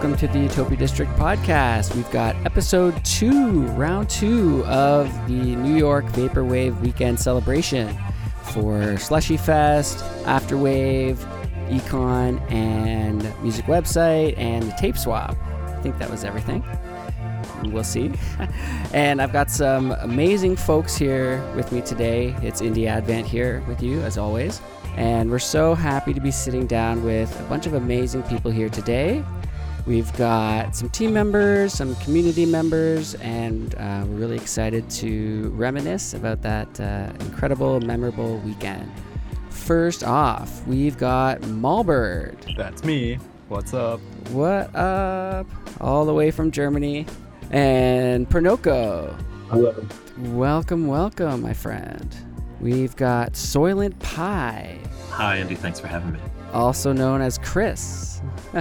welcome to the Utopia District podcast. We've got episode two, round two of the New York Vaporwave weekend celebration for Slushy Fest, Afterwave, Econ, and music website, and the tape swap. I think that was everything. We'll see. and I've got some amazing folks here with me today. It's Indy Advent here with you, as always. And we're so happy to be sitting down with a bunch of amazing people here today. We've got some team members, some community members, and uh, we're really excited to reminisce about that uh, incredible, memorable weekend. First off, we've got Mallbert. That's me. What's up? What up? All the way from Germany. And Prenoko. Hello. Welcome, welcome, my friend. We've got Soylent Pie, Hi, Andy. Thanks for having me. also known as Chris.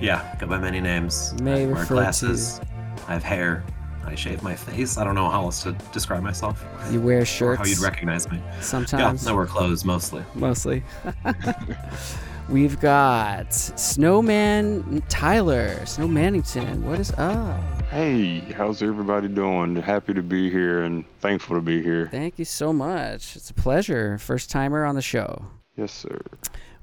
yeah, go by many names. May I wear refer glasses. I have hair. I shave my face. I don't know how else to describe myself. You wear Or shirts how you'd recognize me. sometimes, Yeah, I wear clothes mostly. mostly. We've got Snowman Tyler, Snow Mannington. What is up? Hey, how's everybody doing? Happy to be here and thankful to be here. Thank you so much. It's a pleasure. First timer on the show. Yes, sir.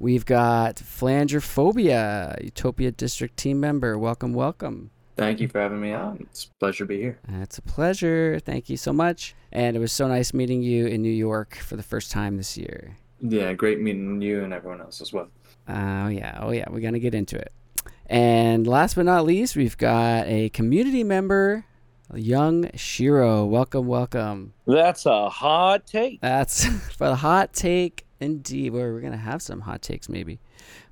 We've got Flangerphobia, Utopia District team member. Welcome, welcome. Thank you for having me on. It's a pleasure to be here. It's a pleasure. Thank you so much. And it was so nice meeting you in New York for the first time this year. Yeah, great meeting you and everyone else as well. Oh, yeah. Oh, yeah. We're going to get into it. And last but not least, we've got a community member, Yung Shiro. Welcome, welcome. That's a hot take. That's for the hot take, indeed. Where we're to have some hot takes, maybe.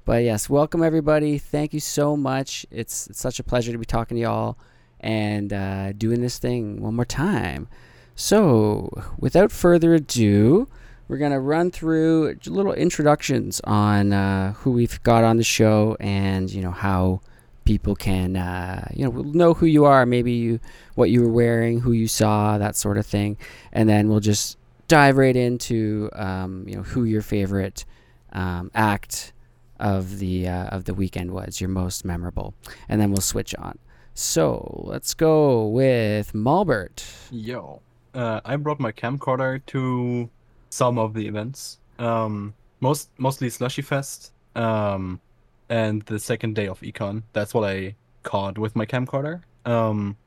But yes, welcome everybody. Thank you so much. It's, it's such a pleasure to be talking to y'all and uh, doing this thing one more time. So, without further ado, we're to run through little introductions on uh, who we've got on the show and, you know, how people can, uh, you know, know who you are, maybe you, what you were wearing, who you saw, that sort of thing. And then we'll just dive right into, um, you know, who your favorite um, act of the uh, of the weekend was, your most memorable. And then we'll switch on. So let's go with Mallbert. Yo. Uh, I brought my camcorder to some of the events. Um, most mostly Slushy Fest. Um, and the second day of Econ. That's what I caught with my camcorder. Um,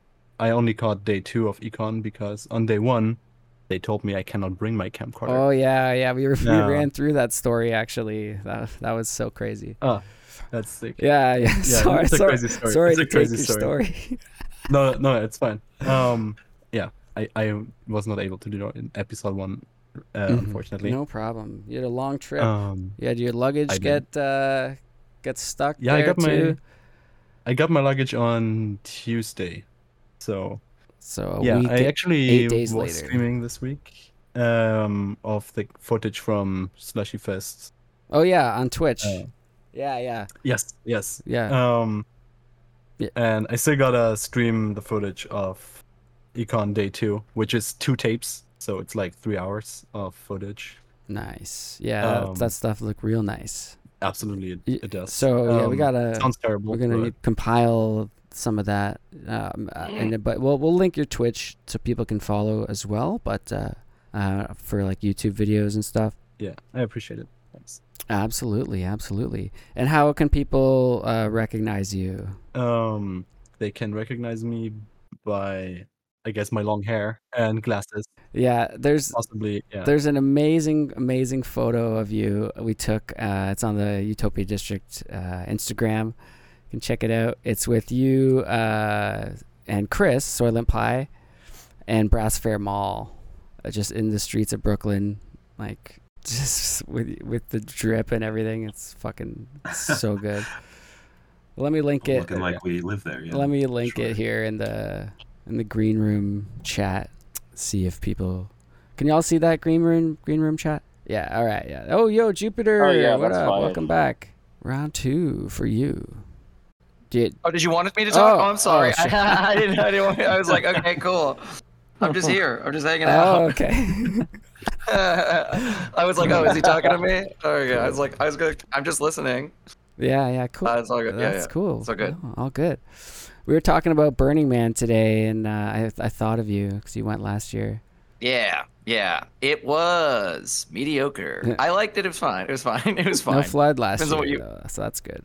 I only caught day two of Econ because on day one, they told me I cannot bring my camcorder. Oh yeah, yeah. We, were, Yeah. we ran through that story actually. That that was so crazy. Oh, that's sick. Yeah, yeah. sorry, it's a sorry, crazy story. sorry It's to a take your story. story. No, no, it's fine. Um, yeah, I, I was not able to do it in episode one, uh, Mhm. unfortunately. no problem. You had a long trip. Um, you had your luggage I get uh, get stuck. yeah, I got my. I got my luggage on Tuesday, so So yeah, week, I actually was later. streaming this week, um, of the footage from Slushy Fest. Oh yeah, on Twitch. Uh, yeah, yeah, yes, yes. yeah. Um, Yeah. and I still gotta stream the footage of Econ Day Two, which is two tapes, so it's like three hours of footage. nice. Yeah, that, um, that stuff look real nice. Absolutely, it, it does. So yeah, we Um, gotta. Sounds terrible. We're gonna but- need, compile some of that, um, uh, and but we'll we'll link your Twitch so people can follow as well. But uh, uh, for like YouTube videos and stuff. Yeah, I appreciate it. Thanks. Absolutely, absolutely. And how can people uh, recognize you? Um, they can recognize me by, I guess, my long hair and glasses. Yeah, there's Possibly, yeah. there's an amazing amazing photo of you we took. Uh, it's on the Utopia District uh, Instagram. You can check it out. It's with you uh, and Chris Soylent Pie and Brass Fair Mall, uh, just in the streets of Brooklyn, like just with with the drip and everything. It's fucking so good. Let me link it. Looking like we live there. Yeah. Let me link sure. it here in the in the green room chat. See if people can y'all see that green room green room chat? Yeah, all right, yeah. Oh yo, Jupiter, Oh, yeah, what up? fine. Welcome back. Round two for you. Did Oh, did you want me to talk? Oh, Oh, I'm sorry. oh, shit. I didn't. I didn't. Want, I was like, okay, cool. I'm just here. I'm just hanging out. Oh, out. okay. I was like, oh, is he talking to me? Oh yeah. I was like, I was gonna. I'm just listening. Yeah, yeah, cool. Uh, it's all good. Yeah, That's yeah. cool. It's all good. Oh, all good. We were talking about Burning Man today, and uh, I I thought of you because you went last year. Yeah, yeah. It was mediocre. Yeah. I liked it. It was fine. It was fine. It was fine. No flood last Depends year, you- though, so that's good.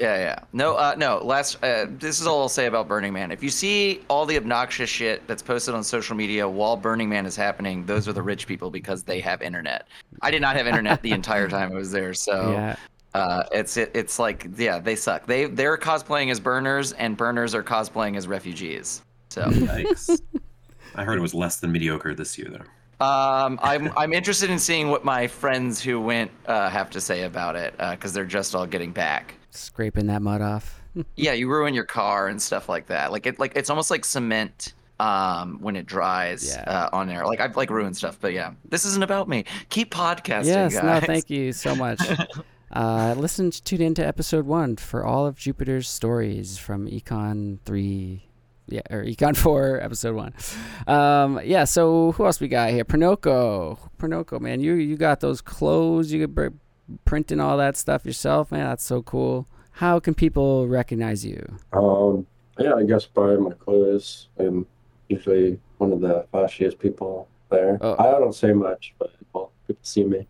Yeah, yeah. No, uh, no. Last. Uh, this is all I'll say about Burning Man. If you see all the obnoxious shit that's posted on social media while Burning Man is happening, those are the rich people because they have internet. I did not have internet the entire time I was there, so Yeah, uh, it's it, it's like yeah, they suck. They they're cosplaying as burners, and burners are cosplaying as refugees. So. Yikes. I heard it was less than mediocre this year, though. Um, I'm I'm interested in seeing what my friends who went uh, have to say about it because they're just all getting back. scraping that mud off. Yeah, you ruin your car and stuff like that. Like it like it's almost like cement um when it dries Yeah. uh, on there. Like I've like ruined stuff, but yeah, this isn't about me. Keep podcasting, yes, guys. no, thank you so much. uh, listen, tune into episode one for all of Jupiter's stories from Econ three, yeah, or Econ four, episode one. Um, yeah. So who else we got here? Prenoko, Prenoko, man, you you got those clothes. You could br- printing all that stuff yourself, man. That's so cool. How can people recognize you? Um, yeah, I guess by my clothes, I'm usually one of the flashiest people there. Oh. I don't say much, but well, people see me.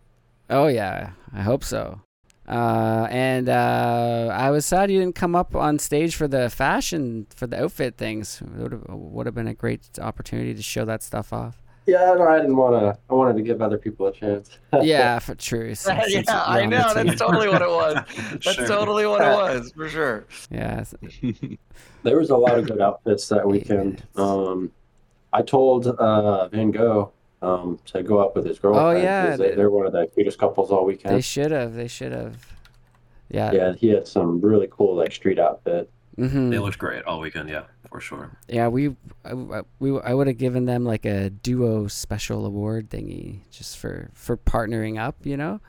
Oh yeah, I hope so. Uh, and uh, I was sad you didn't come up on stage for the fashion for the outfit things. It would have would have been a great opportunity to show that stuff off. Yeah, no, I didn't want to. I wanted to give other people a chance. yeah, for true. since- yeah, since I on the know. team. That's totally what it was. That's Sure. totally what it was for sure. Yeah, There was a lot of good outfits that weekend. Um, I told uh, Van Gogh um, to go up with his girlfriend. Oh, yeah, 'cause they, they- they're one of the cutest couples all weekend. they should have. They should have. Yeah. yeah, he had some really cool like street outfit. hmm They looked great all weekend, yeah, for sure. Yeah, we, I, I- we, I would have given them like a duo special award thingy just for for partnering up. You know,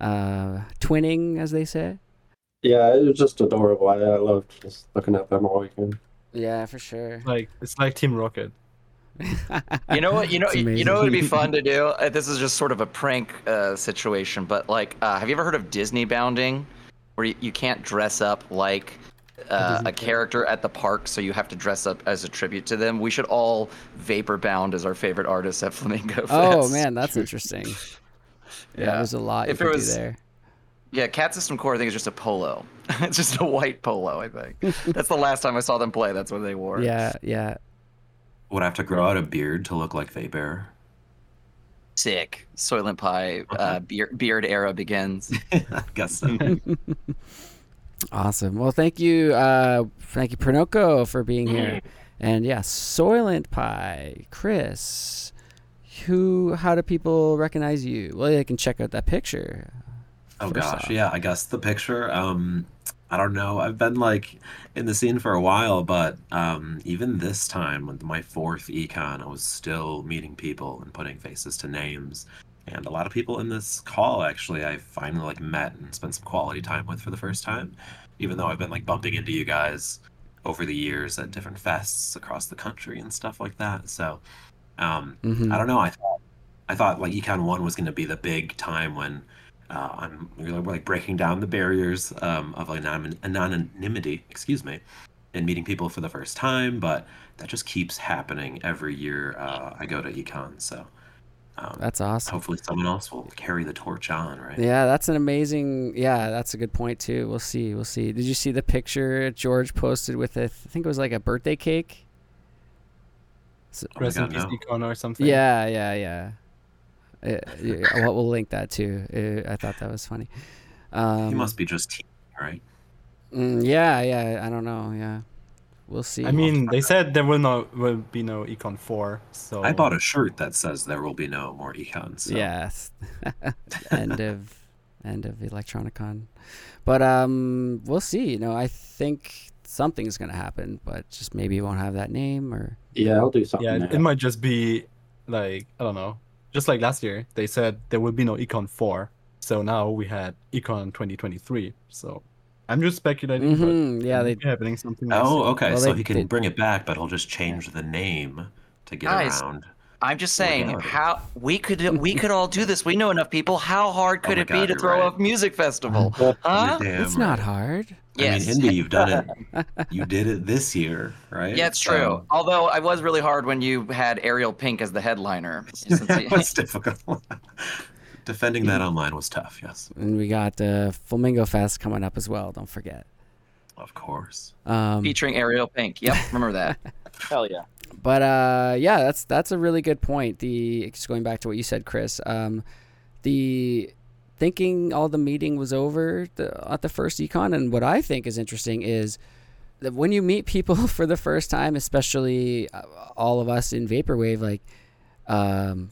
uh, twinning as they say. Yeah, it was just adorable. I, I loved just looking at them all weekend. Yeah, for sure. Like it's like Team Rocket. You know what? You know, you know what would be fun to do. Uh, This is just sort of a prank uh, situation, but like, uh, have you ever heard of Disney bounding, where you, you can't dress up like uh, a character at the park, so you have to dress up as a tribute to them? We should all vapor bound as our favorite artists at Flamingo Fest. Oh man, that's interesting. Yeah, Yeah. there's a lot If it was- there. Yeah, Cat System Corp., I think, is just a polo. it's just a white polo, I think. That's the last time I saw them play. That's what they wore. Yeah, yeah. Would I have to grow out a beard to look like Vapor? Sick. Soylent Pie uh, beard, beard era begins. I guess so. Awesome. Well, thank you, uh, thank you, Prenoko, for being here. And yeah, Soylent Pie, Chris. Who? How do people recognize you? Well, they can check out that picture. Oh gosh, off. yeah, I guess the picture. Um, I don't know. I've been like in the scene for a while, but um, even this time, with my fourth econ, I was still meeting people and putting faces to names. And a lot of people in this call, actually, I finally like met and spent some quality time with for the first time. Even though I've been like bumping into you guys over the years at different fests across the country and stuff like that. So, um, Mhm. I don't know. I thought I thought like Econ One was going to be the big time when uh, I'm really like breaking down the barriers um, of anon- anonymity, excuse me, and meeting people for the first time. But that just keeps happening every year uh, I go to Econ. So um, That's awesome. hopefully someone else will carry the torch on, right? Yeah, that's an amazing. Yeah, that's a good point too. We'll see. We'll see. Did you see the picture George posted with a? I think it was like a birthday cake. So, Oh my Rest in God, no. Econ or something. yeah, yeah, yeah. Uh, we'll, we'll link that too. Uh, I thought that was funny. Um, he must be just teasing, right? mm, yeah, yeah. I don't know. Yeah, we'll see. I mean, they said there will no will be no Econ four. So I bought a shirt that says there will be no more Econs. So. Yes. end of end of Electronicon. But um we'll see. You know, I think something's gonna happen, but just maybe it won't have that name or Yeah, I'll do something. Yeah, there. it might just be like I don't know. Just like last year, they said there will be no Econ four. So now we had Econ 2023. So I'm just speculating. but Mhm, yeah, they might be happening something. next Oh, year. okay. Well, so they- he can they- bring it back, but he'll just change the name to get Guys. around. I'm just saying Reality. how we could we could all do this. We know enough people. How hard could my it be to throw right. a music festival? Huh? It's not hard. Yes. I mean, Indy, you've done it. You did it this year, right? Yeah, it's true. So- Although I was really hard when you had Ariel Pink as the headliner. since he- it was difficult. Defending that online was tough. Yes, And we got uh, Flamingo Fest coming up as well. Don't forget. of course. Um, featuring Ariel Pink. Yep, remember that. Hell yeah. But uh, yeah, that's that's a really good point. The just going back to what you said, Chris. Um, the thinking all the meeting was over the, at the first econ, and what I think is interesting is that when you meet people for the first time, especially uh, all of us in vaporwave, like, um,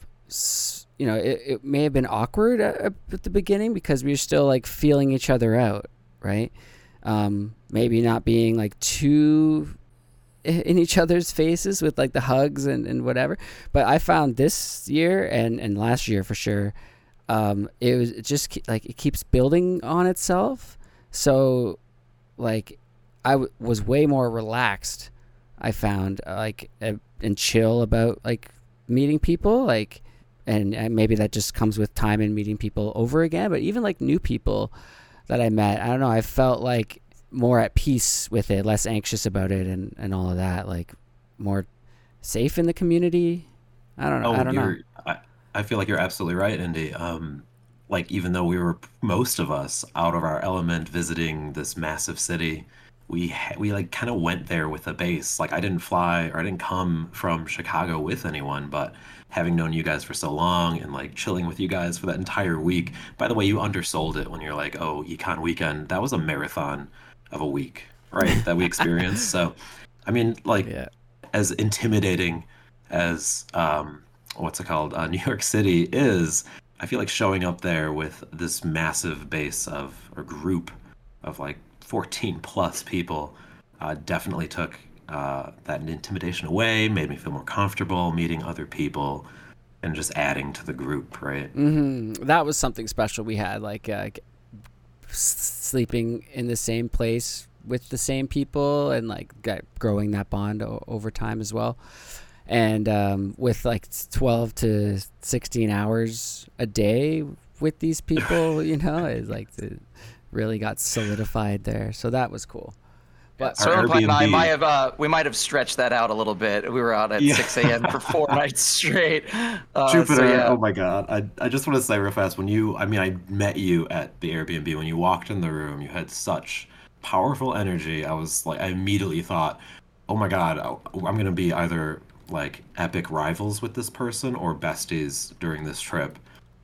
you know, it, it may have been awkward at, at the beginning because we were still like feeling each other out, right? Um, maybe not being like too in each other's faces with like the hugs and, and whatever. But I found this year and, and last year for sure, um, it was just like it keeps building on itself. So, like, I w- was way more relaxed. I found like uh, and chill about like meeting people like and uh, maybe that just comes with time and meeting people over again but even like new people that i met i don't know i felt like more at peace with it less anxious about it and, and all of that like more safe in the community i don't know i don't know Oh, I, I feel like you're absolutely right, Indy. Um, like even though we were most of us out of our element visiting this massive city, we ha- we like kind of went there with a base. Like I didn't fly or I didn't come from Chicago with anyone, but having known you guys for so long and like chilling with you guys for that entire week. By the way, you undersold it when you're like, "Oh, Econ weekend." That was a marathon of a week, right? that we experienced. So, I mean, like yeah as intimidating as um, what's it called uh, New York City is, I feel like showing up there with this massive base of or group of like 14 plus people uh, definitely took uh, that intimidation away, made me feel more comfortable meeting other people, and just adding to the group, right? hmm That was something special we had, like uh, sleeping in the same place with the same people, and like growing that bond o- over time as well. And um, with like twelve to sixteen hours a day with these people, you know, it like the, really got solidified there. So that was cool. But So Our and I might have uh, we might have stretched that out a little bit. We were out at Yeah. 6 a.m. for four nights straight. Uh, Jupiter, so yeah. oh my god. I, I just want to say real fast when you, I mean, I met you at the Airbnb. When you walked in the room, you had such powerful energy. I was like, I immediately thought, oh my god, I- I'm going to be either like epic rivals with this person or besties during this trip.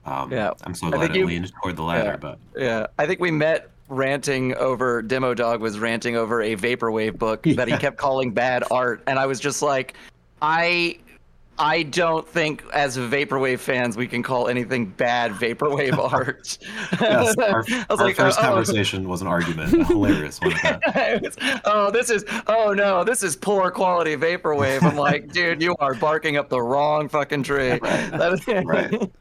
Um, Yeah. I'm so I glad think it you- leaned toward the latter, Yeah. but Yeah, I think we met ranting over Demo Dog was ranting over a vaporwave book that he kept calling bad art, and I was just like, I. I don't think, as vaporwave fans, we can call anything bad vaporwave art. yes, our, I was our like, first oh, oh. conversation was an argument, a hilarious one. at that. It was, oh, this is oh no, this is poor quality vaporwave. I'm like, dude, you are barking up the wrong fucking tree. That is- Right.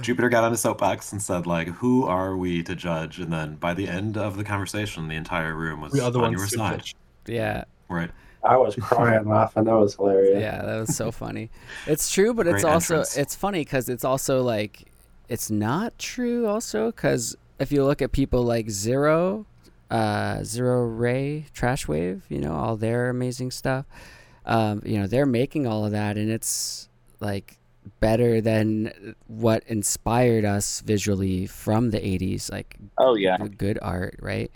Jupiter got on his soapbox and said, like, who are we to judge? And then by the end of the conversation, the entire room was We are the on ones your to side. judge. yeah, Right. I was crying laughing. That was hilarious. yeah, that was so funny. It's true, but it's Great also entrance. it's funny because it's also like it's not true. Also, because if you look at people like Zero, uh, Zero Ray, Trash Wave, you know all their amazing stuff. Um, you know they're making all of that, and it's like better than what inspired us visually from the 80s like Oh yeah. good art right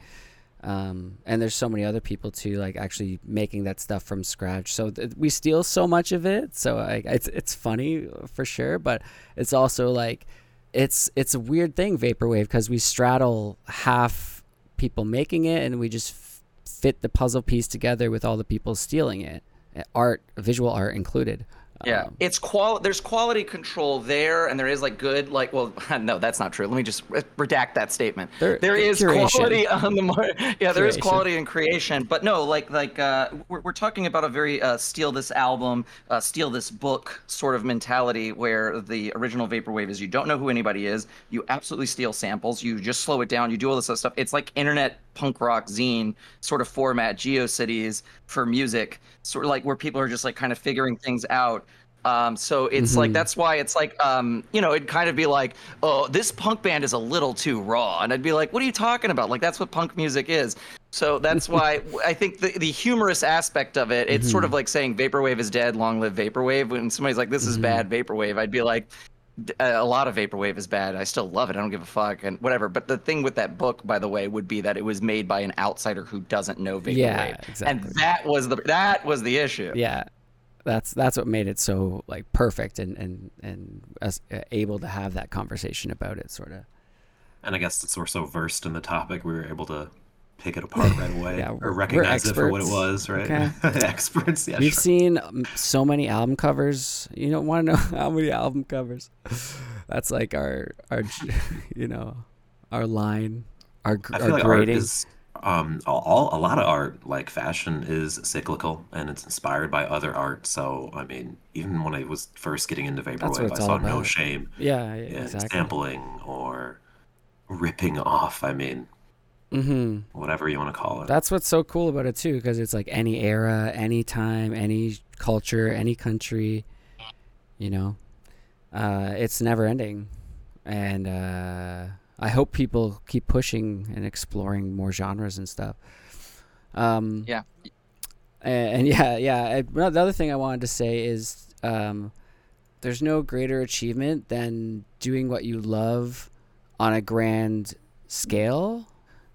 um, and there's so many other people too like actually making that stuff from scratch. So th- we steal so much of it. So like it's it's funny for sure but it's also like it's it's a weird thing vaporwave because we straddle half people making it and we just f- fit the puzzle piece together with all the people stealing it uh, art visual art included Yeah, it's qual. There's quality control there, and there is like good, like well, no, that's not true. Let me just redact that statement. There- there is curation. quality on the market. Yeah, there is Curation. quality in creation, but no, like like uh, we're we're talking about a very uh, steal this album, uh, steal this book sort of mentality, where the original vaporwave is you don't know who anybody is, you absolutely steal samples, you just slow it down, you do all this other stuff. It's like internet punk rock zine sort of format, GeoCities for music, sort of like where people are just like kind of figuring things out Um, so it's like Mhm. that's why it's like um, you know it'd kind of be like oh this punk band is a little too raw, and I'd be like what are you talking about? Like that's what punk music is. So that's why I think the the humorous aspect of it, it's sort of like saying vaporwave is dead, long live vaporwave. When somebody's like this is Mhm. bad vaporwave, I'd be like a lot of vaporwave is bad. I still love it. I don't give a fuck and whatever. But the thing with that book, by the way, would be that it was made by an outsider who doesn't know vaporwave, Yeah, and that was the that was the issue. Yeah, that's that's what made it so like perfect and and and us uh, able to have that conversation about it, sort of. And I guess since we're so versed in the topic, we were able to pick it apart right away Yeah, or recognize it for what it was, right? Okay. experts, yeah. We've sure. seen um, so many album covers. You don't want to know how many album covers. That's like our our you know our line, our I our feel like art grading. is um all, a lot of art like fashion is cyclical and it's inspired by other art. So I mean, even when I was first getting into vaporwave, I saw no shame yeah, yeah, exactly. sampling or ripping off. I mean, hmm whatever you want to call it. That's what's so cool about it too, because it's like any era, any time, any culture, any country. You know, uh, it's never ending, and uh, I hope people keep pushing and exploring more genres and stuff. Um, Yeah. And, and yeah, yeah. I, the other thing I wanted to say is, um, there's no greater achievement than doing what you love on a grand scale,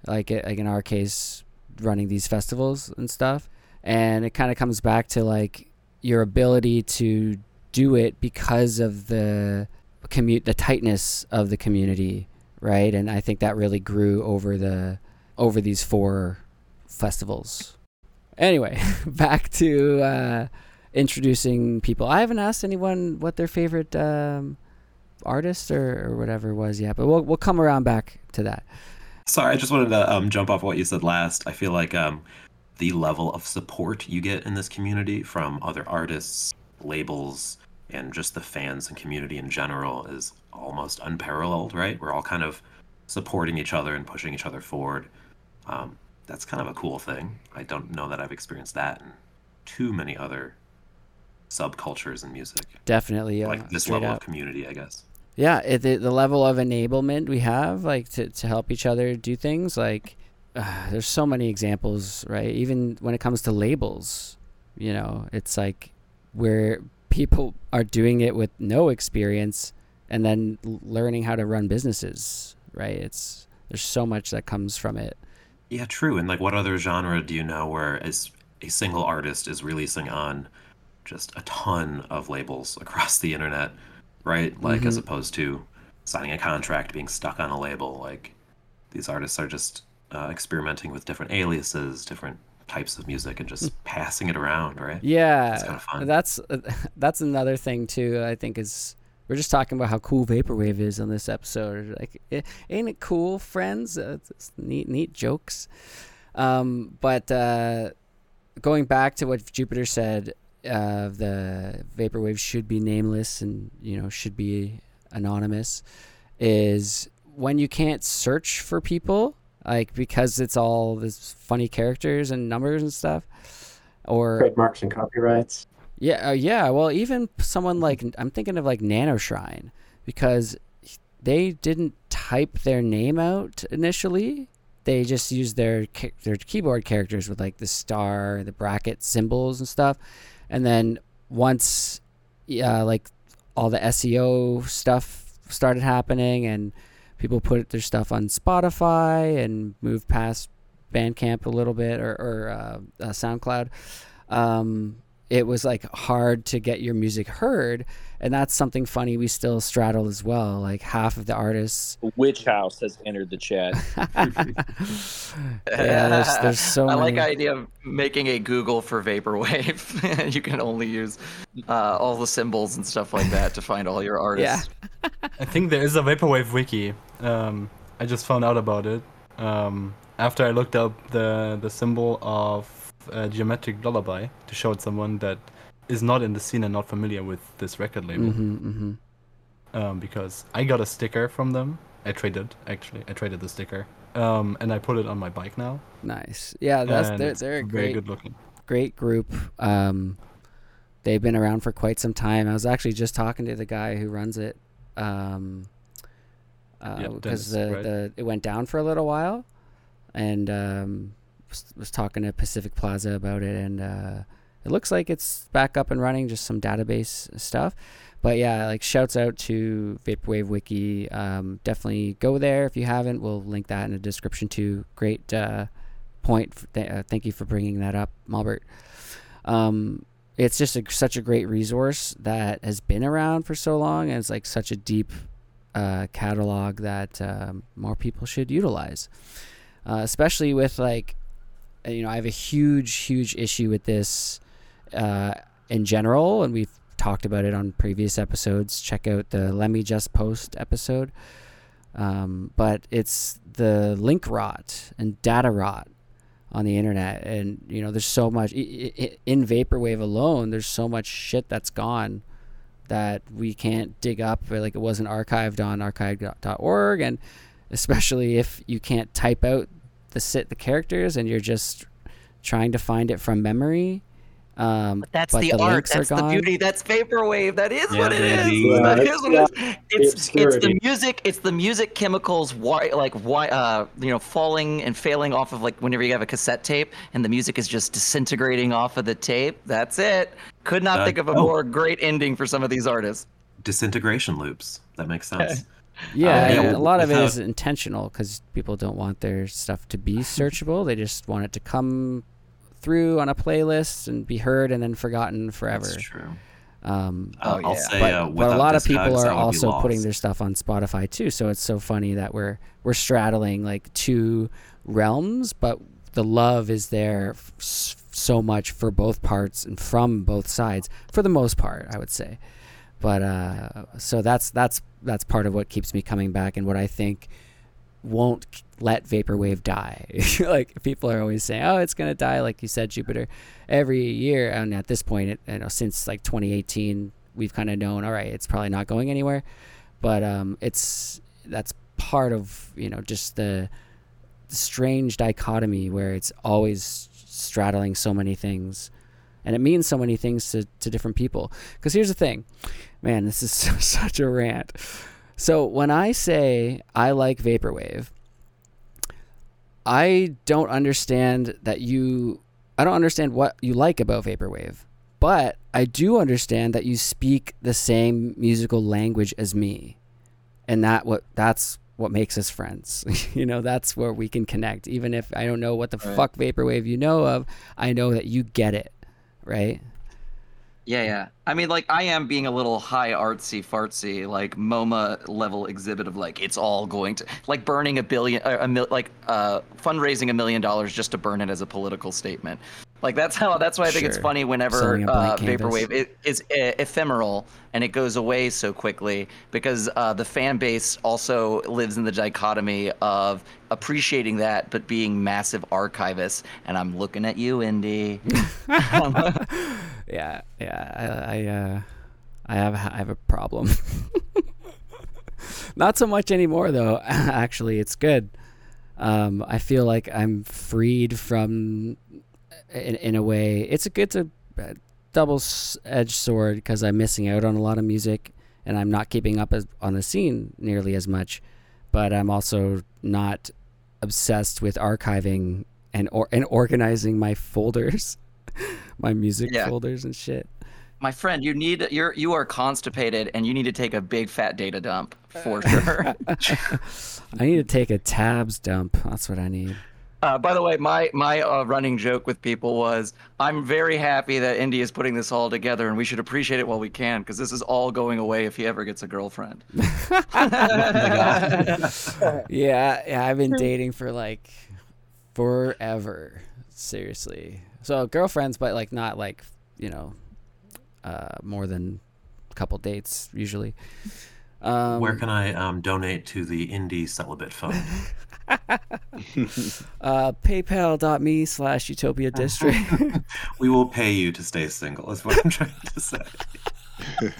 like like in our case, running these festivals and stuff. And it kind of comes back to like your ability to do it because of the commute, the tightness of the community, right? And I think that really grew over the over these four festivals. Anyway, back to uh, introducing people. I haven't asked anyone what their favorite um, artist or, or whatever was yet, but we'll we'll come around back to that. Sorry, I just wanted to um, jump off what you said last. I feel like um, the level of support you get in this community from other artists, labels, and just the fans and community in general is almost unparalleled, right? We're all kind of supporting each other and pushing each other forward. Um, that's kind of a cool thing. I don't know that I've experienced that in too many other subcultures in music, Definitely, uh, like this level up. of community, I guess. yeah it, the, the level of enablement we have like to, to help each other do things like uh, there's so many examples right even when it comes to labels you know it's like where people are doing it with no experience and then learning how to run businesses right it's there's so much that comes from it Yeah, true. And like, what other genre do you know where as a single artist is releasing on just a ton of labels across the internet, right? Like, as Mhm. opposed to signing a contract, being stuck on a label. Like, these artists are just uh, experimenting with different aliases, different types of music, and just passing it around, right? Yeah, It's kinda fun. that's that's another thing too. I think is we're just talking about how cool vaporwave is on this episode. Like, ain't it cool, friends? Uh, neat, neat jokes. Um, but uh, going back to what Jupiter said, uh, the vaporwave should be nameless and you know should be anonymous. Is when you can't search for people, like because it's all this funny characters and numbers and stuff, or Trademarks and copyrights. yeah, uh, yeah. Well, even someone like I'm thinking of like Nanoshrine because they didn't type their name out initially. They just used their their keyboard characters with like the star, the bracket symbols and stuff. And then once, yeah, like all the SEO stuff started happening and people put their stuff on Spotify and move past Bandcamp a little bit or, or uh, uh, SoundCloud. Um, it was like hard to get your music heard and that's something funny we still straddle as well like half of the artists Witch House has entered the chat. yeah there's, there's so I many like idea of making a Google for vaporwave. you can only use uh, all the symbols and stuff like that to find all your artists. yeah. I think there is a vaporwave wiki. Um, I just found out about it um, after I looked up the the symbol of uh, geometric lullaby to show it someone that is not in the scene and not familiar with this record label. hmm hmm Um, because I got a sticker from them. I traded actually. I traded the sticker. Um, and I put it on my bike now. nice yeah that's and they're, they're a very great good looking. great group um they've been around for quite some time. I was actually just talking to the guy who runs it, um, uh, Yeah, because the, right? the it went down for a little while, and um, was, talking to Pacific Plaza about it, and uh, it looks like it's back up and running. Just some database stuff, but yeah, like shouts out to Vaporwave Wiki. Um, definitely go there if you haven't. We'll link that in the description too. Great uh, point. th- uh, thank you for bringing that up, Mallbert. Um, it's just a, such a great resource that has been around for so long, and it's like such a deep uh, catalog that um, more people should utilize. Uh, especially with like, you know, I have a huge, huge issue with this uh, in general, and we've talked about it on previous episodes. Check out the Let Me Just Post episode. Um, but it's the link rot and data rot on the internet, and you know, there's so much in vaporwave alone. There's so much shit that's gone that we can't dig up. Like it wasn't archived on archive.org, and especially if you can't type out the sit the characters and you're just trying to find it from memory. Um, But that's but the, the art. links are That's the beauty. That's vaporwave. That is Yeah, what it is. Yeah, That it's is what it is. It's it's the music. It's the music chemicals. Why like why uh you know falling and failing off of like whenever you have a cassette tape and the music is just disintegrating off of the tape. That's it. Could not Uh, think of a oh. more great ending for some of these artists. Disintegration loops. That makes sense. Yeah, Uh, a lot of it is intentional because people don't want their stuff to be searchable. They just want it to come through on a playlist and be heard and then forgotten forever. That's true. Um, Uh, I'll yeah. say, but, uh, but a lot of people are that would be also putting their stuff on Spotify too. So it's so funny that we're we're straddling like two realms, but the love is there f- so much for both parts and from both sides for the most part, I would say. But uh, so that's that's that's part of what keeps me coming back and what I think won't let vaporwave die. like people are always saying, "Oh, it's gonna die," like you said, Jupiter. Every year, and at this point, it, you know, since like 2018, we've kind of known, all right, it's probably not going anywhere. But um, it's that's part of you know just the strange dichotomy where it's always straddling so many things and it means so many things to, to different people. Because here's the thing. Man this is such a rant. So when i say i like vaporwave i don't understand that you i don't understand what you like about vaporwave but i do understand that you speak the same musical language as me. And that what that's what makes us friends. You know that's where we can connect. Even if i don't know what the Right. fuck vaporwave you know of i know that you get it right Yeah, yeah. I mean, like, I am being a little high artsy fartsy, like MoMA level exhibit of like it's all going to like burning a billion, uh, a mil, like uh, fundraising a million dollars just to burn it as a political statement. Like that's how that's why I think it's funny whenever uh, vaporwave it is e- ephemeral and it goes away so quickly because uh, the fan base also lives in the dichotomy of appreciating that but being massive archivists. And I'm looking at you, Indy. yeah yeah i, I uh i have i have a problem. Not so much anymore though. Actually it's good. Um i feel like i'm freed from in, in a way it's a good to uh, double edged sword because i'm missing out on a lot of music and i'm not keeping up as, on the scene nearly as much but i'm also not obsessed with archiving and or and organizing my folders my music Yeah. folders and shit My friend, you need you're you are constipated and you need to take a big fat data dump for sure. I need to take a tabs dump. That's what I need. Uh, by the way, my my uh, running joke with people was I'm very happy that Indy is putting this all together and we should appreciate it while we can because this is all going away if he ever gets a girlfriend. Yeah, yeah, I've been dating for like forever. Seriously. So girlfriends, but like not like, you know, uh more than a couple dates usually. Um Where can I um, donate to the indie celibate fund? uh paypal.me slash utopia district. we will pay you to stay single. Is what I'm trying to say.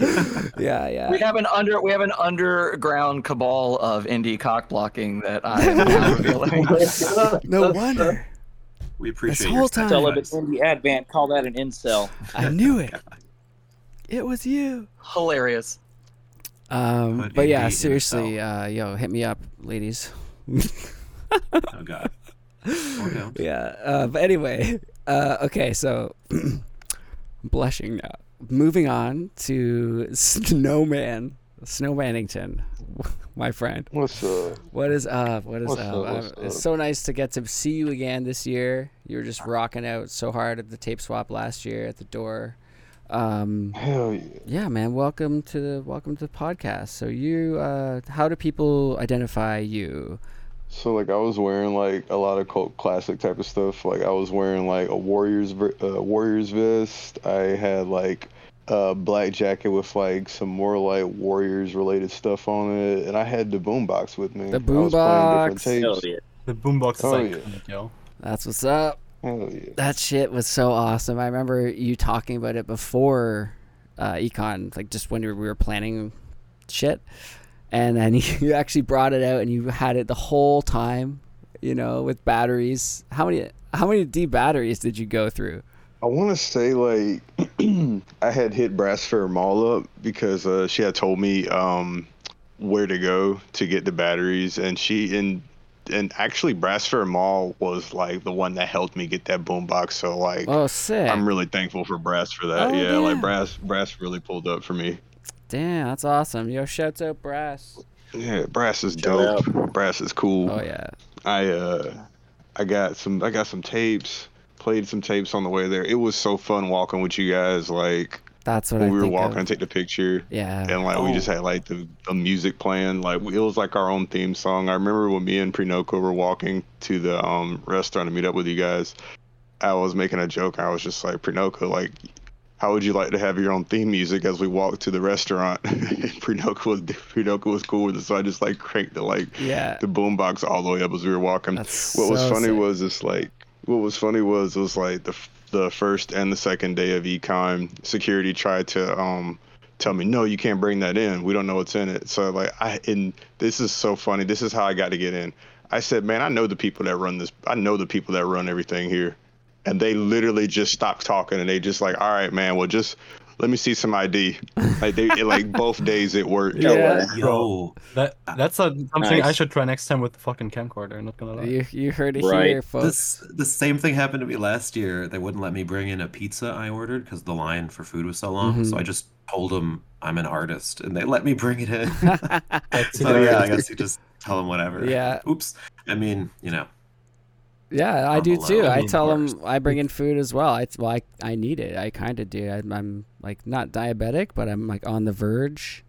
yeah, yeah. We have an under we have an underground cabal of indie cock blocking that I am now revealing. No wonder. We appreciate this whole your time. Celibate sacrifice. indie advent. Call that an incel. I knew it. it was you. Hilarious. Um, Put but yeah, indie in a seriously, uh, yo, hit me up, ladies. Oh god. Or. Yeah. Uh, but anyway, uh, okay, so I'm blushing now. Moving on to Snowman, Snowmanington, my friend. What's up? What is up? What is What's up? up, what's It's up? so nice to get to see you again this year. You were just rocking out so hard at the tape swap last year at the door. Um, Hell yeah. yeah, man. Welcome to the welcome to the podcast. So you, uh, how do people identify you? So like I was wearing like a lot of cult classic type of stuff. Like I was wearing like a Warriors uh, Warriors vest. I had like a black jacket with like some more like Warriors related stuff on it, and I had the boombox with me. The I was boombox. tapes. Yeah. The boombox is Oh, like, yeah. yo. That's what's up. Hell yeah. That shit was so awesome. I remember you talking about it before uh, Econ, like just when we were planning shit, and then you actually brought it out and you had it the whole time, you know, with batteries. How many how many D batteries did you go through? I want to say like I had hit Brass Brassfair Mall up because uh, she had told me um, where to go to get the batteries, and she and and actually Brass Brassfair Mall was like the one that helped me get that boombox. So like Oh, sick! I'm really thankful for Brass for that. Oh, yeah, yeah. like Brass Brass really pulled up for me. Damn, that's awesome. Yo, shouts out Brass. Yeah, Brass is Shout dope. Brass is cool. Oh yeah, I uh I got some I got some tapes. Played some tapes on the way there. It was so fun walking with you guys. Like that's what when I we were think walking of. to take the picture. Yeah. and like we Oh. just had like the, the music playing like it was like our own theme song i remember when me and Prenoko were walking to the um restaurant to meet up with you guys i was making a joke i was just like Prenoko like how would you like to have your own theme music as we walked to the restaurant? And was was cool with it so i just like cranked the like Yeah. the boombox all the way up as we were walking. That's what was funny sick. was it's like what was funny was it was like the the first and the second day of econ security tried to um tell me no you can't bring that in. We don't know what's in it. So like i and this is so funny. This is how i got to get in. I said man i know the people that run this i know the people that run everything here and they literally just stopped talking and they just like all right man well just let me see some id like they like both days it worked Yeah. Yo, That that's a, something I should try next time with the fucking camcorder. Not gonna lie. You you heard it Right. here, folks. this the same thing happened to me last year. They wouldn't let me bring in a pizza I ordered because the line for food was so long. Mhm. So I just told them I'm an artist, and they let me bring it in. That's so yeah, I guess you just tell them whatever. Yeah. Oops. I mean, you know. Yeah, I I'm do alone. too. I I mean, tell worse. them I bring in food as well. I well, I, I need it. I kind of do. I'm, I'm like not diabetic, but I'm like on the verge.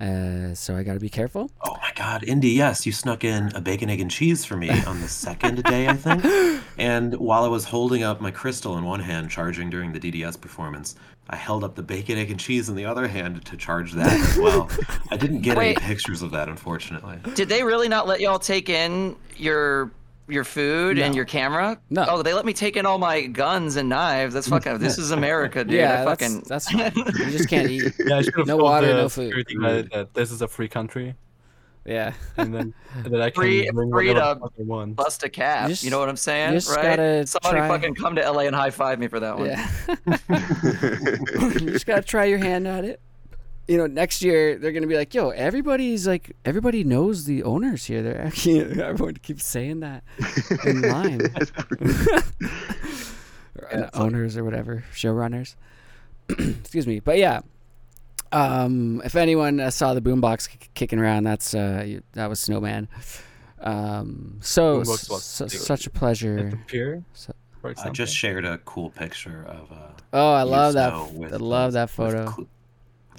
Uh, so I got to be careful. Oh my God, Indy, yes, you snuck in a bacon, egg, and cheese for me on the second day, I think. And while I was holding up my crystal in one hand, charging during the DDS performance, I held up the bacon, egg, and cheese in the other hand to charge that as well. I didn't get Wait. any pictures of that, unfortunately. Did they really not let y'all take in your your food and your camera? No. Oh, they let me take in all my guns and knives. That's fucking. This is America, dude. yeah, I fucking. that's fine. You just can't eat. Yeah, I should No water, no food. that this is a free country, Yeah, and then and then I can Free- bring free whatever to the fuck Bust a cap. You You, know what I'm saying, you just right? gotta Somebody try- fucking come to LA and high five me for that one. yeah. you just gotta try your hand at it. You know, next year they're gonna be like, "Yo, everybody's like, everybody knows the owners here. They're actually everyone keeps saying that in line." Or, owners or whatever, showrunners. Excuse me, but yeah. Um, if anyone uh, saw the boombox k- kicking around, that's uh, you- that was Snowman. Um, so Boombox was su- big. such a At the pleasure. pier, So- I just shared a cool picture of. Uh, Oh, I love that. Snow, f- with, I love that with photo. cl-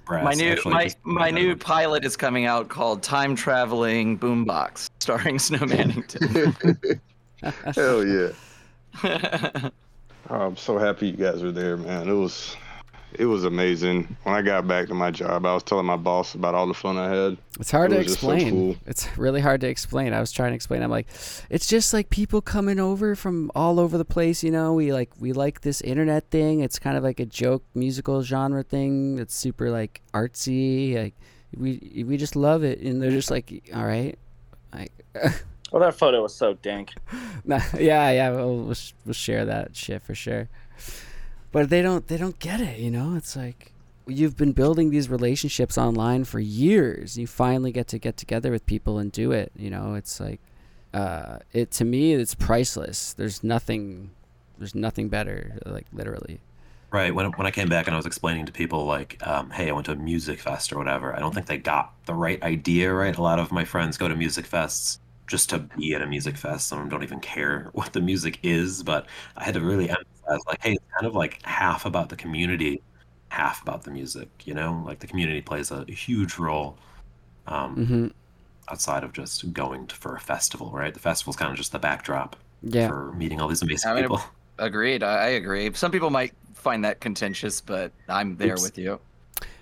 brass. My new Actually, my my new pilot is coming out called Time Traveling Boombox, starring Snow Mannington. hell yeah Oh, I'm so happy you guys were there, man. It was, it was amazing. When I got back to my job, I was telling my boss about all the fun I had. It's hard It to was just so explain. cool. It's really hard to explain. I was trying to explain. I'm like, it's just like people coming over from all over the place. You know, we like we like this internet thing. It's kind of like a joke musical genre thing. It's super like artsy. Like we we just love it, and they're just like, all right, like. Well, that photo was so dank. Nah, yeah, yeah, we'll, we'll we'll share that shit for sure. But they don't they don't get it, you know. It's like you've been building these relationships online for years. You finally get to get together with people and do it. You know, it's like uh, it to me, it's priceless. There's nothing, there's nothing better. Like literally. Right. When when I came back and I was explaining to people like, um, hey, I went to a music fest or whatever, I don't think they got the right idea right. A lot of my friends go to music fests just to be at a music fest. Some of them don't even care what the music is, but I had to really emphasize like, hey, it's kind of like half about the community, half about the music, you know? Like the community plays a, huge role um, hmm outside of just going to, for a festival, right? The festival's kind of just the backdrop Yeah. for meeting all these amazing I mean, people. Agreed. I, I agree. Some people might find that contentious, but I'm there Oops. with you.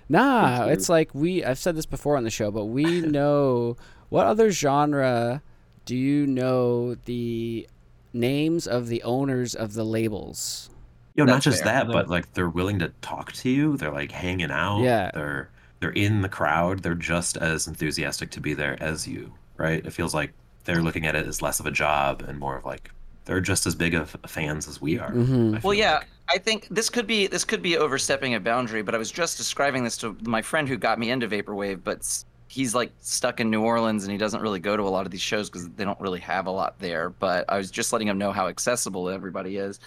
Nah, Thank it's like we. I've said this before on the show, but we know what other genre do you know the names of the owners of the labels? Yo, not just fair. that, but like they're willing to talk to you. They're like hanging out. Yeah. They're they're in the crowd. They're just as enthusiastic to be there as you, right? It feels like they're looking at it as less of a job and more of like they're just as big of fans as we are. Mhm. Well, yeah, like. I think this could be this could be overstepping a boundary, but I was just describing this to my friend who got me into vaporwave, but s- he's like stuck in New Orleans and he doesn't really go to a lot of these shows because they don't really have a lot there. But I was just letting him know how accessible everybody is,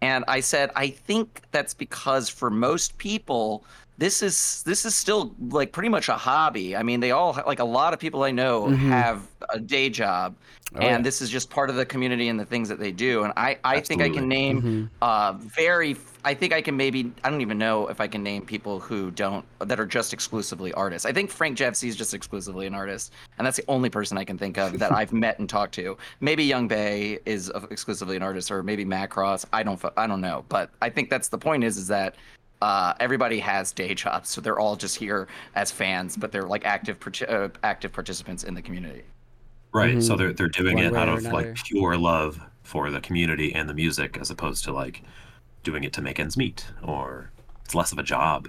and I said I think that's because for most people. This is this is still like pretty much a hobby. I mean, they all like a lot of people I know Mhm. have a day job, Oh, and yeah. this is just part of the community and the things that they do. And I I think I can name Mhm. uh very i think i can maybe i don't even know if i can name people who don't that are just exclusively artists i think Frank JavCee is just exclusively an artist and that's the only person i can think of that i've met and talked to maybe Yung Bae is exclusively an artist or maybe macross i don't i don't know but i think that's the point is is that uh, everybody has day jobs, so they're all just here as fans, but they're like active, uh, active participants in the community. Right. So Mhm. they're they're doing One it out or of like pure love for the community and the music as opposed to like doing it to make ends meet or it's less of a job.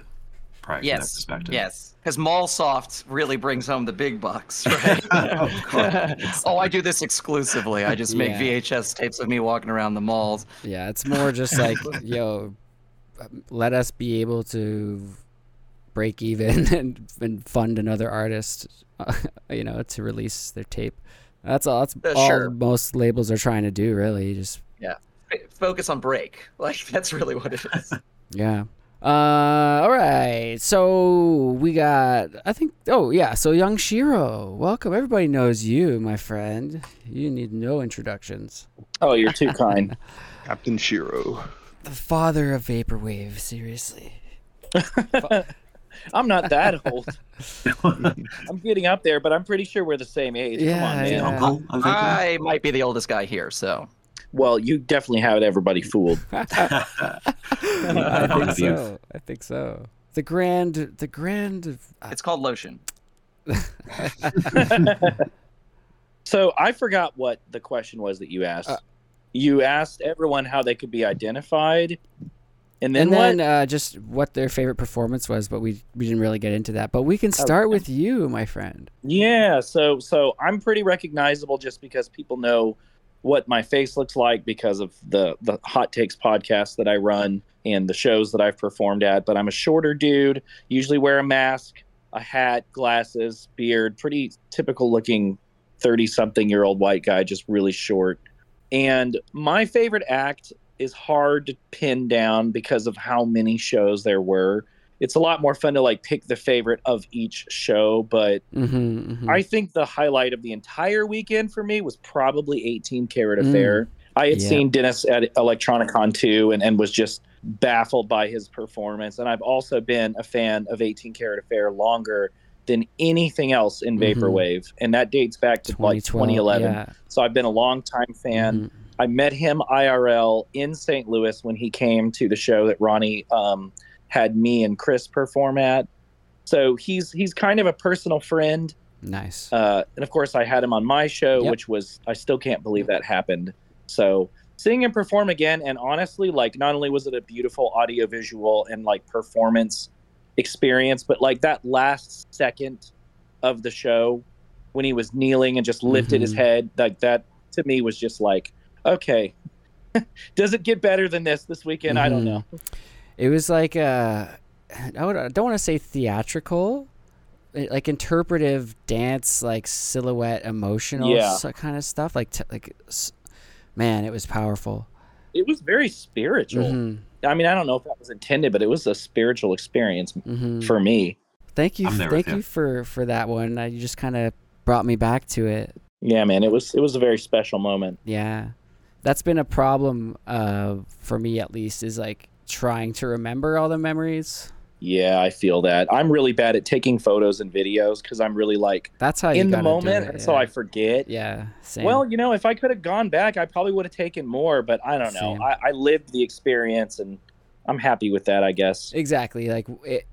Probably from that Yes, perspective. yes, because Mallsoft really brings home the big bucks, right? Of course. oh, I do this exclusively. I just make Yeah. VHS tapes of me walking around the malls. Yeah, it's more just like, yo, let us be able to break even and, and fund another artist, uh, you know, to release their tape. That's all. That's Uh, all sure. most labels are trying to do, really. Just F- Focus on break. Like that's really what it is. yeah. Uh, all right. So we got. I think. Oh yeah. So Yung Shiro, welcome. Everybody knows you, my friend. You need no introductions. Oh, you're too kind. Captain Shiro. The father of vaporwave. Seriously. I'm not that old. I'm getting up there, but I'm pretty sure we're the same age. Come Yeah, on, man. yeah. Uncle of I might be the oldest guy here, so Well, you definitely have everybody fooled. I think so. I think so. The grand, the grand. uh, it's called lotion. so I forgot what the question was that you asked. Uh, you asked everyone how they could be identified, and then and then what? uh, just what their favorite performance was, but we we didn't really get into that. But we can Oh, start okay. with you, my friend. Yeah, so so I'm pretty recognizable just because people know what my face looks like because of the the Hot Takes podcast that I run and the shows that I've performed at. But I'm a shorter dude, usually wear a mask, a hat, glasses, beard, pretty typical looking 30 something year old white guy, just really short. And my favorite act is hard to pin down because of how many shows there were. It's a lot more fun to like pick the favorite of each show, but Mm-hmm, I think the highlight of the entire weekend for me was probably 18 Karat Mm. Affair. I had Yeah. seen Dennis at Electronicon too and, and was just baffled by his performance. And I've also been a fan of 18 Karat Affair longer than anything else in Mhm. Vaporwave. And that dates back to like 2011. Yeah. So I've been a long time fan. Mhm. I met him IRL in St. Louis when he came to the show that Ronnie um, had me and Chris perform at. So he's he's kind of a personal friend. Nice. Uh, and of course, I had him on my show, Yep. which was I still can't believe that happened. So seeing him perform again, and honestly, like not only was it a beautiful audio visual and like performance experience, but like that last second of the show when he was kneeling and just lifted his Mhm. head, like that to me was just like, okay, does it get better than this this weekend? I don't Mhm. know. It was like uh I, would, I don't want to say theatrical, eh, like interpretive dance, like silhouette, emotional Yeah. kind of stuff. Like t- like, man, it was powerful. It was very spiritual. Mhm, I mean, I don't know if that was intended, but it was a spiritual experience mhm. for me. Thank you, thank you you. for for that one. Uh, you just kind of brought me back to it. Yeah, man, it was it was a very special moment. Yeah, that's been a problem uh, for me at least. Is like trying to remember all the memories. Yeah, I feel that. I'm really bad at taking photos and videos because I'm really like That's how you in the moment, it, and so. I forget. Yeah. Same. Well, you know, if I could have gone back, I probably would have taken more, but I don't know. I, I lived the experience and I'm happy with that, I guess. exactly. Like, it,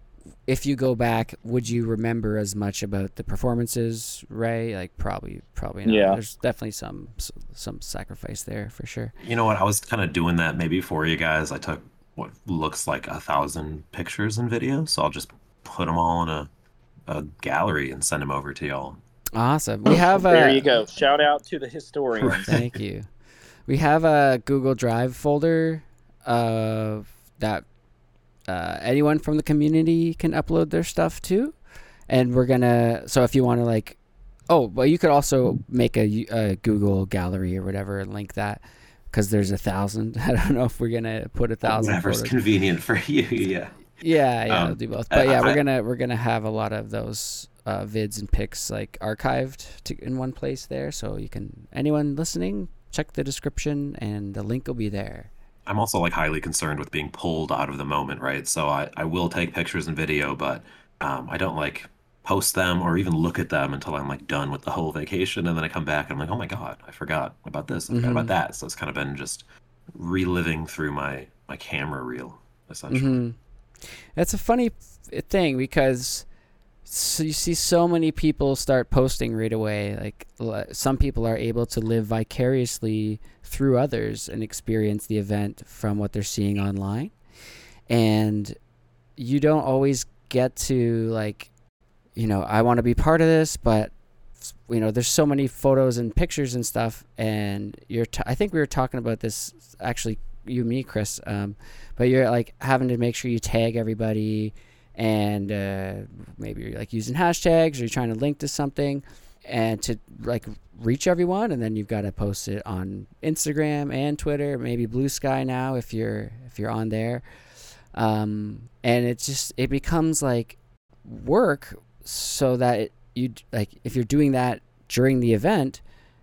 if you go back, would you remember as much about the performances, Ray? Like, probably, probably not. Yeah. There's definitely some some sacrifice there for sure. You know what? I was kind of doing that maybe for you guys. I took what looks like a thousand pictures and videos, so I'll just put them all in a, a gallery and send them over to y'all. Awesome. We have a. there you go. Shout out to the historians. Thank you. We have a Google Drive folder uh, that uh, anyone from the community can upload their stuff to, and we're gonna. So if you want to like, oh, well, you could also make a, a Google gallery or whatever and link that because there's a thousand. I don't know if we're gonna put a thousand. Whatever's photos. convenient for you. Yeah. Yeah, yeah, Um, I'll do both. But yeah, I- we're gonna we're gonna have a lot of those uh, vids and pics like archived to, in one place there, so you can anyone listening check the description and the link will be there. I'm also like highly concerned with being pulled out of the moment, right? So I, I will take pictures and video, but um, I don't like post them or even look at them until I'm like done with the whole vacation, and then I come back and I'm like, oh my god, I forgot about this, I forgot Mhm. about that. So it's kind of been just reliving through my my camera reel, essentially. hmm It's a funny thing because so you see so many people start posting right away. Like some people are able to live vicariously through others and experience the event from what they're seeing online, and you don't always get to like, you know, I want to be part of this, but you know, there's so many photos and pictures and stuff, and you're. T- I think we were talking about this actually, you me, Chris. Um, but you're like having to make sure you tag everybody and uh, maybe you're like using hashtags or you're trying to link to something and to like reach everyone and then you've got to post it on instagram and twitter maybe blue sky now if you're if you're on there um, and it just it becomes like work so that you like if you're doing that during the event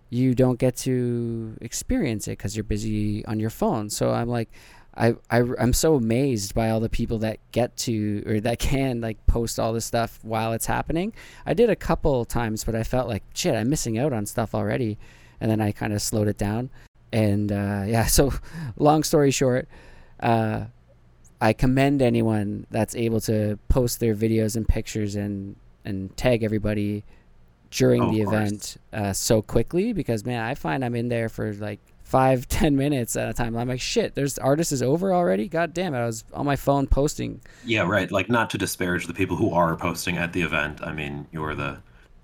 you don't get to experience it because you're busy on your phone. So i'm like I, I i'm so amazed by all the people that get to or that can like post all this stuff while it's happening. I did a couple times but i felt like shit i'm missing out on stuff already. And then i kind of slowed it down. And uh, yeah so long story short uh, i commend anyone that's able to post their videos and pictures and and tag everybody during Oh, the event uh, so quickly because man i find i'm in there for like five ten minutes at a time i'm like shit there's artist is over already god damn it i was on my phone posting Yeah, right. Like not to disparage the people who are posting at the event. I mean, you're the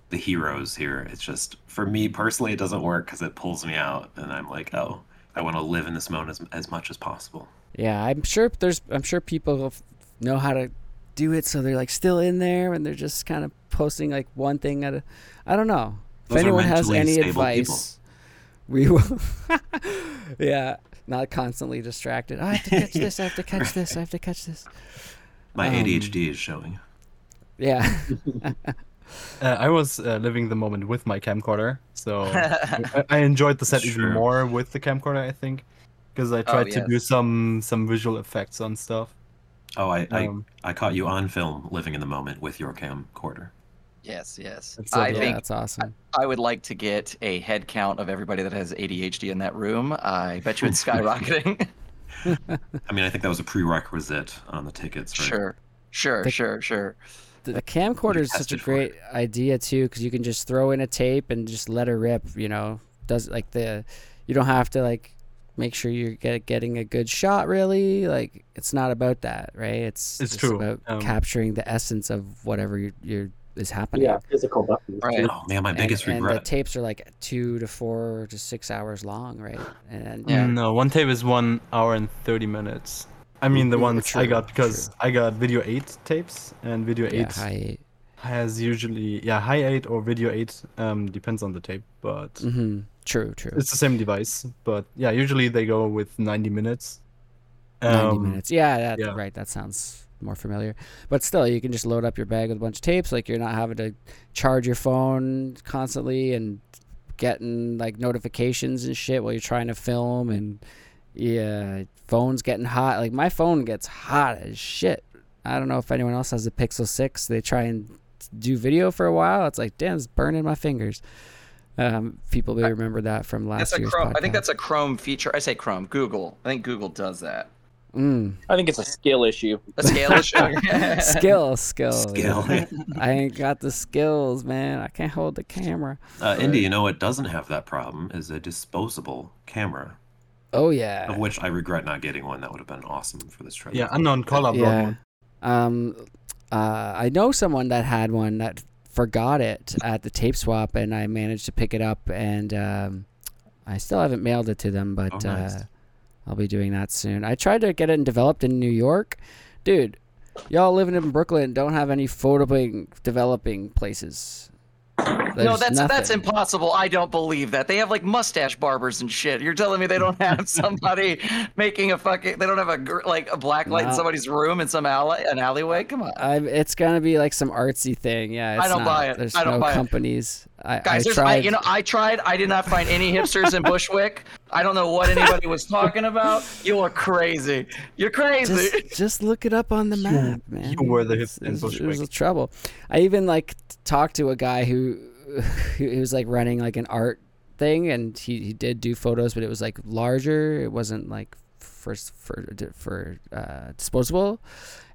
the heroes here. It's just for me personally, it doesn't work because it pulls me out, and I'm like, oh, I want to live in this moment as, as much as possible. yeah i'm sure there's i'm sure people know how to do it so they're like still in there and they're just kind of posting like one thing at a i don't know Those if anyone has any stable advice we will yeah not constantly distracted i have to catch this i have to catch this i have to catch this My Um, ADHD is showing. yeah Uh, I was uh, living the moment with my camcorder, so I, I enjoyed the set Sure. even more with the camcorder. I think because I tried to do some some visual effects on stuff. Oh, I, I Um, I caught you on film, living in the moment with your camcorder. Yes, yes. That's so I yeah think that's awesome I would like to get a head count of everybody that has ADHD in that room. I bet you it's skyrocketing. I mean, I think that was a prerequisite on the tickets, right? sure, sure, The- sure, sure. the, the camcorder is such a tested for it. great idea too because you can just throw in a tape and just let her rip you know does like the you don't have to like make sure you're get, getting a good shot really like it's not about that right it's It's just true. about Um, capturing the essence of whatever you're, you're is happening Yeah, physical buttons. Right. Oh man, my and, biggest and the tapes are like two to four to six hours long right and Yeah. No, one tape is one hour and thirty minutes. I mean the Mm, ones I got because true. I got video eight tapes, and video Yeah, eight high. Has usually yeah high eight or video eight um depends on the tape, but Mm-hmm. True, true. it's the same device. But yeah, usually they go with 90 minutes. 90 Um, minutes. Yeah, that, yeah. right. That sounds more familiar. But still, you can just load up your bag with a bunch of tapes. Like you're not having to charge your phone constantly and getting like notifications and shit while you're trying to film. And yeah, phone's getting hot. Like my phone gets hot as shit. I don't know if anyone else has a Pixel 6. They try and do video for a while. It's like, damn, it's burning my fingers. Um, people may remember that from last That's a year's Chrome. I think that's a Chrome feature. I say Chrome. Google. I think Google does that. Mm. I think it's a skill issue. A scale issue. skill, skill. Skill. I ain't got the skills, man. I can't hold the camera. Uh, Indy, you know what doesn't have that problem is a disposable camera, Oh yeah. of which I regret not getting one. That would have been awesome for this trip. yeah, unknown caller brought yeah. one. Um, uh, I know someone that had one that forgot it at the tape swap, and I managed to pick it up, and um, I still haven't mailed it to them, but Oh, nice. uh, I'll be doing that soon. I tried to get it developed in New York, dude. Y'all living in Brooklyn don't have any photoing developing places. No, There's that's that's nothing. impossible. I don't believe that. They have like mustache barbers and shit. You're telling me they don't have somebody making a fucking they don't have a like a black light in somebody's room in some alley an alleyway? Come on. I, it's gonna be like some artsy thing. Yeah, it's I don't not. buy it. There's I don't no buy it. Companies. I, Guys, I there's tried. I, you know I tried. I did not find any hipsters in Bushwick. I don't know what anybody was talking about. You are crazy. You're crazy. just, just look it up on the map, man. you were the It's- hip in it's- It Bushwick. was trouble. I even like talked to a guy who who was like running like an art thing, and he, he did do photos, but it was like larger. It wasn't like for for for uh, disposable.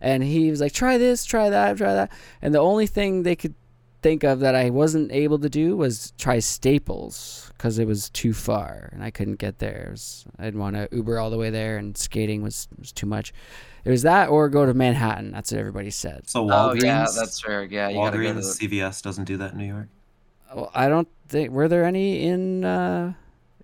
And he was like, try this, try that, try that. And the only thing they could think of that I wasn't able to do was try Staples because it was too far and I couldn't get there. Was, I didn't want to Uber all the way there, and skating was was too much. It was that or go to Manhattan. That's what everybody said. So Walgreens. oh Walgreens, yeah, that's fair. Yeah, you gotta go to Walgreens, the, CVS doesn't do that in New York. Well, I don't think were there any in uh,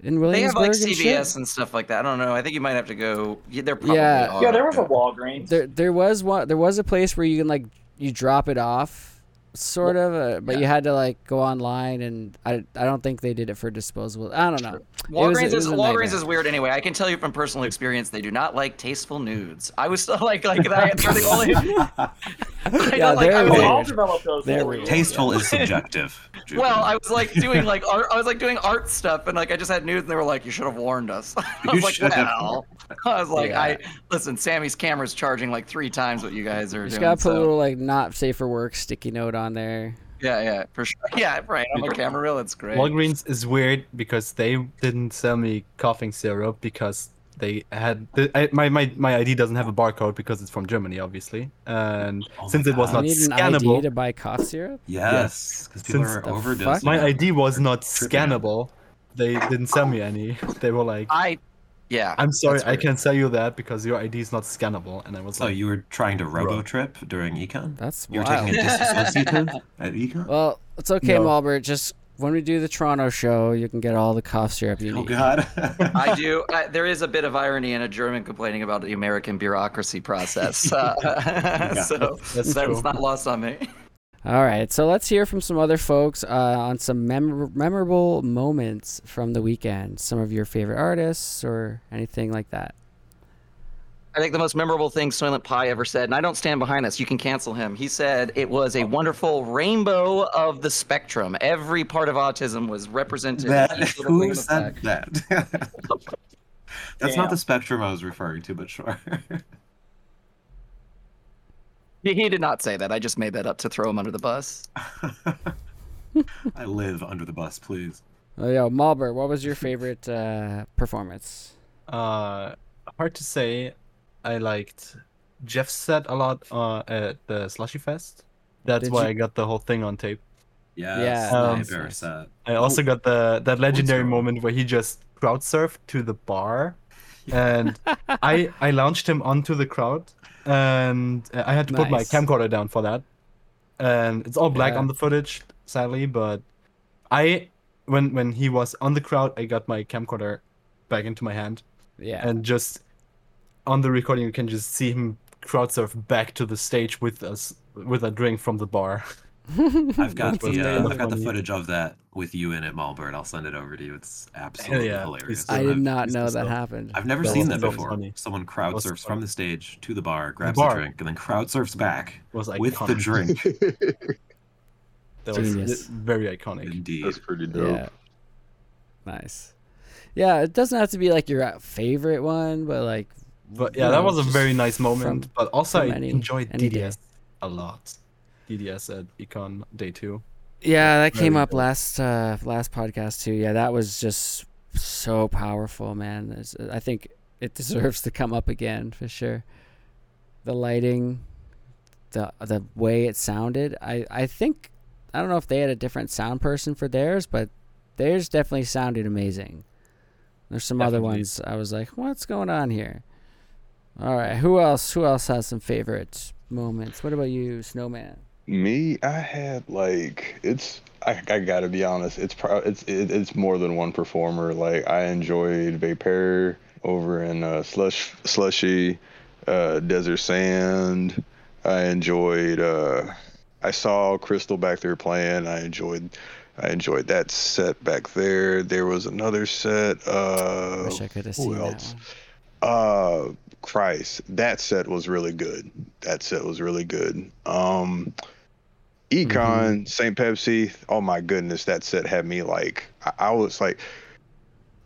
in They have like CVS shit? and stuff like that. I don't know. I think you might have to go. Yeah, there probably Yeah. are. Yeah, there was a Walgreens. There there was one. There was a place where you can like you drop it off, sort of, uh, but you had to like go online, and I I don't think they did it for disposable. I don't know. It was- Walgreens was is Walgreens is weird anyway. I can tell you from personal experience, they do not like tasteful nudes. I was still like like that. They're the only. I Yeah, don't like. I they're was Well, weird. I'll develop those. Weird. Tasteful is subjective. Well, I was like doing like art. I was like doing art stuff, and like I just had nudes, and they were like, "You should have warned us." I You was like, should have "Well," I was like, Yeah. "I listen." Sammy's camera's charging like three times what you guys are Just doing. gotta put so- a little like not safe for work sticky note on there. Yeah, yeah, for sure. Yeah, right. On my camera reel, it's great. Walgreens is weird because they didn't sell me coughing syrup because they had the, I, my, my my ID doesn't have a barcode because it's from Germany, obviously, and Oh since it was God. You not need an ID scannable, to buy cough syrup. yes, because people Since are the overdosing. my. ID was not scannable. They didn't sell me any. They were like, I, yeah. "I'm sorry, I can't sell you that because your ID is not scannable." And I was like, Oh, you were trying to robo trip during econ? That's You were wild. taking a disassociative at econ? Well, it's okay, No. Mallbert. Just when we do the Toronto show, you can get all the cough syrup you Oh need. God. I do. I, there is a bit of irony in a German complaining about the American bureaucracy process. Uh, so That's that's true. not lost on me. All right, so let's hear from some other folks uh, on some mem- memorable moments from the weekend. Some of your favorite artists or anything like that. I think the most memorable thing Soylent Pie ever said, and I don't stand behind this, you can cancel him. He said it was a wonderful rainbow of the spectrum. Every part of autism was represented. that, each little grain who said that? That's Damn. not the spectrum I was referring to, but sure. He, he did not say that. I just made that up to throw him under the bus. I live under the bus, please. Oh, yo, Mallbert, what was your favorite uh, performance? Uh, hard to say. I liked Jeff's set a lot uh, at the Slushy Fest. That's Did why you- I got the whole thing on tape. Yes, Yeah, Um, nice, very sad. I also got the that legendary sorry. moment where he just crowd surfed to the bar, and I I launched him onto the crowd, and uh, I had to put my camcorder down for that, and it's all black Yeah. on the footage, sadly. But I when when he was on the crowd, I got my camcorder back into my hand Yeah. and just on the recording you can just see him crowd surf back to the stage with us with a drink from the bar. I've got the uh, I've got the footage of that with you in it, Mallbert. I'll send it over to you. It's absolutely yeah, hilarious. I do. did I've not know that stuff. happened. I've never That seen that that before. funny. Someone crowd surfs funny. from the stage to the bar, grabs bar. a drink, and then crowd surfs back was with the drink. That was Genius. very iconic. Indeed. That's pretty dope. Yeah. Nice. Yeah, it doesn't have to be like your uh, favorite one, but like. But you yeah, that know, was a very nice from- moment. But also, I from enjoyed any day. DDS a lot. DDS at Econ Day Two. Yeah, that came up last uh last podcast too. Yeah, that was just so powerful, man. It's- I think it deserves to come up again for sure. The lighting, the the way it sounded. I I think I don't know if they had a different sound person for theirs, but theirs definitely sounded amazing. There's some other ones I was like, what's going on here? All right, who else? Who else has some favorite moments? What about you, Snowman? Me, I had like it's. I, I gotta be honest. It's pro, it's it, it's more than one performer. Like I enjoyed Vapor over in uh, Slush Slushy, uh, Desert Sand. I enjoyed. Uh, I saw Crystal back there playing. I enjoyed. I enjoyed that set back there. There was another set. Uh, Wish I could have seen that else? one. uh, Christ, that set was really good. That set was really good. Um, Econ, St. Pepsi. Oh my goodness, that set had me like I, I was like.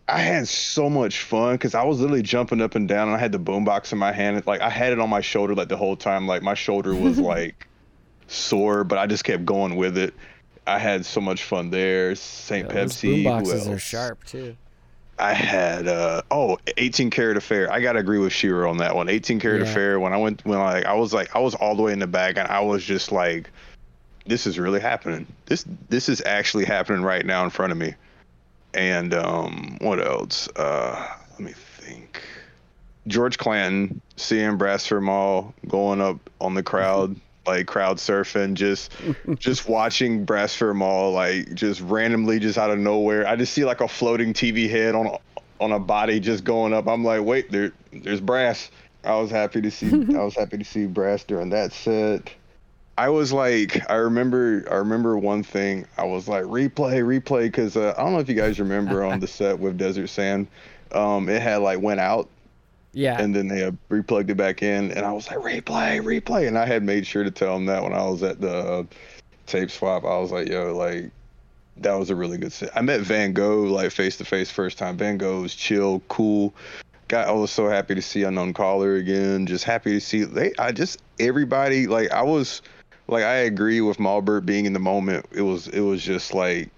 I had so much fun because I was literally jumping up and down, and I had the boombox in my hand. Like I had it on my shoulder like the whole time. Like my shoulder was like sore, but I just kept going with it. I had so much fun there. St. Yeah, those Pepsi. boomboxes are sharp too. I had uh oh 18 karat affair. I gotta agree with Shiro on that one. 18 karat Yeah. affair. When I went when like I was like I was all the way in the back and I was just like, this is really happening. This this is actually happening right now in front of me. And um what else? Uh let me think. George Clanton seeing Brasford Mall going up on the crowd like crowd surfing just just watching Brasford Mall like just randomly just out of nowhere. I just see like a floating TV head on on a body just going up. I'm like, wait, there there's Brass. I was happy to see I was happy to see Brass during that set. I was like, I remember I remember one thing. I was like, replay, replay, because uh, I don't know if you guys remember on the set with Desert Sand, um, it had like went out Yeah. and then they had replugged it back in and i was like replay replay and i had made sure to tell them that when i was at the uh, tape swap i was like yo like that was a really good set i met van gogh like face to face first time van gogh was chill cool got i was so happy to see unknown caller again just happy to see they i just everybody like i was like i agree with Mallbert being in the moment it was it was just like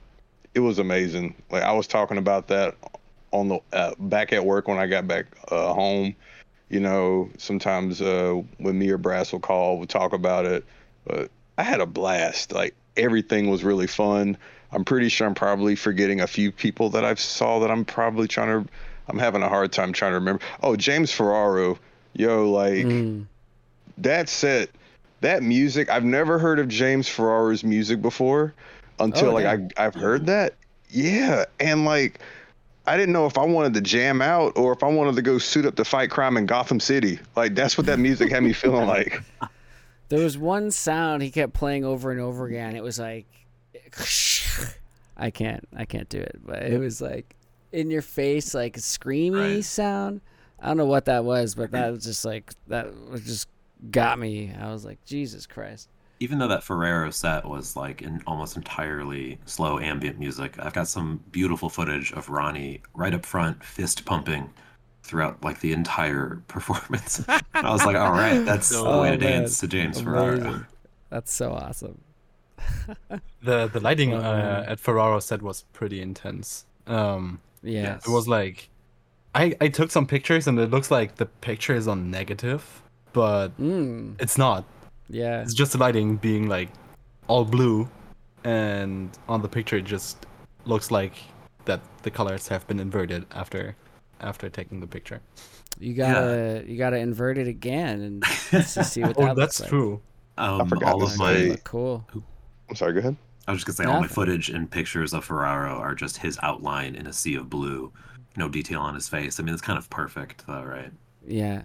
it was amazing like i was talking about that on the uh, back at work when I got back uh, home. You know, sometimes uh, when me or Brass will call, we'll talk about it. But I had a blast. Like everything was really fun. I'm pretty sure I'm probably forgetting a few people that I've saw that I'm probably trying to. I'm having a hard time trying to remember. Oh, James Ferraro, yo, like Mm. that set, that music. I've never heard of James Ferraro's music before until Oh, like damn. I I've heard that. Yeah, and like I didn't know if I wanted to jam out or if I wanted to go suit up to fight crime in Gotham City. Like that's what that music had me feeling like. There was one sound he kept playing over and over again. It was like, I can't, I can't do it, but it was like in your face, like screamy Right. sound. I don't know what that was, but that was just like that was just got me. I was like, Jesus Christ. Even though that Ferraro set was like an almost entirely slow ambient music, I've got some beautiful footage of Ronnie right up front, fist pumping throughout like the entire performance. I was like, all right, that's the Oh, way to man. dance to James Ferraro. That's so awesome. The the lighting uh, at Ferraro set was pretty intense. Um, Yeah. it was like, I I took some pictures and it looks like the picture is on negative, but Mm, it's not. yeah. It's just the lighting being like all blue, and on the picture it just looks like that the colors have been inverted after after taking the picture. You gotta, you gotta invert it again and see what that Oh, looks that's like. true. Um, forgot all to of That my, would say- look cool. I'm sorry. Go ahead. I was just gonna say, all my footage and pictures of Ferraro are just his outline in a sea of blue, no detail on his face. I mean, it's kind of perfect, though, right? Yeah.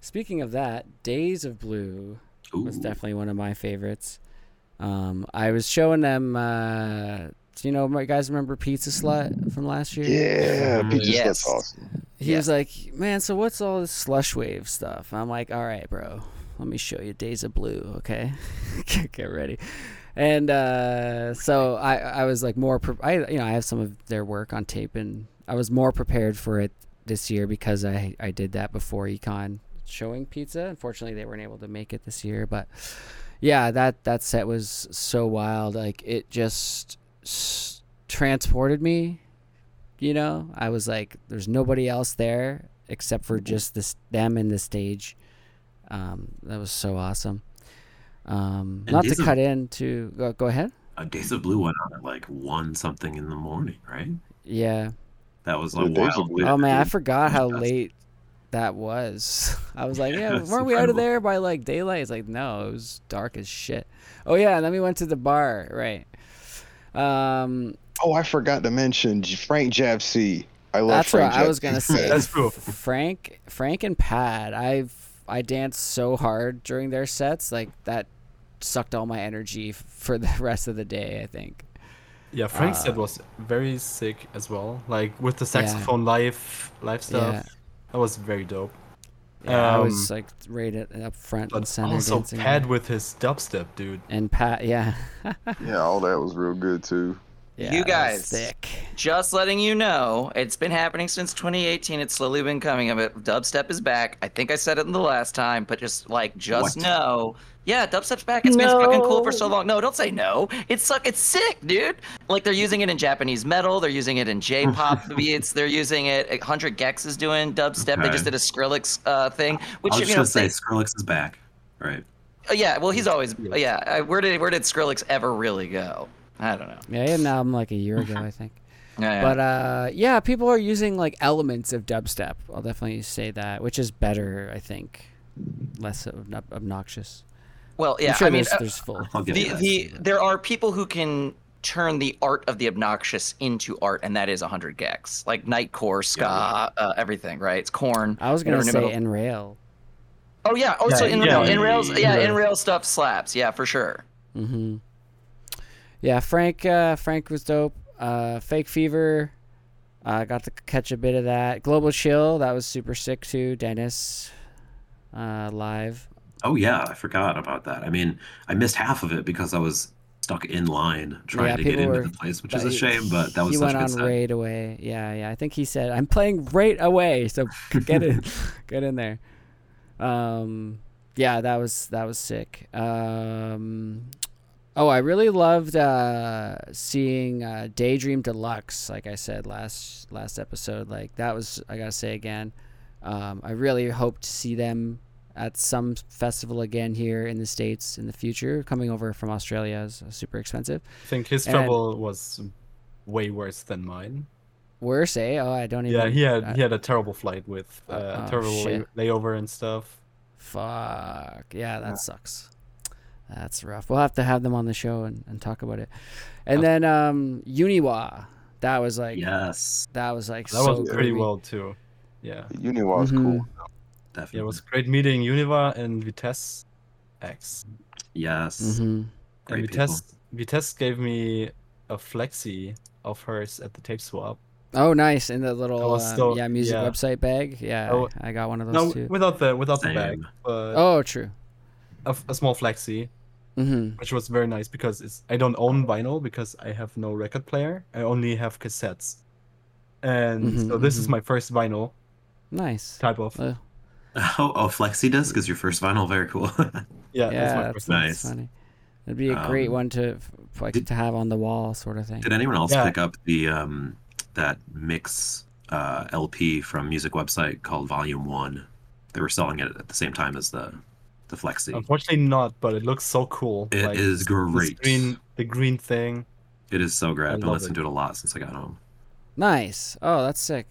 Speaking of that, Days of Blue was definitely one of my favorites. Um, I was showing them. Uh, do you know, my guys remember Pizza Slut from last year? Yeah, Mhm. Peaches Yes. that's awesome. He was like, "Man, so what's all this slush wave stuff?" I'm like, "All right, bro, let me show you Days of Blue, okay? Get get ready." And uh, so I, I was like more, pre- I you know I have some of their work on tape, and I was more prepared for it this year because I I did that before Econ showing pizza. Unfortunately, they weren't able to make it this year, but yeah, that that set was so wild. Like it just s- transported me you know i was like there's nobody else there except for just this them and the stage um that was so awesome um And not to of- cut into go, go ahead Uh, Days of Blue went on at like one something in the morning, right? yeah That was Yeah, like wild. Oh man i forgot how late that was i was like yeah Yeah, weren't we out of there by like daylight it's like no it was dark as shit oh yeah and then we went to the bar right um Oh, I forgot to mention Frank JavCee. I love That's Frank what I was gonna say. That's true. Frank, Frank and Pat. I've I danced so hard during their sets, like that sucked all my energy f- for the rest of the day. I think. Yeah, Frank's Uh, set was very sick as well. Like with the saxophone live live stuff. Yeah. That was very dope. Yeah, I was Um, like rated up front and But center also dancing. Pad with his dubstep, dude. and Pat, yeah. Yeah, all that was real good too. yeah You guys. thick. Just letting you know, it's been happening since 2018. It's slowly been coming of it. Dubstep is back. I think I said it in the last time, but just like, just What? know, yeah, dubstep's back. It's been fucking cool for so long. No, don't say no. It's suck. It's sick, dude. Like they're using it in Japanese metal. They're using it in J-pop beats. They're using it. 100 gecs is doing dubstep. They just did a Skrillex uh, thing, which I was you just know, gonna say Skrillex is back. Right. uh, yeah. Well, he's always yeah. uh, Where did where did Skrillex ever really go? I don't know. Yeah, he had an album like a year ago, I think. Yeah, yeah. But uh, yeah, people are using like elements of dubstep. I'll definitely say that, which is better, I think, less ob- obnoxious. Well, yeah. I'm sure I mean, there's, uh, there's full. I'll give you the, the there are people who can turn the art of the obnoxious into art, and that is 100 gecs, like nightcore, ska, uh, everything. Right? It's Korn. I was gonna say nu metal. Nrail. Oh yeah. Oh, so Yeah, in yeah, rail, in yeah, yeah. rail stuff slaps. Yeah, for sure. Mm-hmm. Yeah, Frank. Uh, Frank was dope. Uh, Fake Fever. I got to catch a bit of that. Global Chill. That was super sick too. Dennis. Uh, live. Oh yeah, I forgot about that. I mean, I missed half of it because I was stuck in line trying Yeah, to get into were- the place, which is a shame. But that was he such went a on right away. Yeah, yeah. I think he said, "I'm playing right away." So get in, get in there. Um, yeah, that was that was sick. Um, oh, I really loved uh, seeing uh, Daydream Deluxe. Like I said last last episode, like that was I gotta say again. Um, I really hope to see them at some festival again here in the states in the future. Coming over from Australia is uh, super expensive. I think his And- trouble was way worse than mine. Worse, eh? Oh, I don't even. Yeah, he had I- he had a terrible flight with uh, Oh, a terrible shit. layover and stuff. Fuck. Yeah, that sucks. That's rough. We'll have to have them on the show and, and talk about it. And then um Uniwa. That was like Yes, that was like That so was pretty groovy. well too. Yeah, Uniwa was Mhm. cool. Definitely. yeah, it was great meeting Univa and Vitesse X. Yes. Mhm. And Great people. Vitesse Vitesse gave me a flexi of hers at the tape swap. Oh, nice. In the little was uh, so- yeah music yeah. website bag. Yeah, Oh, I got one of those No, too. without the without the bag, but Oh, true. a, a small flexi, Mhm. which was very nice because it's I don't own vinyl because I have no record player. I only have cassettes, and Mhm, so this is mhm. my first vinyl Nice. type of. Uh, Oh, oh, flexi disc is your first vinyl. Very cool. yeah, yeah, that's my that's, Nice. funny. It'd be a great Um, one to like did- to have on the wall, sort of thing. Did anyone else Yeah. pick up the um that mix uh, LP from music website called Volume One? They were selling it at the same time as the the flexi. Unfortunately, not, but it looks so cool. It is the great. green, the green thing. It is so great. I I've been listening it. to it a lot since I got home. Nice. Oh, that's sick.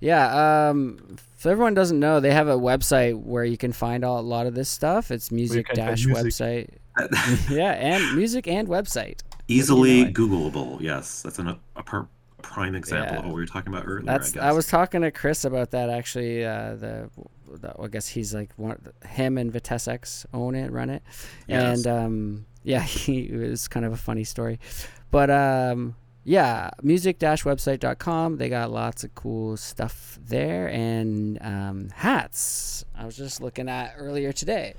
Yeah. Um, if everyone doesn't know, they have a website where you can find all, a lot of this stuff. It's music dash website. yeah, and music and website. Easily know, Googleable. Yes, that's an, a per, prime example Yeah. of what we were talking about earlier. That's. I, I, was talking to Chris about that actually. Uh, the I guess he's like one. Him and Vitesse X own it, run it, Yes. and um, yeah, he it was kind of a funny story, but um, yeah, music-website.com. They got lots of cool stuff there and um, hats. I was just looking at earlier today.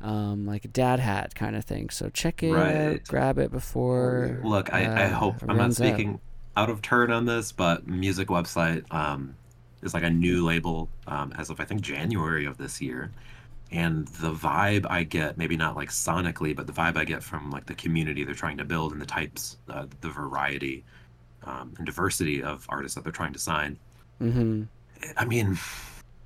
Um, like a dad hat kind of thing. So check it Right. grab it before. Look, I, I uh, hope I'm not speaking out of turn on this, but music website um, is like a new label um, as of I think January of this year, and the vibe I get, maybe not like sonically, but the vibe I get from like the community they're trying to build and the types, uh, the variety um, and diversity of artists that they're trying to sign. Mm-hmm. I mean,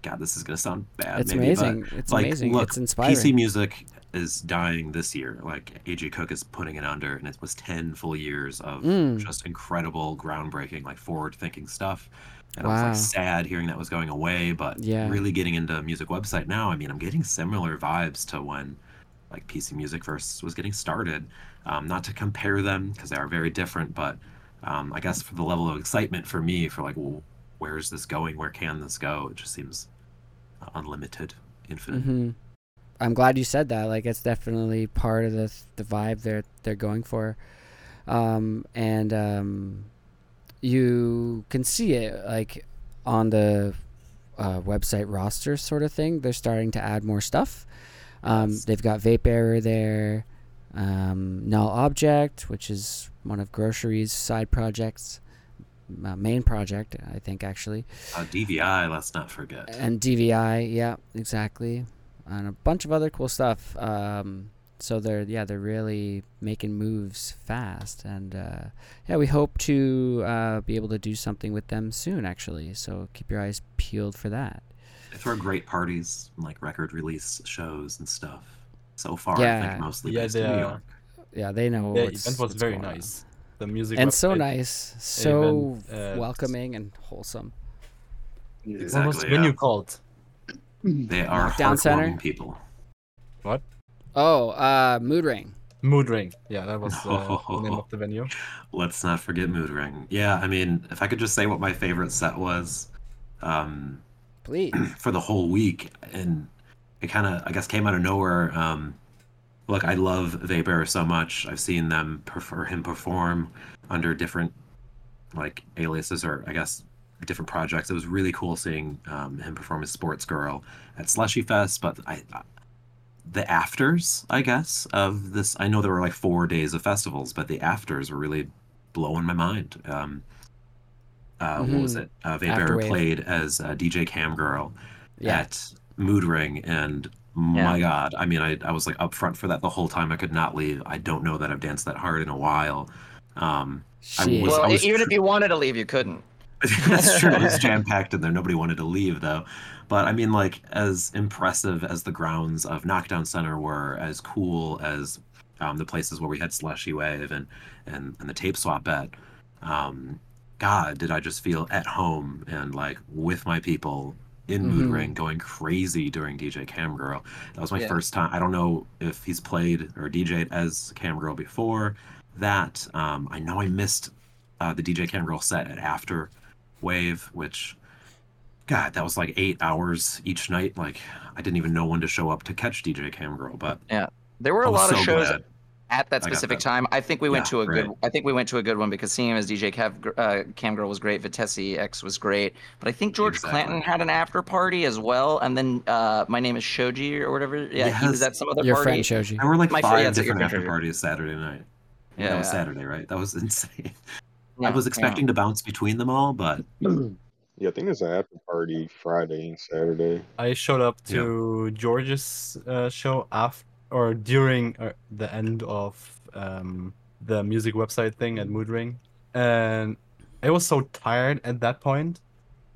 God, this is gonna sound bad. It's maybe, but, amazing. It's like, amazing. Look, it's inspiring. PC music is dying this year. Like A. G. Cook is putting it under, and it was ten full years of Mm. just incredible, groundbreaking, like forward-thinking stuff. And I was like sad hearing that was going away, but Yeah. really getting into music website now. I mean, I'm getting similar vibes to when like PC Music first was getting started. Um, not to compare them because they are very different, but um, I guess for the level of excitement for me, for like, well, where is this going? Where can this go? It just seems unlimited, infinite. hmm I'm glad you said that. Like, it's definitely part of the the vibe they're they're going for, um, and um, you can see it like on the uh, website roster sort of thing. They're starting to add more stuff. Um, Yes. they've got Vaperror there, um, Null Object, which is one of Grocery's side projects, uh, main project, I think actually. Uh, DVI, let's not forget. and DVI, yeah, exactly, and a bunch of other cool stuff. Um, so they're yeah they're really making moves fast, and uh, yeah we hope to uh, be able to do something with them soon actually. So keep your eyes peeled for that. They throw great parties, like record release shows and stuff. So far, I Yeah. think mostly Yeah, based they in New York. Yeah, they know. The what's- event was what's very going on. nice. The music and so nice, so Even, uh, welcoming and wholesome. What was Exactly, the yeah. venue called? They are Knockdown Center? heartwarming people. Oh, uh, Mood Ring. Mood Ring. Yeah, that was uh, the name of the venue. Let's not forget Mood Ring. Yeah, I mean, if I could just say what my favorite set was, um, Please. for the whole week, and it kind of, I guess, came out of nowhere. Um, look, I love Vapor so much. I've seen them prefer him perform under different, like aliases or I guess different projects. It was really cool seeing um, him perform as Sports Girl at Slushy Fest. But I, I, the afters, I guess, of this, I know there were like four days of festivals, but the afters were really blowing my mind. Um, uh, What was it? Uh, Vapor played as uh, DJ Cam Girl Yeah. at Mood Ring, and my God, I mean, I, I was like up front for that the whole time. I could not leave. I don't know that I've danced that hard in a while. Um, I was- Well, I was even tr- if you wanted to leave, you couldn't. That's true. It was jam packed in there. Nobody wanted to leave though. But I mean, like as impressive as the grounds of Knockdown Center were, as cool as um, the places where we had Slushy Wave and and, and the tape swap at. Um, God, did I just feel at home and like with my people in Mood Mhm. Ring going crazy during DJ Cam Girl. That was my Yeah. first time. I don't know if he's played or DJ'd as Cam Girl before that. Um, I know I missed uh, the DJ Cam Girl set at After Wave, which, God, that was like eight hours each night. Like, I didn't even know when to show up to catch DJ Cam Girl, but yeah, There were a was lot of so shows glad. at that I specific that. time. I think we went Yeah, to a good. I think we went to a good one because seeing him as DJ Cav, uh, Cam Girl was great. Vitesse X was great, but I think George Exactly. Clanton had an after party as well. And then uh, my name is Shoji or whatever. Yeah, he was at some other Your party. friend Shoji. There were like My five that's what your different after treasure. parties Saturday night. Yeah, that was yeah. Saturday, right? That was insane. Yeah, I was yeah. expecting to bounce between them all, but Yeah, I think there's an after party Friday and Saturday. I showed up to George's uh, show after or during uh, the end of um, the music website thing at Mood Ring, and I was so tired at that point.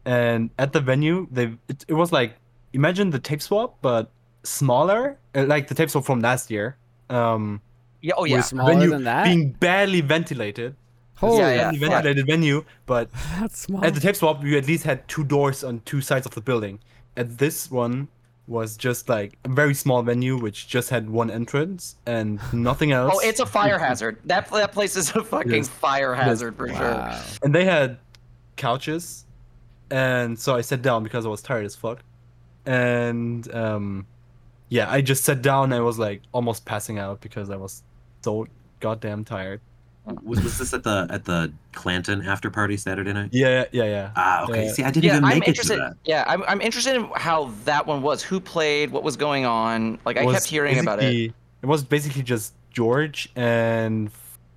And at the venue, they it, it was like imagine the tape swap but smaller, uh, like the tape swap from last year. Um, Yeah. Oh Way yeah. smaller venue than that. being barely ventilated, Holy, Yeah, yeah. barely ventilated venue, but that's small. at the tape swap, you at least had two doors on two sides of the building. At this one was just like a very small venue, which just had one entrance and nothing else. Oh, it's a fire hazard. That that place is a fucking Yes. fire hazard for sure. and they had couches, and so I sat down because I was tired as fuck. and um, yeah, I just sat down. and I was like almost passing out because I was so goddamn tired. Was, was this at the at the Clanton after party Saturday night? Yeah, yeah, yeah. Ah, okay. Yeah. See, I didn't Yeah, even I'm make it to interested. that. Yeah, I'm, I'm interested in how that one was. Who played? What was going on? Like I kept hearing about it. It was basically just George and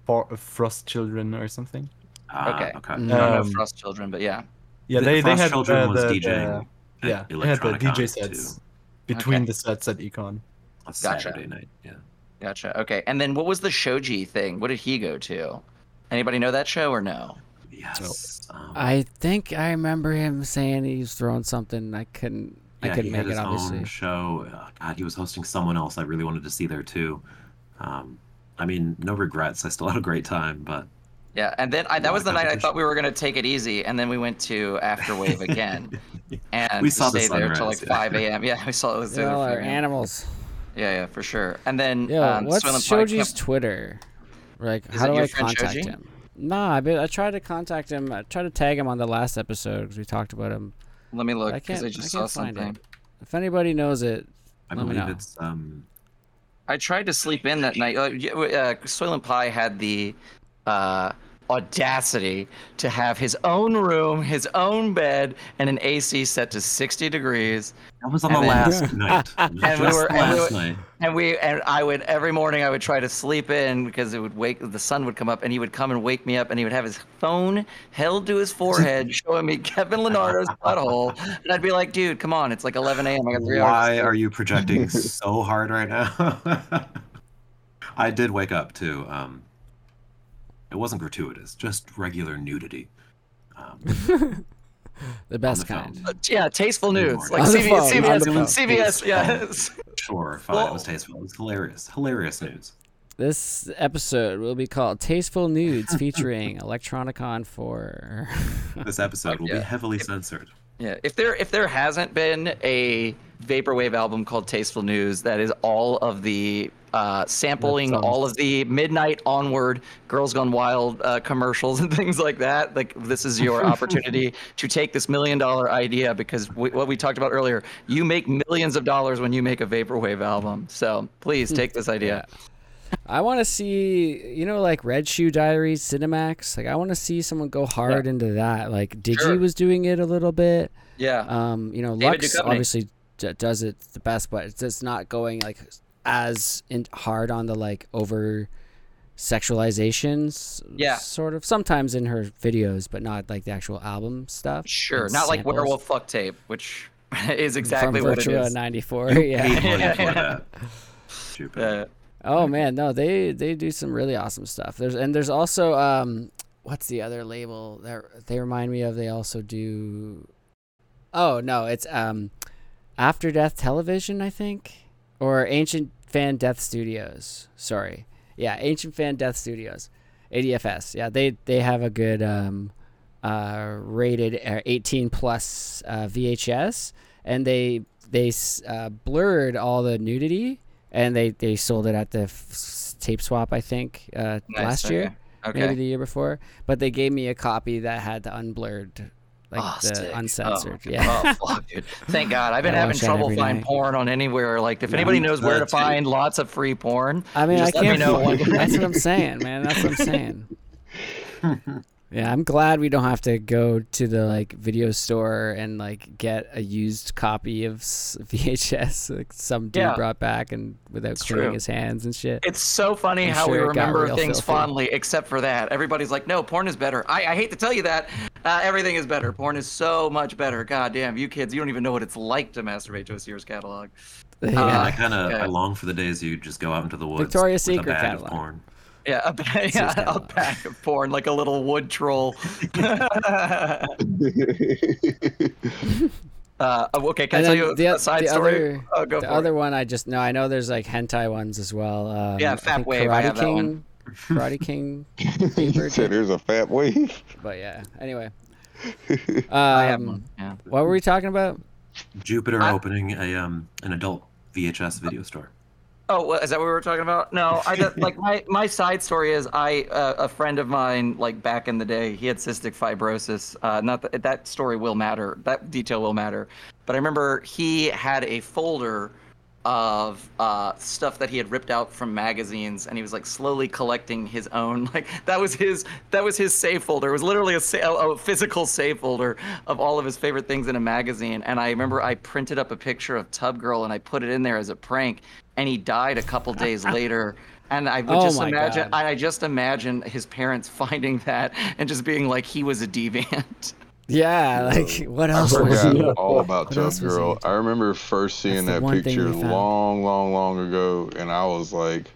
For- Frost Children or something. Ah, Okay. okay. I don't know Um, Frost Children, but yeah. Yeah, The they, they had Children uh, was the, DJing. the- yeah, at they had the DJ sets too. between Okay. the sets at Econ. A Gotcha. Saturday night. Yeah. Gotcha. Okay. And then what was the Shoji thing? What did he go to? Anybody know that show or no? Yes. Um, I think I remember him saying he was throwing something. I couldn't. I yeah, couldn't he make had it, his obviously. own show. Uh, God, he was hosting someone else. I really wanted to see there too. Um, I mean, no regrets. I still had a great time, but Yeah. And then I, that was the night I thought we were gonna take it easy, and then we went to Afterwave again, and We saw the stayed there till like yeah. 5 a.m. Yeah, we saw it was They there all for- are animals. Yeah, yeah, for sure. And then yeah, um, what's Soylent Shoji's kept- Twitter? Like, Is how do I contact Shoji? him? Nah, I, been, I tried to contact him. I tried to tag him on the last episode because we talked about him. Let me look I because can't. I I, just can't saw find something. it. If anybody knows it, I Let me believe know. it's um. I tried to sleep in that night. Uh, y- uh, Soylent Pie had the uh, audacity to have his own room, his own bed, and an AC set to 60 degrees. That was on And the then- last night. And we were- the and we last were- night. And we and I would every morning I would try to sleep in because it would wake the sun would come up and he would come and wake me up and he would have his phone held to his forehead showing me Kevin Leonardo's butthole and I'd be like, dude, come on, it's like 11 a.m. I got three hours. Why are you projecting so hard right now? I did wake up to um. It wasn't gratuitous, just regular nudity. Um, the best the kind. Uh, yeah, tasteful Good nudes like On the CBS, phone, on CBS. CBS, yes. Sure, fine. Well- it was tasteful. It was hilarious. Hilarious news. This episode will be called "Tasteful Nudes" featuring Electronicon 4. This episode will yeah. be heavily censored. Yeah, if there if there hasn't been a vaporwave album called Tasteful News that is all of the uh, sampling sounds- all of the midnight onward Girls Gone Wild uh, commercials and things like that, like this is your opportunity to take this million dollar idea because we, what we talked about earlier, you make millions of dollars when you make a vaporwave album. So please take this idea. I want to see, you know, like Red Shoe Diaries, Cinemax. Like, I want to see someone go hard into that. Like, Digi Sure. was doing it a little bit. Yeah. Um, you know, David Lux Duchovny. obviously d- does it the best, but it's just not going like as in hard on the like over sexualizations. Yeah. Sort of. Sometimes in her videos, but not like the actual album stuff. Sure. and Not like. Werewolf Fuck Tape, which is exactly From what it Virtua is. '94. Paid yeah. money for that. Stupid. Uh, Oh man, no, they they do some really awesome stuff. There's and there's also um, what's the other label that they remind me of? They also do. Oh no, it's um, After Death Television, I think, or Ancient Fan Death Studios. Sorry, yeah, Ancient Fan Death Studios, ADFS. Yeah, they they have a good um, uh, rated uh, 18 plus uh, VHS, and they they uh, blurred all the nudity, and they they sold it at the f- tape swap, I think, uh, nice, last okay. year, Okay. maybe the year before. But they gave me a copy that had the unblurred, like Oh, the sick. uncensored. Oh, yeah. Oh, fuck, dude. Thank God. I've been having trouble finding night. porn on anywhere. Like, if Yeah, anybody knows where to too. find lots of free porn, I mean, I let me can't. know That's what I'm saying, man. That's what I'm saying. Yeah, I'm glad we don't have to go to the like video store and like get a used copy of VHS like some dude Yeah. brought back and without It's cleaning true. his hands and shit. it's so funny I'm how we sure it got remember things filthy. fondly, except for that. Everybody's like, no, porn is better. I, I hate to tell you that. Uh, everything is better. Porn is so much better. God damn, you kids, you don't even know what it's like to masturbate to a Sears catalog. Yeah, yeah. I kind of okay. I long for the days you just go out into the woods Victoria's with Secret a bag catalog. of porn. Yeah, a, ba- yeah, a catalog. pack of porn, like a little wood troll. uh, okay, can And I tell you the, a o- side the story? other, oh, go the for other it. one I just know. I know there's like hentai ones as well. Um, Yeah, Fat think Wave, I Karate have that one. Karate King, he said there's a fat wave. but yeah. Anyway, I have um, one. Yeah. what were we talking about? Jupiter I- opening a um an adult VHS video store. Oh, is that what we were talking about? No, I like my my side story is I uh, a friend of mine like back in the day he had cystic fibrosis. Uh, not that that story will matter. That detail will matter. But I remember he had a folder of uh, stuff that he had ripped out from magazines, and he was like slowly collecting his own. Like that was his that was his save folder. It was literally a, sa- a physical save folder of all of his favorite things in a magazine. And I remember I printed up a picture of Tub Girl and I put it in there as a prank. And he died a couple days later. And I would Oh just imagine, God. I I just imagine his parents finding that and just being like, he was a deviant. Yeah, like what else was forgot he? all about What Tub Girl. I remember first seeing the that picture long, long, long ago, and I was like,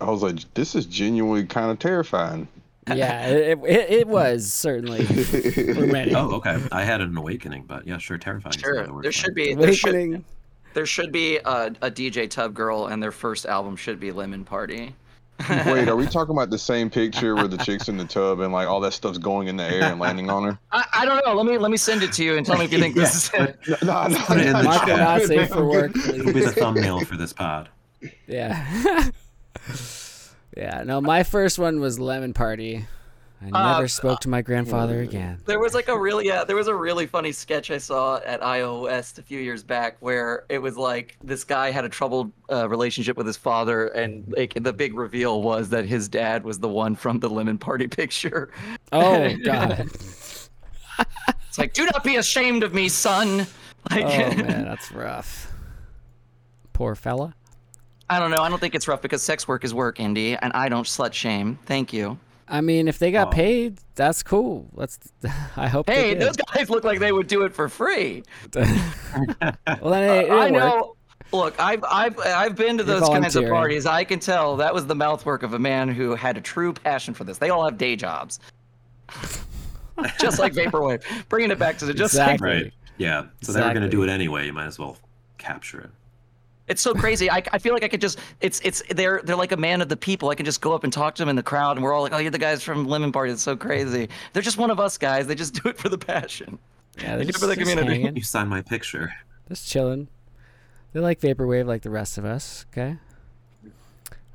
I was like, this is genuinely kind of terrifying. Yeah, it, it, it was certainly. Oh, okay. I had an awakening, but yeah, sure, terrifying. Sure, there should be there should Awakening. there should be a, a DJ Tub Girl, and their first album should be Lemon Party. Wait, are we talking about the same picture where the chick's in the tub and like all that stuff's going in the air and landing on her? I, I don't know. Let me let me send it to you and tell me if you think this is it. No, no, Put it in the Mark chat. not safe for work, It'll be the thumbnail for this pod. Yeah. yeah. No, my first one was Lemon Party. I Uh, never spoke to my grandfather again. There was like a really yeah, there was a really funny sketch I saw at iOS a few years back where it was like this guy had a troubled uh, relationship with his father, and like the big reveal was that his dad was the one from the Lemon Party picture. Oh God. It's like, do not be ashamed of me, son. Like, Oh man, that's rough. Poor fella. I don't know. I don't think it's rough because sex work is work, Indy, and I don't slut shame. Thank you. I mean, if they got Oh. paid, that's cool. Let's. I hope. Hey, they those guys look like they would do it for free. well, then it, uh, I it worked. know. Look, I've I've I've been to You're those kinds of parties. I can tell that was the mouthwork of a man who had a true passion for this. They all have day jobs, just like vaporwave. Bringing it back to the just like Exactly. Right. Yeah. So they were going to do it anyway. You might as well capture it. It's so crazy. I, I feel like I could just it's it's they're they're like a man of the people. I can just go up and talk to them in the crowd, and we're all like, oh, you're the guys from Lemon Party. It's so crazy. They're just one of us guys. They just do it for the passion. Yeah, They they're do it for the just, just community. hanging, You signed my picture. just chilling. They like vaporwave like the rest of us. Okay.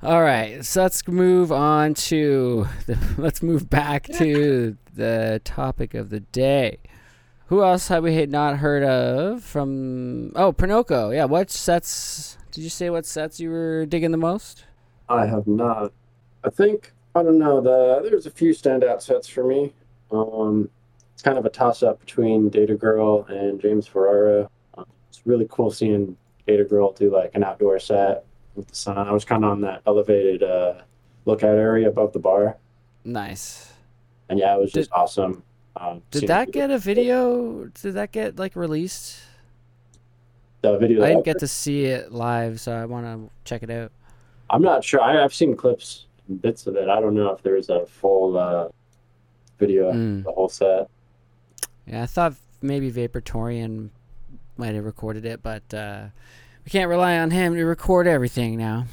All right, so let's move on to the, let's move back to the topic of the day. Who else have we not heard of from? Oh, Prenoko. Yeah, what sets? Did you say what sets you were digging the most? I have not. I think I don't know. The there's a few standout sets for me. Um, it's kind of a toss up between Data Girl and James Ferraro. Uh, it's really cool seeing Data Girl do like an outdoor set with the sun. I was kind of on that elevated uh, lookout area above the bar, Nice. and yeah, it was just awesome. Um, Did that get a video? Did that get like released? the video? I didn't get to see it live, so I want to check it out. I'm not sure. I, I've seen clips, and bits of it. I don't know if there's a full uh, video of Mm. the whole set. Yeah, I thought maybe Vaportorian might have recorded it, but uh, we can't rely on him to record everything now.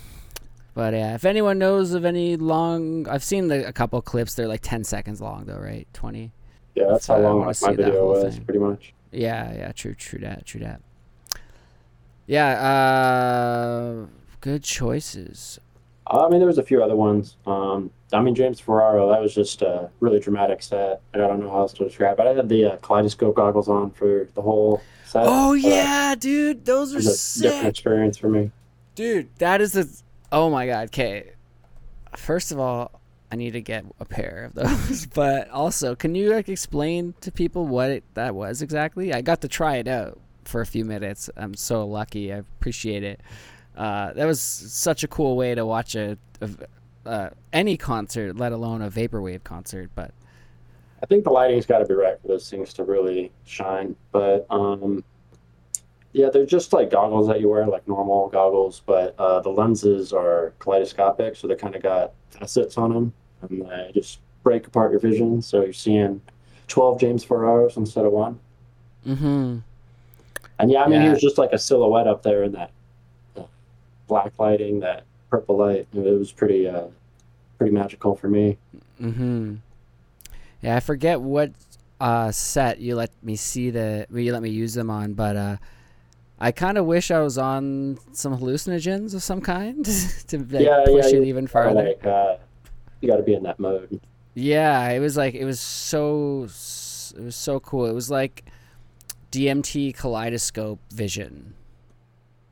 But yeah, if anyone knows of any long, I've seen the, a couple clips. They're like ten seconds long, though, right? Twenty. Yeah, that's how long like, see my video was, thing. pretty much. Yeah, yeah, true, true that, true that. Yeah, uh, good choices. I mean, there was a few other ones. Um, I mean, James Ferraro, that was just a really dramatic set. I don't know how else to describe it. I had the uh, kaleidoscope goggles on for the whole set. Oh yeah, dude, those are a different experience for me. Dude, that is a. Oh my god. Okay. First of all, I need to get a pair of those. But also, can you like explain to people what it, that was exactly? I got to try it out for a few minutes. I'm so lucky. I appreciate it. Uh, that was such a cool way to watch a, a uh, any concert, let alone a vaporwave concert. But I think the lighting's got to be right for those things to really shine. But um, yeah, they're just like goggles that you wear, like normal goggles, but uh, the lenses are kaleidoscopic, so they kind of got facets on them, and they just break apart your vision. So you're seeing 12 James Ferraros instead of one. mm-hmm. And yeah, I mean, he was just like a silhouette up there in that uh, black lighting, that purple light. It was pretty, uh, pretty magical for me. Mm-hmm. Yeah, I forget what uh, set you let me see the you let me use them on, but uh, I kind of wish I was on some hallucinogens of some kind to like, yeah, push yeah, it even farther. Like, uh, you got to be in that mode. Yeah, it was like it was so it was so cool. It was like DMT kaleidoscope vision.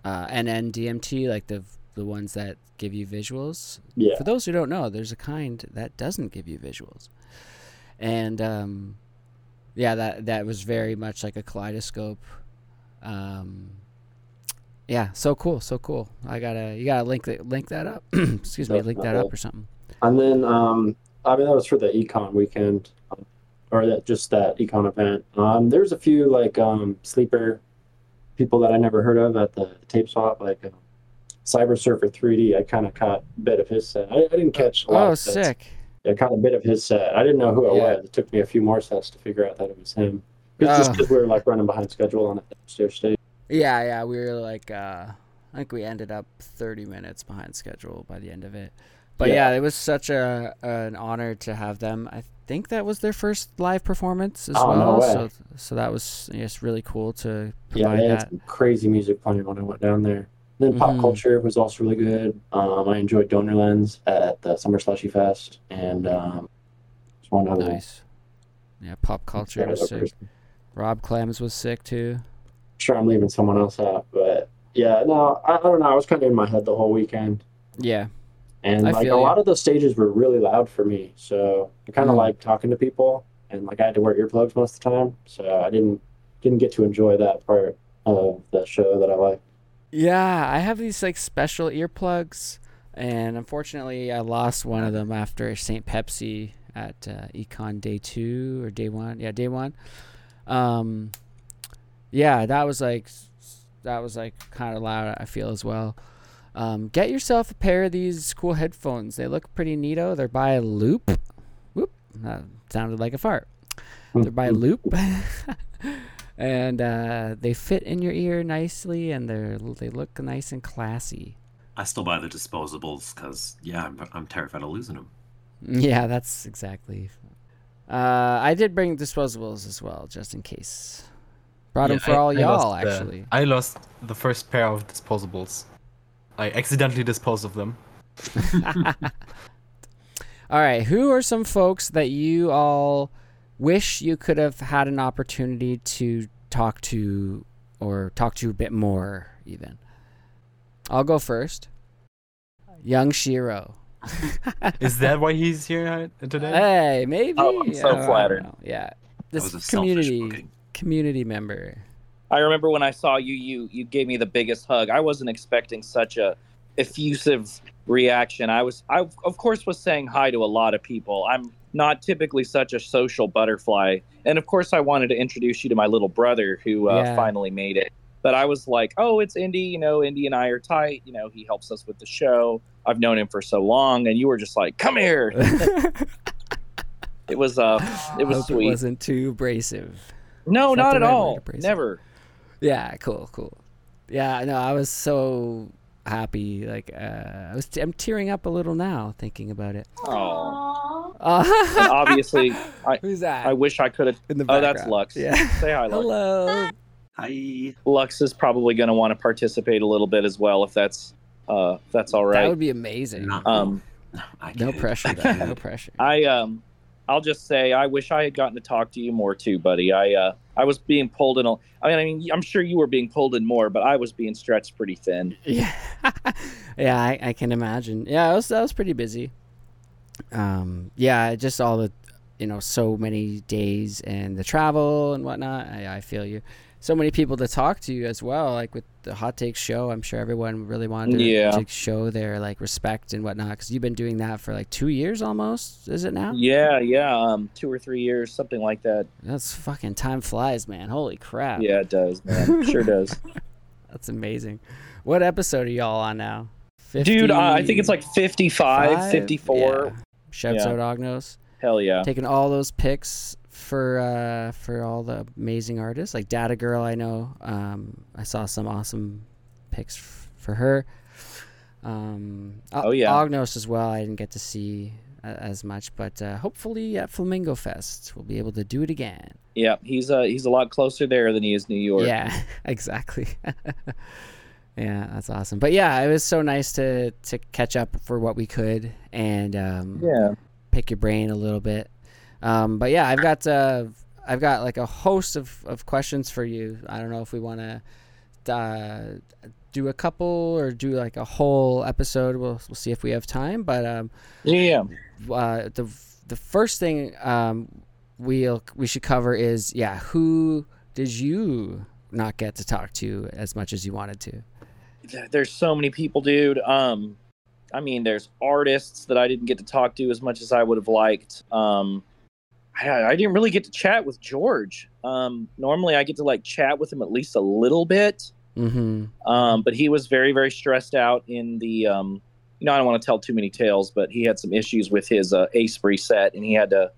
Uh, and then DMT, like the the ones that give you visuals. Yeah. For those who don't know, there's a kind that doesn't give you visuals, and um, yeah, that that was very much like a kaleidoscope. Um, yeah, so cool, so cool. I gotta you gotta link that link that up. Excuse me, link that up or something. And then, um, I mean, that was for the econ weekend, um, or that just that econ event. Um, there's a few like um, sleeper people that I never heard of at the tape swap, like uh, Cyber Surfer 3D. I kind of caught a bit of his set. I, I didn't catch a lot Oh, of sets. sick. I caught a bit of his set. I didn't know who it Yeah. was. It took me a few more sets to figure out that it was him. It's just because we were like running behind schedule on upstairs stage. Yeah, yeah, we were like, uh, I think we ended up 30 minutes behind schedule by the end of it. But yeah, Yeah. it was such a an honor to have them. I think that was their first live performance as Oh, no well. way. So so that was just really cool to Yeah, provide had that. some crazy music playing when I went down there. Then Mhm. pop culture was also really good. Um, I enjoyed Donor Lens at the Summer Slushy Fest, and um, one other. Nice. Yeah, pop culture was sick. person. Rob Clems was sick too. sure I'm leaving someone else out, but yeah, no, I, I don't know. I was kind of in my head the whole weekend, Yeah. and I like a you. lot of the stages were really loud for me, so I kind of Mm. like talking to people, and like I had to wear earplugs most of the time, so I didn't didn't get to enjoy that part of the show that I like. Yeah, I have these like special earplugs, and unfortunately, I lost one of them after St. Pepsi at uh, Econ Day Two or Day One. Yeah, Day One. Um, yeah, that was like that was like kind of loud. I feel as well. Um, get yourself a pair of these cool headphones. They look pretty neato. They're by Loop. Whoop, that sounded like a fart. They're by Loop, and uh, they fit in your ear nicely, and they're they look nice and classy. I still buy the disposables because yeah, I'm, I'm terrified of losing them. Yeah, that's exactly. Uh, I did bring disposables as well, just in case. Brought them for I- all I y'all, the- actually. I lost the first pair of disposables. I accidentally disposed of them. all right, who are some folks that you all wish you could have had an opportunity to talk to, or talk to a bit more, even? I'll go first. Yung Shiro. Is that why he's here uh, today? Hey, maybe. Oh, I'm so I don't flattered. Yeah, this was a community community member. I remember when I saw you, you you gave me the biggest hug. I wasn't expecting such a effusive reaction. I was, I of course was saying hi to a lot of people. I'm not typically such a social butterfly, and of course I wanted to introduce you to my little brother who uh, Yeah. finally made it. But I was like, oh, it's Indy. You know, Indy and I are tight. You know, he helps us with the show. I've known him for so long, and you were just like, come here. It was uh, it was Hope sweet. It wasn't too abrasive. no, that not at right all. to praise it? Never. Yeah, cool, cool. Yeah, no, I was so happy. Like, uh, I was, I'm tearing up a little now thinking about it. Oh. Uh, obviously, I who's that? I wish I could have. Oh, that's? Lux. Yeah. Say hi, Lux. Hello. Hi. Lux is probably going to want to participate a little bit as well, if that's uh, if that's all right. That would be amazing. No, Um, no pressure. I Though. kid. No pressure. I um, I'll just say I wish I had gotten to talk to you more too, buddy. I uh, I was being pulled in. A, I mean, I mean, I'm sure you were being pulled in more, but I was being stretched pretty thin. Yeah, yeah, I, I can imagine. Yeah, I was I was pretty busy. Um, yeah, just all the, you know, so many days and the travel and whatnot. I, I feel you. So many people to talk to you as well. Like with the hot takes show, I'm sure everyone really wanted to, Yeah. to show their like respect and whatnot because you've been doing that for like two years almost. Is it now? Yeah, yeah, um, two or three years, something like that. That's fucking time flies, man. Holy crap. Yeah, it does, man. sure does. That's amazing. What episode are y'all on now? Dude, uh, I think it's like 55, Five? 54. Yeah. Shouts Yeah. out Augnos. Hell yeah. Taking all those picks for uh for all the amazing artists. Like Data Girl, I know. Um I saw some awesome picks f- for her. Um Oh, yeah. Augnos as well. I didn't get to see a- as much, but uh, hopefully at Flamingo Fest we'll be able to do it again. Yeah, he's uh he's a lot closer there than he is New York. Yeah, exactly. yeah, that's awesome. But yeah, it was so nice to to catch up for what we could and um, Yeah. pick your brain a little bit. Um, but yeah, I've got uh, I've got like a host of, of questions for you. I don't know if we want to uh, do a couple or do like a whole episode. We'll we'll see if we have time. But um, Yeah. uh, the the first thing um, we'll we should cover is yeah, who did you not get to talk to as much as you wanted to? There's so many people, dude. Um I mean, there's artists that I didn't get to talk to as much as I would have liked. Um I, I didn't really get to chat with George. Um normally I get to like chat with him at least a little bit. Mm-hmm. Um, but he was very, very stressed out in the, um, you know, I don't want to tell too many tales, but he had some issues with his uh, Ace reset, and he had to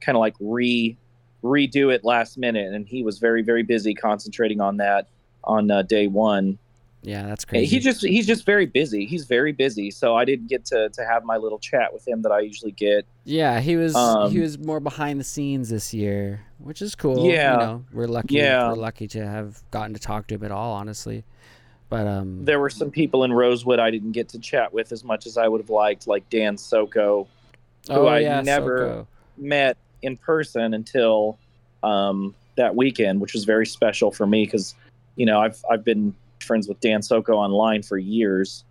kind of like re redo it last minute, and he was very, very busy concentrating on that on uh, day one. Yeah, that's crazy. He just he's just very busy. He's very busy, so I didn't get to to have my little chat with him that I usually get. Yeah, he was Um, he was more behind the scenes this year, which is cool. Yeah. you know, we're lucky. Yeah. we're lucky to have gotten to talk to him at all, honestly. But um, There were some people in Rosewood I didn't get to chat with as much as I would have liked, like Dan Soko. who oh I yeah, never- Soko. met in person until um, that weekend, which was very special for me because you know I've I've been friends with Dan Soko online for years.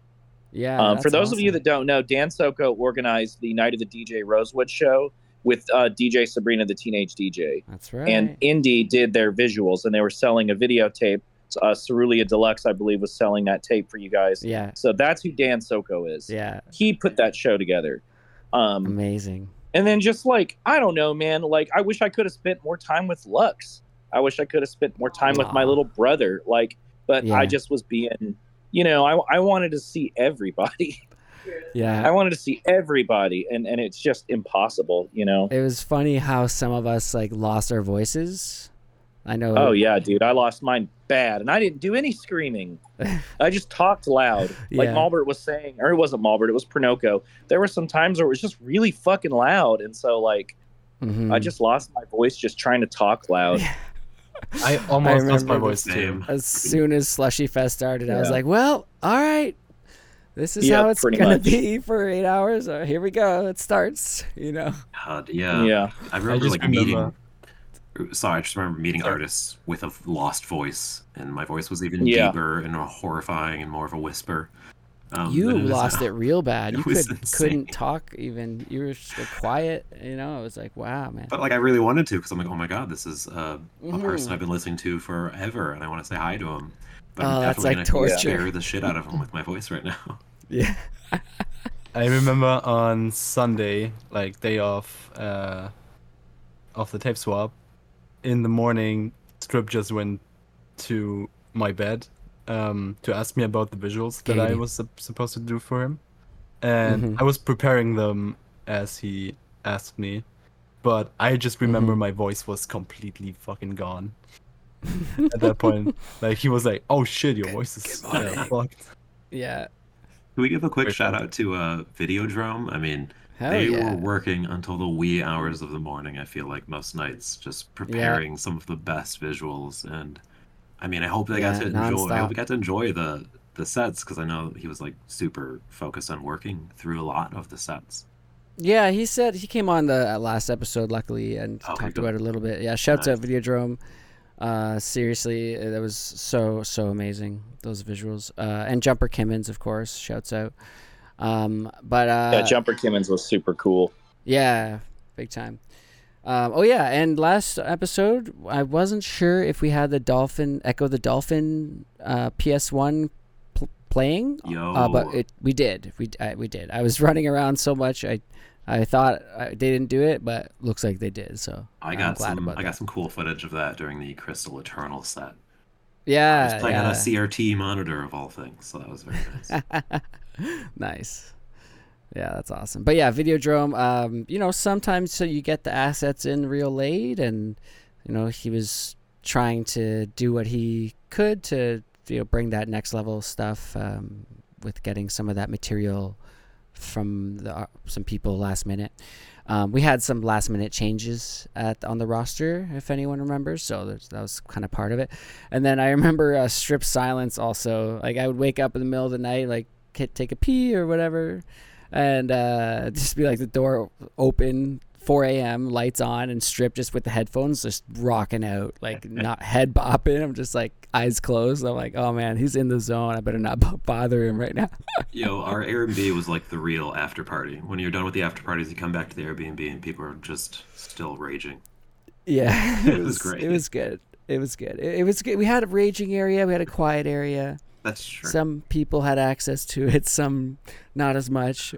Yeah, um, for those of you that don't know, Dan Soko organized the Night of the DJ Rosewood show with uh, DJ Sabrina the Teenage DJ, that's right. and Indy did their visuals, and they were selling a videotape. Uh, Cerulean Deluxe, I believe, was selling that tape for you guys. yeah, So that's who Dan Soko is. yeah, He put that show together. Um, amazing. and then just like I don't know, man. Like I wish I could have spent more time with Lux. I wish I could have spent more time with my little brother. Like, but Yeah. I just was being, you know, I I wanted to see everybody. Yeah. I wanted to see everybody, and and it's just impossible, you know. it was funny how some of us like lost our voices. I know. Oh yeah, dude, I lost mine bad, and I didn't do any screaming. I just talked loud, like Yeah. Mallbert was saying, or it wasn't Mallbert, it was Prenoko. There were some times where it was just really fucking loud, and so like Mhm. I just lost my voice just trying to talk loud. I almost lost my voice too. As soon as Slushy Fest started, I was like, "Well, all right, this is Yeah, how it's gonna much. be for eight hours. Uh, here we go. It starts." You know. God, yeah. yeah. I remember just like remember- meeting. Sorry, I just remember meeting Sorry. artists with a lost voice, and my voice was even Yeah. deeper and more horrifying and more of a whisper. Um, you it lost it real bad. You could, couldn't talk even. You were just quiet. You know, it was like, wow, man. But like, I really wanted to because I'm like, oh my god, this is uh, a Mhm. person I've been listening to forever, and I want to say hi to him. But Oh, I'm that's definitely like gonna torture. scare the shit out of him with my voice right now. Yeah. I remember on Sunday, like day off, uh, of the tape swap, in the morning, Strip just went to my bed, um, to ask me about the visuals that I was sup- supposed to do for him, and Mhm. I was preparing them as he asked me, but I just remember Mhm. my voice was completely fucking gone. At that point, like he was like, "Oh shit, your voice is Good uh, fucked." Yeah. Can we give a quick Great shout point. out to uh, Videodrome? I mean, Hell they yeah. were working until the wee hours of the morning. I feel like most nights, just preparing some of the best visuals. And I mean, I hope they got to enjoy. I hope we got to enjoy the the sets because I know he was like super focused on working through a lot of the sets. Yeah, he said he came on the uh, last episode, luckily, and Oh, talked about it a little bit. Yeah, shouts out Nice. Videodrome. Uh, seriously, uh, that was so so amazing. Those visuals, uh, and Jumper Kimmons, of course, shouts out. Um, but uh, yeah, Jumper Kimmons was super cool. Yeah, big time. Um, oh yeah, and last episode, I wasn't sure if we had the Dolphin Echo the Dolphin uh, PS1 pl- playing. Yo, Uh, but it we did. We I, we did. I was running around so much. I I thought I, they didn't do it, but looks like they did. So I got some. I got that. some cool footage of that during the Crystal Eternal set. I Yeah, was playing on a CRT monitor of all things, so that was very nice. nice. Yeah, that's awesome. But yeah, Videodrome. Um, you know, sometimes so you get the assets in real late, and you know he was trying to do what he could to you know bring that next level stuff um, with getting some of that material from the, uh, some people last minute. Um, we had some last minute changes at on the roster, if anyone remembers. So that was kind of part of it. And then I remember uh, strip silence also. Like I would wake up in the middle of the night, like take a pee or whatever, and uh, just be like the door open 4 a.m. lights on and strip just with the headphones just rocking out like not head bopping i'm just like eyes closed i'm like oh man he's in the zone i better not b- bother him right now Yo, our Airbnb was like the real after party. When you're done with the after parties, you come back to the Airbnb and people are just still raging. yeah It was great. it was good it was good it, it was good we had a raging area we had a quiet area That's true. some people had access to it some not as much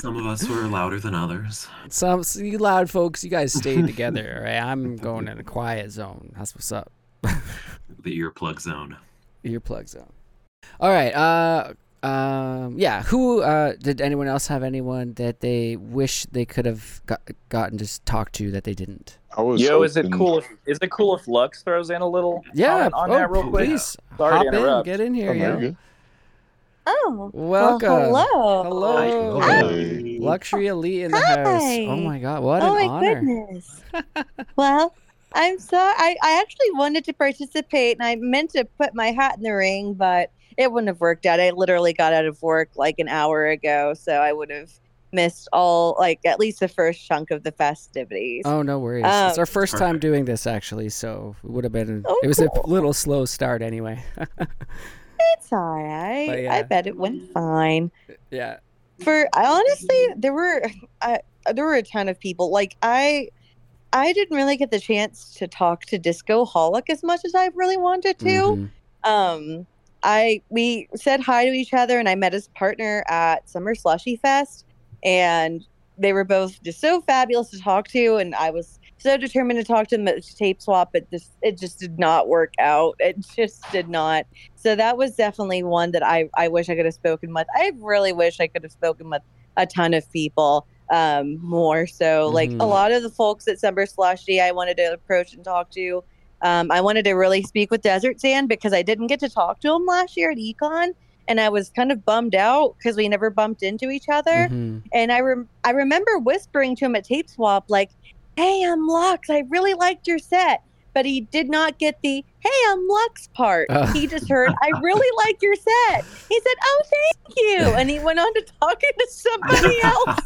Some of us were louder than others. some so you loud folks you guys stayed together all right i'm going in a quiet zone that's what's up The earplug zone. earplug zone. All right. Uh, um, yeah. Who uh, did anyone else have anyone that they wish they could have got, gotten to talk to that they didn't? I was Yo, is it cool? If, is it cool if Lux throws in a little Yeah. comment on oh, that real quick? please Sorry to hop in. interrupt. Get in here, Oh, very good. Oh, Welcome. Well, hello. Hello. Hey. Luxury elite in the house. Oh my god, what oh an my goodness. well, I'm so I, I actually wanted to participate and I meant to put my hat in the ring, but it wouldn't have worked out. I literally got out of work like an hour ago, so I would have missed all like at least the first chunk of the festivities. Oh no worries. it's Um, our first time doing this actually, so it would have been. Oh, it was a little slow start anyway. It's all right. But yeah. I bet it went fine. yeah. for I honestly there were I, there were a ton of people like i i didn't really get the chance to talk to disco holic as much as i really wanted to Mhm. um i we said hi to each other and i met his partner at summer slushy fest and they were both just so fabulous to talk to. And i was so determined to talk to them at tape swap but just it just did not work out. It just did not. So that was definitely one that i i wish i could have spoken with. I really wish i could have spoken with a ton of people um more so. Like Mhm. a lot of the folks at summer slushy i wanted to approach and talk to. Um, I wanted to really speak with Desert Sand because I didn't get to talk to him last year at Econ, and I was kind of bummed out because we never bumped into each other. Mhm. And I rem- I remember whispering to him at Tape Swap like, "Hey, I'm Lux. I really liked your set." But he did not get the "Hey, I'm Lux" part. Oh. He just heard, "I really like your set." He said, "Oh, thank you," and he went on to talking to somebody else.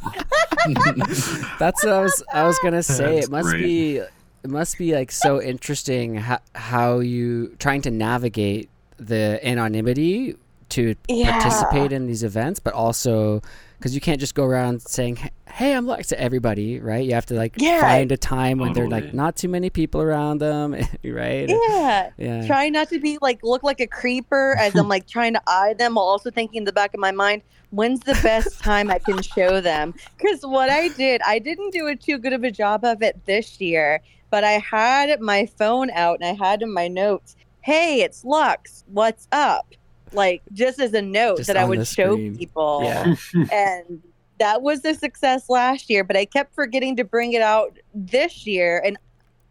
That's what I was I was gonna say. That's it must great. be it must be like so interesting how, how you trying to navigate the anonymity to Yeah. participate in these events, but also because you can't just go around saying, "Hey, I'm Lex" to everybody, right? You have to like Yeah. find a time when there are like not too many people around them, right? Yeah. Yeah. trying not to be like look like a creeper as I'm like trying to eye them while also thinking in the back of my mind, when's the best time I can show them? Because what I did, I didn't do a too good of a job of it this year, but I had my phone out and I had in my notes, hey, it's Lux, what's up? Like just as a note Just that I would show screen. people. Yeah. and that was a success last year, but I kept forgetting to bring it out this year. And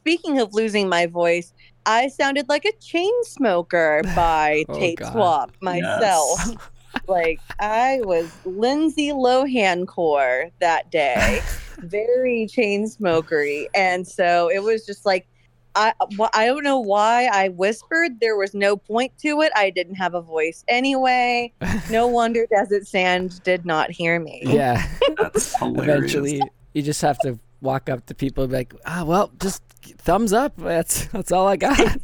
speaking of losing my voice, I sounded like a chain smoker by Oh, tape God. swap myself. like I was Lindsay Lohan core that day, very chain smokery, and so it was just like. I, wh- I don't know why I whispered. There was no point to it. I didn't have a voice anyway. No wonder Desert Sand did not hear me. yeah. That's hilarious. Eventually, you just have to walk up to people and be like, "Ah, well, just thumbs up. That's that's all I got."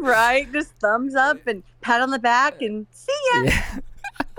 right? Just thumbs up and pat on the back and see ya. yeah.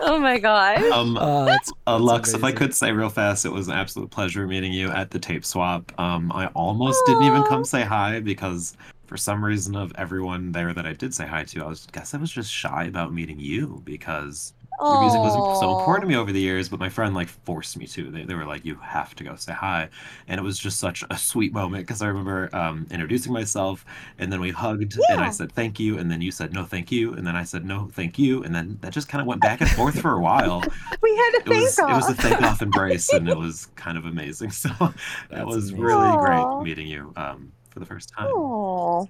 Oh my god. Um, Oh, that's Uh, That's Lux, if I could say real fast, it was an absolute pleasure meeting you at the tape swap. Um, I almost didn't even come say hi because for some reason of everyone there that I did say hi to, I was guess I was just shy about meeting you because your music was so important to me over the years, but my friend like forced me to. They, they were like, you have to go say hi. And it was just such a sweet moment because I remember um, introducing myself and then we hugged and I said thank you. And then you said no, thank you. And then I said no, thank you. And then that just kind of went back and forth for a while. We had a It was, face it was a off. thank off embrace and it was kind of amazing. So that That's was amazing. really Aw. great meeting you um, for the first time. Oh,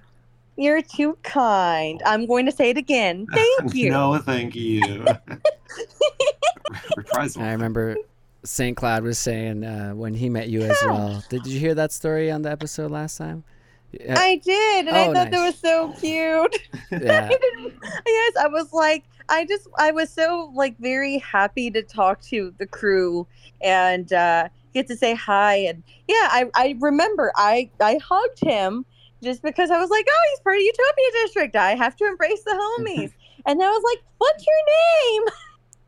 you're too kind. I'm going to say it again. Thank you. no, thank you. Surprising. I remember St. Cloud was saying uh, when he met you as well. Did you hear that story on the episode last time? Yeah. I did, and I Oh, thought that was so cute. yeah. I yes, I was like, I just, I was so like very happy to talk to the crew and uh, get to say hi. And yeah, I, I remember I, I hugged him just because I was like, oh, he's part of Utopia District. I have to embrace the homies. and I was like, what's your name?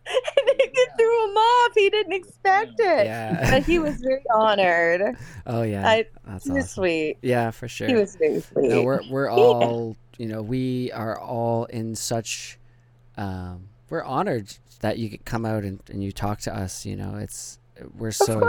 and it threw him off. He didn't expect it. Yeah. But he was very honored. Oh yeah. I- That's He was awesome. sweet. Yeah, for sure. He was very sweet. No, we're we're all you know we are all in such um, we're honored that you could come out and, and you talk to us. You know, it's we're so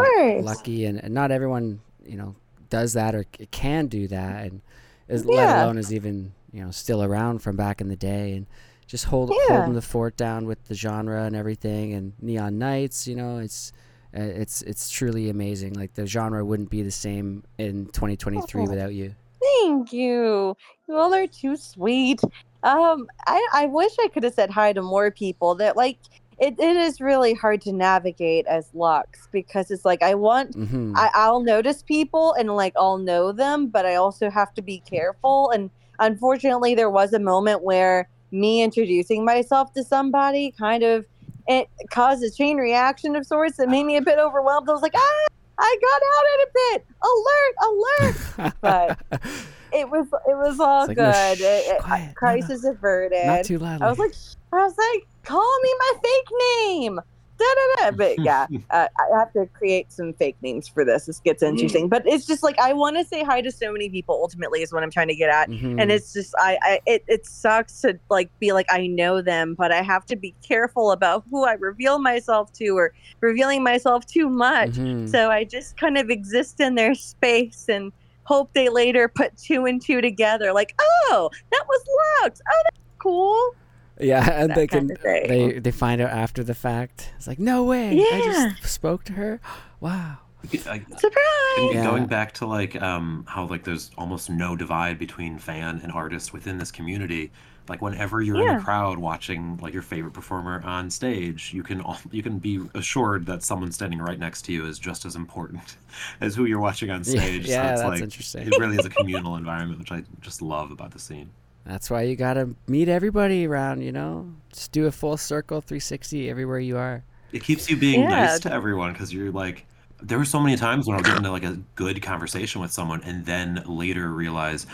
lucky, and, and not everyone you know does that or c- can do that, and is let alone is even you know still around from back in the day, and just hold Yeah. holding the fort down with the genre and everything, and Neon Nights. You know, it's. Uh, it's it's truly amazing. Like the genre wouldn't be the same in 2023 Oh. without you. Thank you. You all are too sweet. Um, I, I wish I could have said hi to more people. That like it, it is really hard to navigate as Lux because it's like I want hmm I, I'll notice people and like I'll know them, but I also have to be careful. And unfortunately, there was a moment where me introducing myself to somebody kind of it caused a chain reaction of sorts that made me a bit overwhelmed. I was like, ah, I got out at a bit. Alert, alert! But it was it was all like, no, good. shh, It- it- quiet, no, no. crisis averted. Not too loudly. I was like, I was like, call me my fake name. Da, da, da. But yeah, uh, I have to create some fake names for this. This gets interesting, but it's just like I want to say hi to so many people. Ultimately, is what I'm trying to get at, Mhm. and it's just I, I it, it sucks to like be like I know them, but I have to be careful about who I reveal myself to or revealing myself too much. Mhm. So I just kind of exist in their space and hope they later put two and two together. Like, oh, that was Lux. Oh, that's cool. Yeah, and they can they they find out after the fact. It's like no way. yeah. I just spoke to her. Wow. I- Surprise. And Yeah. going back to like um how like there's almost no divide between fan and artist within this community. Like whenever you're in Yeah. a crowd watching like your favorite performer on stage, you can all, you can be assured that someone standing right next to you is just as important as who you're watching on stage. yeah, so it's that's like interesting. it really is a communal environment, which I just love about the scene. That's why you gotta meet everybody around. You know, just do a full circle 360 everywhere you are. It keeps you being Yeah. nice to everyone because you're like, there were so many times when I'll get into like a good conversation with someone and then later realize,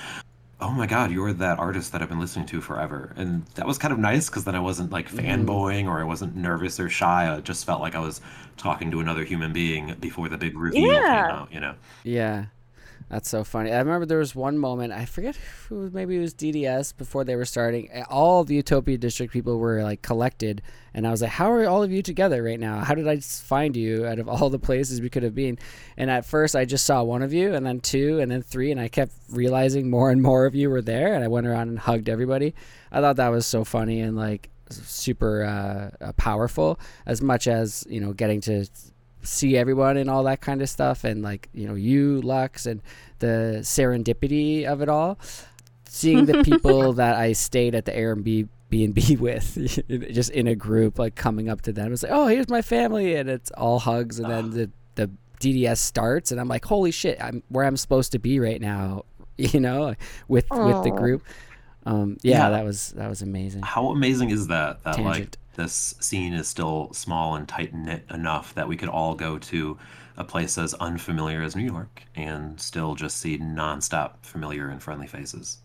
oh my god, you're that artist that I've been listening to forever. And that was kind of nice because then I wasn't like mm-hmm. fanboying or I wasn't nervous or shy. I just felt like I was talking to another human being before the big reveal Yeah. came out, you know? Yeah. That's so funny. I remember there was one moment, I forget who, maybe it was DDS before they were starting. eh, All the Utopia District people were like collected, and I was like, How are all of you together right now? How did I find you out of all the places we could have been? And at first, I just saw one of you, and then two, and then three, and I kept realizing more and more of you were there, and I went around and hugged everybody. I thought that was so funny and like super uh, uh, powerful, as much as, you know, getting to see everyone and all that kind of stuff and like you know you lux and the serendipity of it all seeing the people that i stayed at the airbnb b&b with just in a group like coming up to them it's like oh here's my family and it's all hugs and then the the dds starts and i'm like holy shit i'm where i'm supposed to be right now you know with with the group um yeah, Yeah. that was that was amazing How amazing is that? That like Tangent. This scene is still small and tight knit enough that we could all go to a place as unfamiliar as New York and still just see nonstop familiar and friendly faces.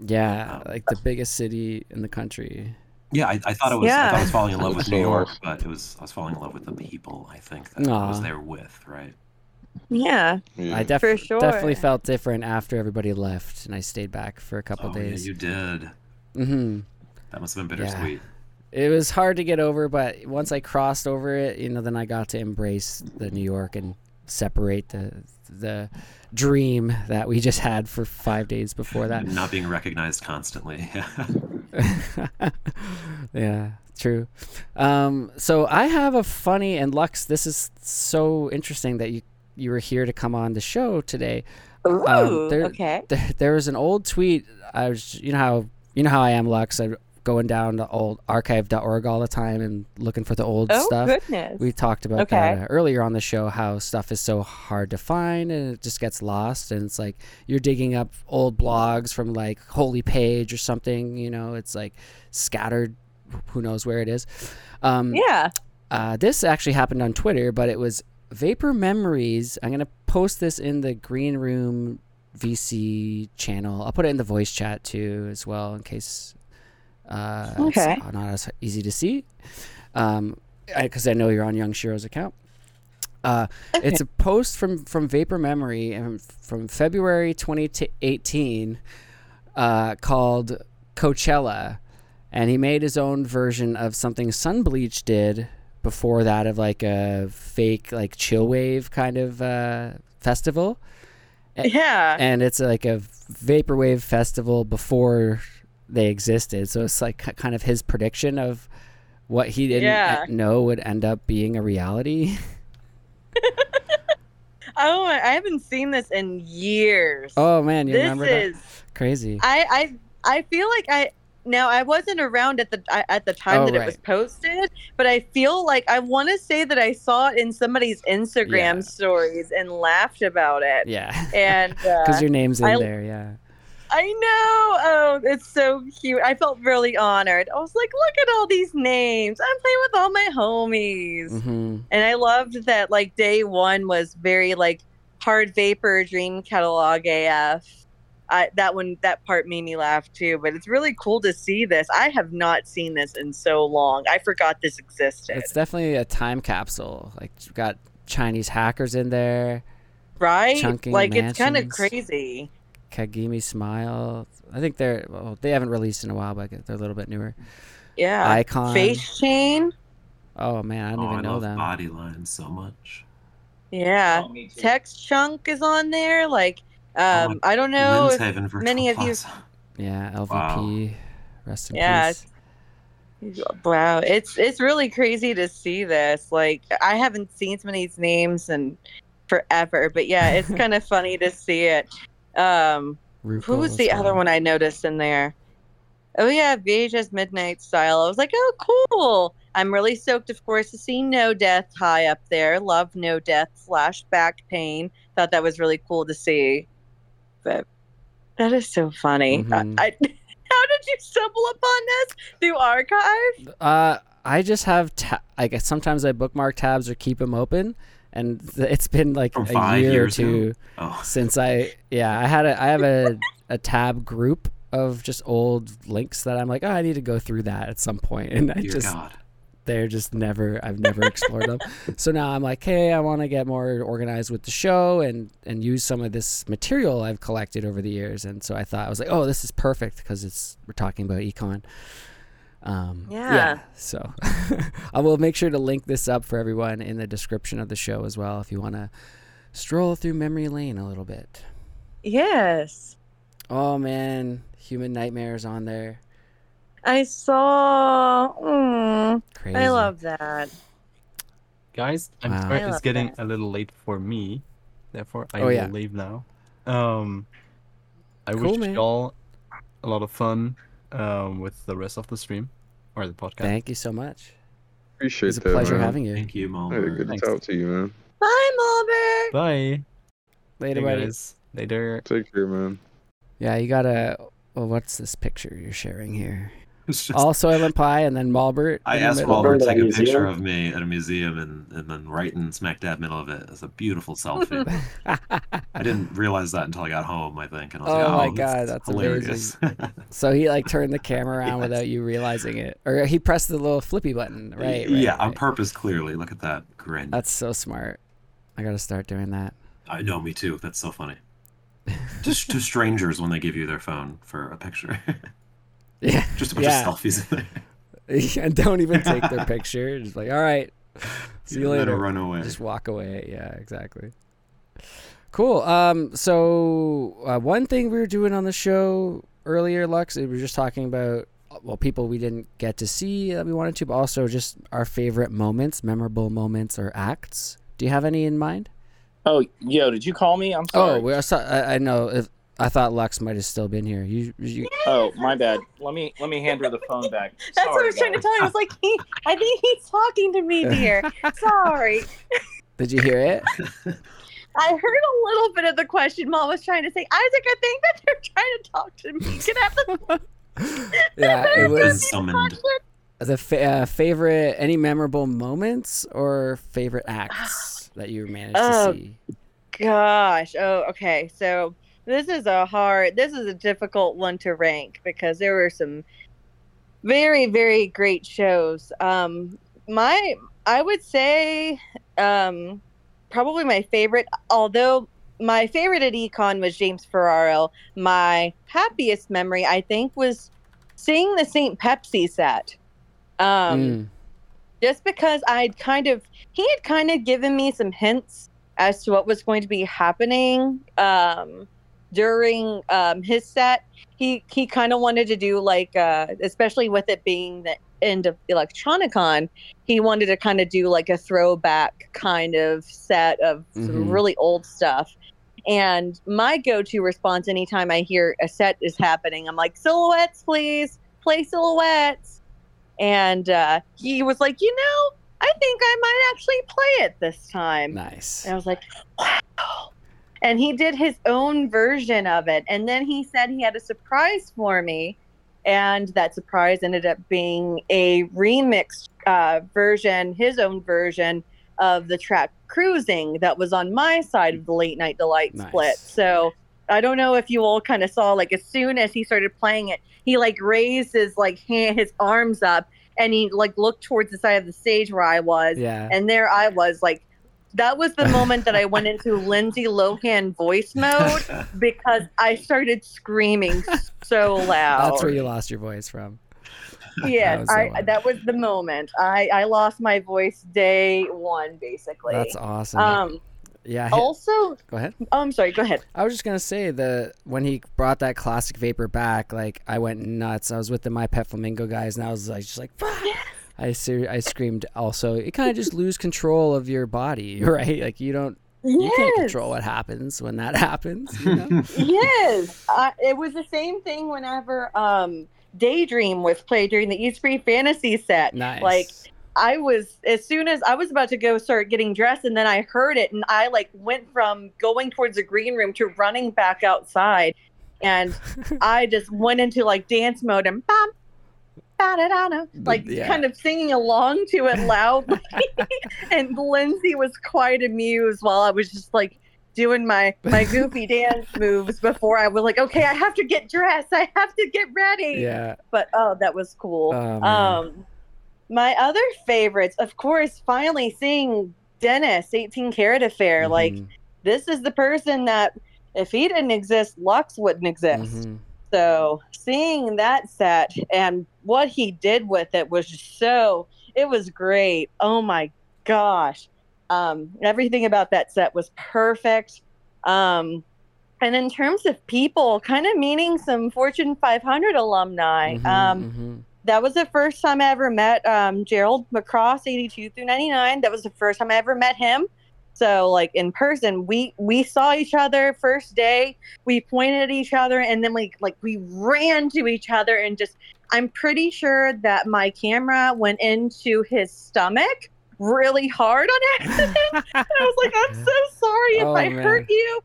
yeah Um, like the biggest city in the country Yeah, I, I thought it was. I thought I was falling in love with New York, but it was I was falling in love with the people. I think that I was there with, right? Yeah. Yeah. I def- For sure. definitely felt different after everybody left, and I stayed back for a couple oh days. yeah, you did. Mm-hmm. That must have been Yeah. Bittersweet. It was hard to get over, but once I crossed over it, you know, then I got to embrace the New York and separate the the dream that we just had for five days before that. Not being recognized constantly. yeah, true. Um, so I have a funny and Lux. This is so interesting that you you were here to come on the show today. Ooh, Um, there- okay. there, there was an old tweet. I was, you know how you know how I am, Lux. I going down to old archive.org all the time and looking for the old Oh stuff. goodness. We talked about Okay. that uh, earlier on the show how stuff is so hard to find and it just gets lost and it's like you're digging up old blogs from like Holy Page or something, you know, it's like scattered who knows where it is. Um yeah. uh, this actually happened on Twitter, but it was Vapor Memories. I'm gonna post this in the Green Room VC channel. I'll put it in the voice chat too, as well, in case uh, Okay. it's not as easy to see. Um, because I, know you're on Yung Shiro's account. Uh, It's a post from from Vapor Memory um, from February 2018 uh, called Coachella, and he made his own version of something Sunbleach did before that of like a fake like chill wave kind of uh, festival, Yeah. and it's like a vaporwave festival before they existed. So it's like kind of his prediction of what he didn't Yeah. know would end up being a reality. Oh, I haven't seen this in years. oh man, you this remember is. that? Crazy. I I I feel like I now I wasn't around at the at the time Oh, that it was posted, but I feel like I want to say that I saw it in somebody's Instagram Yeah. stories and laughed about it. Yeah. And Because uh, your name's in I- there, yeah. I know. Oh, it's so cute. I felt really honored. I was like, look at all these names. I'm playing with all my homies. hmm And I loved that like day one was very like hard vapor Dream Catalogue AF. I, that one that part made me laugh too, but it's really cool to see this. I have not seen this in so long. I forgot this existed. It's definitely a time capsule. Like you've got Chinese hackers in there, right? Like it's kind of crazy. Kagami Smile. I think they're well, they haven't released in a while, but they're a little bit newer. Yeah. Icon. Face chain. Oh man, I didn't oh, even I know love them. body lines so much. Yeah. Oh. Text chunk is on there. Like Oh, um I don't know if many of you- Yeah, LVP. Rest in peace. Yeah, peace. Wow, it's it's really crazy to see this. Like I haven't seen some of these names in forever, but yeah, it's kind of funny to see it. Um, who was as the other one I noticed in there? Oh yeah, VHS Midnight Style. I was like, oh cool. I'm really stoked, of course, to see No Death high up there. Love No Death slash back pain. Thought that was really cool to see. But that is so funny. Mhm. I, I, how did you stumble upon this through archive? Uh, I just have ta- I guess sometimes I bookmark tabs or keep them open, and it's been like From a year or two Oh, since I yeah I had a I have a a tab group of just old links that I'm like oh I need to go through that at some point, and I dear just God. they're just never I've never explored them. So now I'm like, hey, I want to get more organized with the show and and use some of this material I've collected over the years. And so I thought I was like, oh, this is perfect because it's we're talking about econ. Um, Yeah. So I will make sure to link this up for everyone in the description of the show as well if you want to stroll through memory lane a little bit. Yes. Oh man, Human Nightmares on there. I saw. Mm, Crazy. I love that. Guys, I'm Wow. sorry I it's getting that. a little late for me. Therefore, I Oh, will yeah. leave now. Um, I Cool, wish man. y'all a lot of fun um, with the rest of the stream or the podcast. Thank you so much. Appreciate it. It's a that. pleasure man. having you. Thank you, Mom. Hey, good to Thanks. talk to you, man. Bye, Mallbert. Bye. Later, Hey, buddy. guys. Later. Take care, man. Yeah, you gotta. Well, what's this picture you're sharing here? It's just- All Soylent Pie and then Mallbert. I asked middle. Robert to take that a picture of me at a museum and, and then right in smack dab middle of it. It's a beautiful selfie. I didn't realize that until I got home, I think. And I was Oh like, my oh, God, that's hilarious. so he like turned the camera around without you realizing it, or he pressed the little flippy button. Right. right yeah, on purpose, clearly. Look at that grin. That's so smart. I gotta start doing that. I know, me too. That's so funny. Just to strangers when they give you their phone for a picture. Yeah. Just a bunch Yeah. of selfies and don't even take their picture. Just like, all right, see you Let later. run away. Just walk away. Yeah, exactly. Cool. Um. So uh, one thing we were doing on the show earlier, Lux, we were just talking about well, people we didn't get to see that we wanted to, but also just our favorite moments, memorable moments or acts. Do you have any in mind? Oh, yo, did you call me? I'm sorry. Oh, we are so, I, I know. If, I thought Lux might have still been here. You, you Oh, my bad. Let me let me hand her the phone back. That's what I Sorry, was trying to tell you. I was like, he, I think he's talking to me, dear. Sorry. did you hear it? I heard a little bit of the question Mom was trying to say. Isaac, I think that they're trying to talk to me. Can I have the yeah, it was Summoned. the fa- uh, favorite. Any memorable moments or favorite acts that you managed Oh, to see? Gosh. Oh, okay. So this is a hard, this is a difficult one to rank because there were some very, very great shows. Um, my, I would say, um, probably my favorite, although my favorite at Econ was James Ferraro. My happiest memory, I think, was seeing the St. Pepsi set. Um, Mm, just because I'd kind of he had kind of given me some hints as to what was going to be happening um, during um, his set. He he kind of wanted to do like uh, especially with it being the end of Electronicon, he wanted to kind of do like a throwback kind of set of some Mhm. really old stuff. And my go-to response anytime I hear a set is happening, I'm like, silhouettes, please, play silhouettes. And uh, he was like, you know, I think I might actually play it this time. nice. And I was like, wow. And he did his own version of it. And then he said he had a surprise for me. And that surprise ended up being a remixed uh, version, his own version of the track Cruising that was on my side of the Late Night Delight Nice. split. So I don't know if you all kind of saw, like, as soon as he started playing it, he like raised his like hand, his arms up, and he like looked towards the side of the stage where I was, Yeah. and there I was like that was the moment that I went into Lindsay Lohan voice mode because I started screaming so loud. That's where you lost your voice from. the I one. that was the moment. I I lost my voice day one basically. That's awesome. um yeah. also Go ahead. oh, I'm sorry, go ahead. I was just gonna say that when he brought that classic vapor back, like I went nuts. I was with the My Pet Flamingo guys, and I was like, just like, "Fuck!" I ser- I screamed. Also, you kind of just lose control of your body, right? Like you don't, you can't control what happens when that happens. You know? yes, I, it was the same thing whenever um Daydream was played during the Esprit Fantasy set. nice. Like I was as soon as I was about to go start getting dressed, and then I heard it, and I like went from going towards the green room to running back outside, and I just went into like dance mode and bam, like Yeah. kind of singing along to it loudly. and Lindsay was quite amused while I was just like doing my my goofy dance moves before I was like, okay, I have to get dressed, I have to get ready yeah. but oh, that was cool. Oh, um, my other favorites, of course, finally seeing Dennis, 18 Karat Affair. Like, Mhm, this is the person that, if he didn't exist, Lux wouldn't exist. mhm. So, seeing that set and what he did with it was just so, it was great. Oh my gosh. Um, everything about that set was perfect. Um, and in terms of people, kind of meeting some Fortune 500 alumni. Mhm, um, mhm. that was the first time I ever met um, Gerald McCross, 82 through 99. That was the first time I ever met him. So like in person, we we saw each other first day. We pointed at each other, and then we like we ran to each other, and just I'm pretty sure that my camera went into his stomach really hard on accident. I was like, I'm so sorry if Oh, I man. hurt you.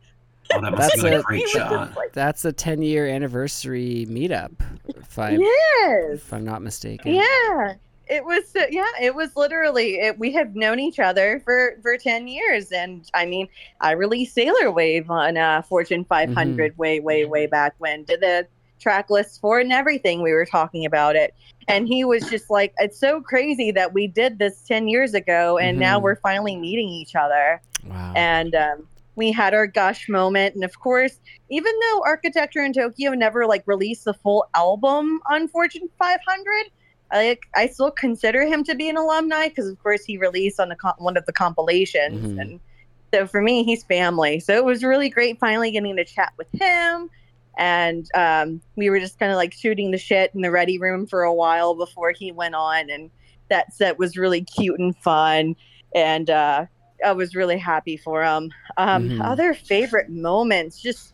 Oh, that That's a- a great He was just shot. like, That's the 10 year anniversary meetup, if, I, yes. if I'm not mistaken. Yeah, it was. uh, Yeah, it was literally. It, we have known each other for for ten years, and I mean, I released Sailor Wave on uh, Fortune 500 way, way, way back when. Did the track list for and everything. We were talking about it, and he was just like, "It's so crazy that we did this ten years ago, and now Mhm. we're finally meeting each other." Wow. and um, we had our gush moment and of course even though architecture in tokyo never like released the full album on fortune 500 I, like, I still consider him to be an alumni because of course he released on the one of the compilations Mhm. and so for me he's family so it was really great finally getting to chat with him and um, we were just kind of like shooting the shit in the ready room for a while before he went on and that set was really cute and fun and uh, I was really happy for him. Um, Mhm. Other favorite moments, just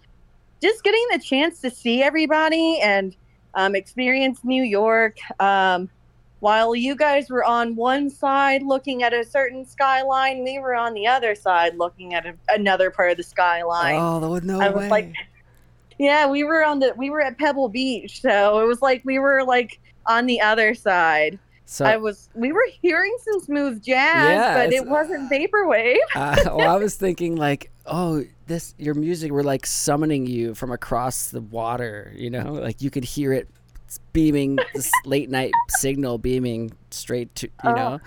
just getting the chance to see everybody and um, experience New York. Um, while you guys were on one side looking at a certain skyline, we were on the other side looking at a, another part of the skyline. Oh, there was no I way. was like, yeah, we were on the we were at Pebble Beach, so it was like we were like on the other side. So I was we were hearing some smooth jazz, Yeah, but it wasn't vaporwave. uh, well, I was thinking like, oh, this your music were like summoning you from across the water. You know, like you could hear it beaming this late night signal beaming straight to you Oh. know,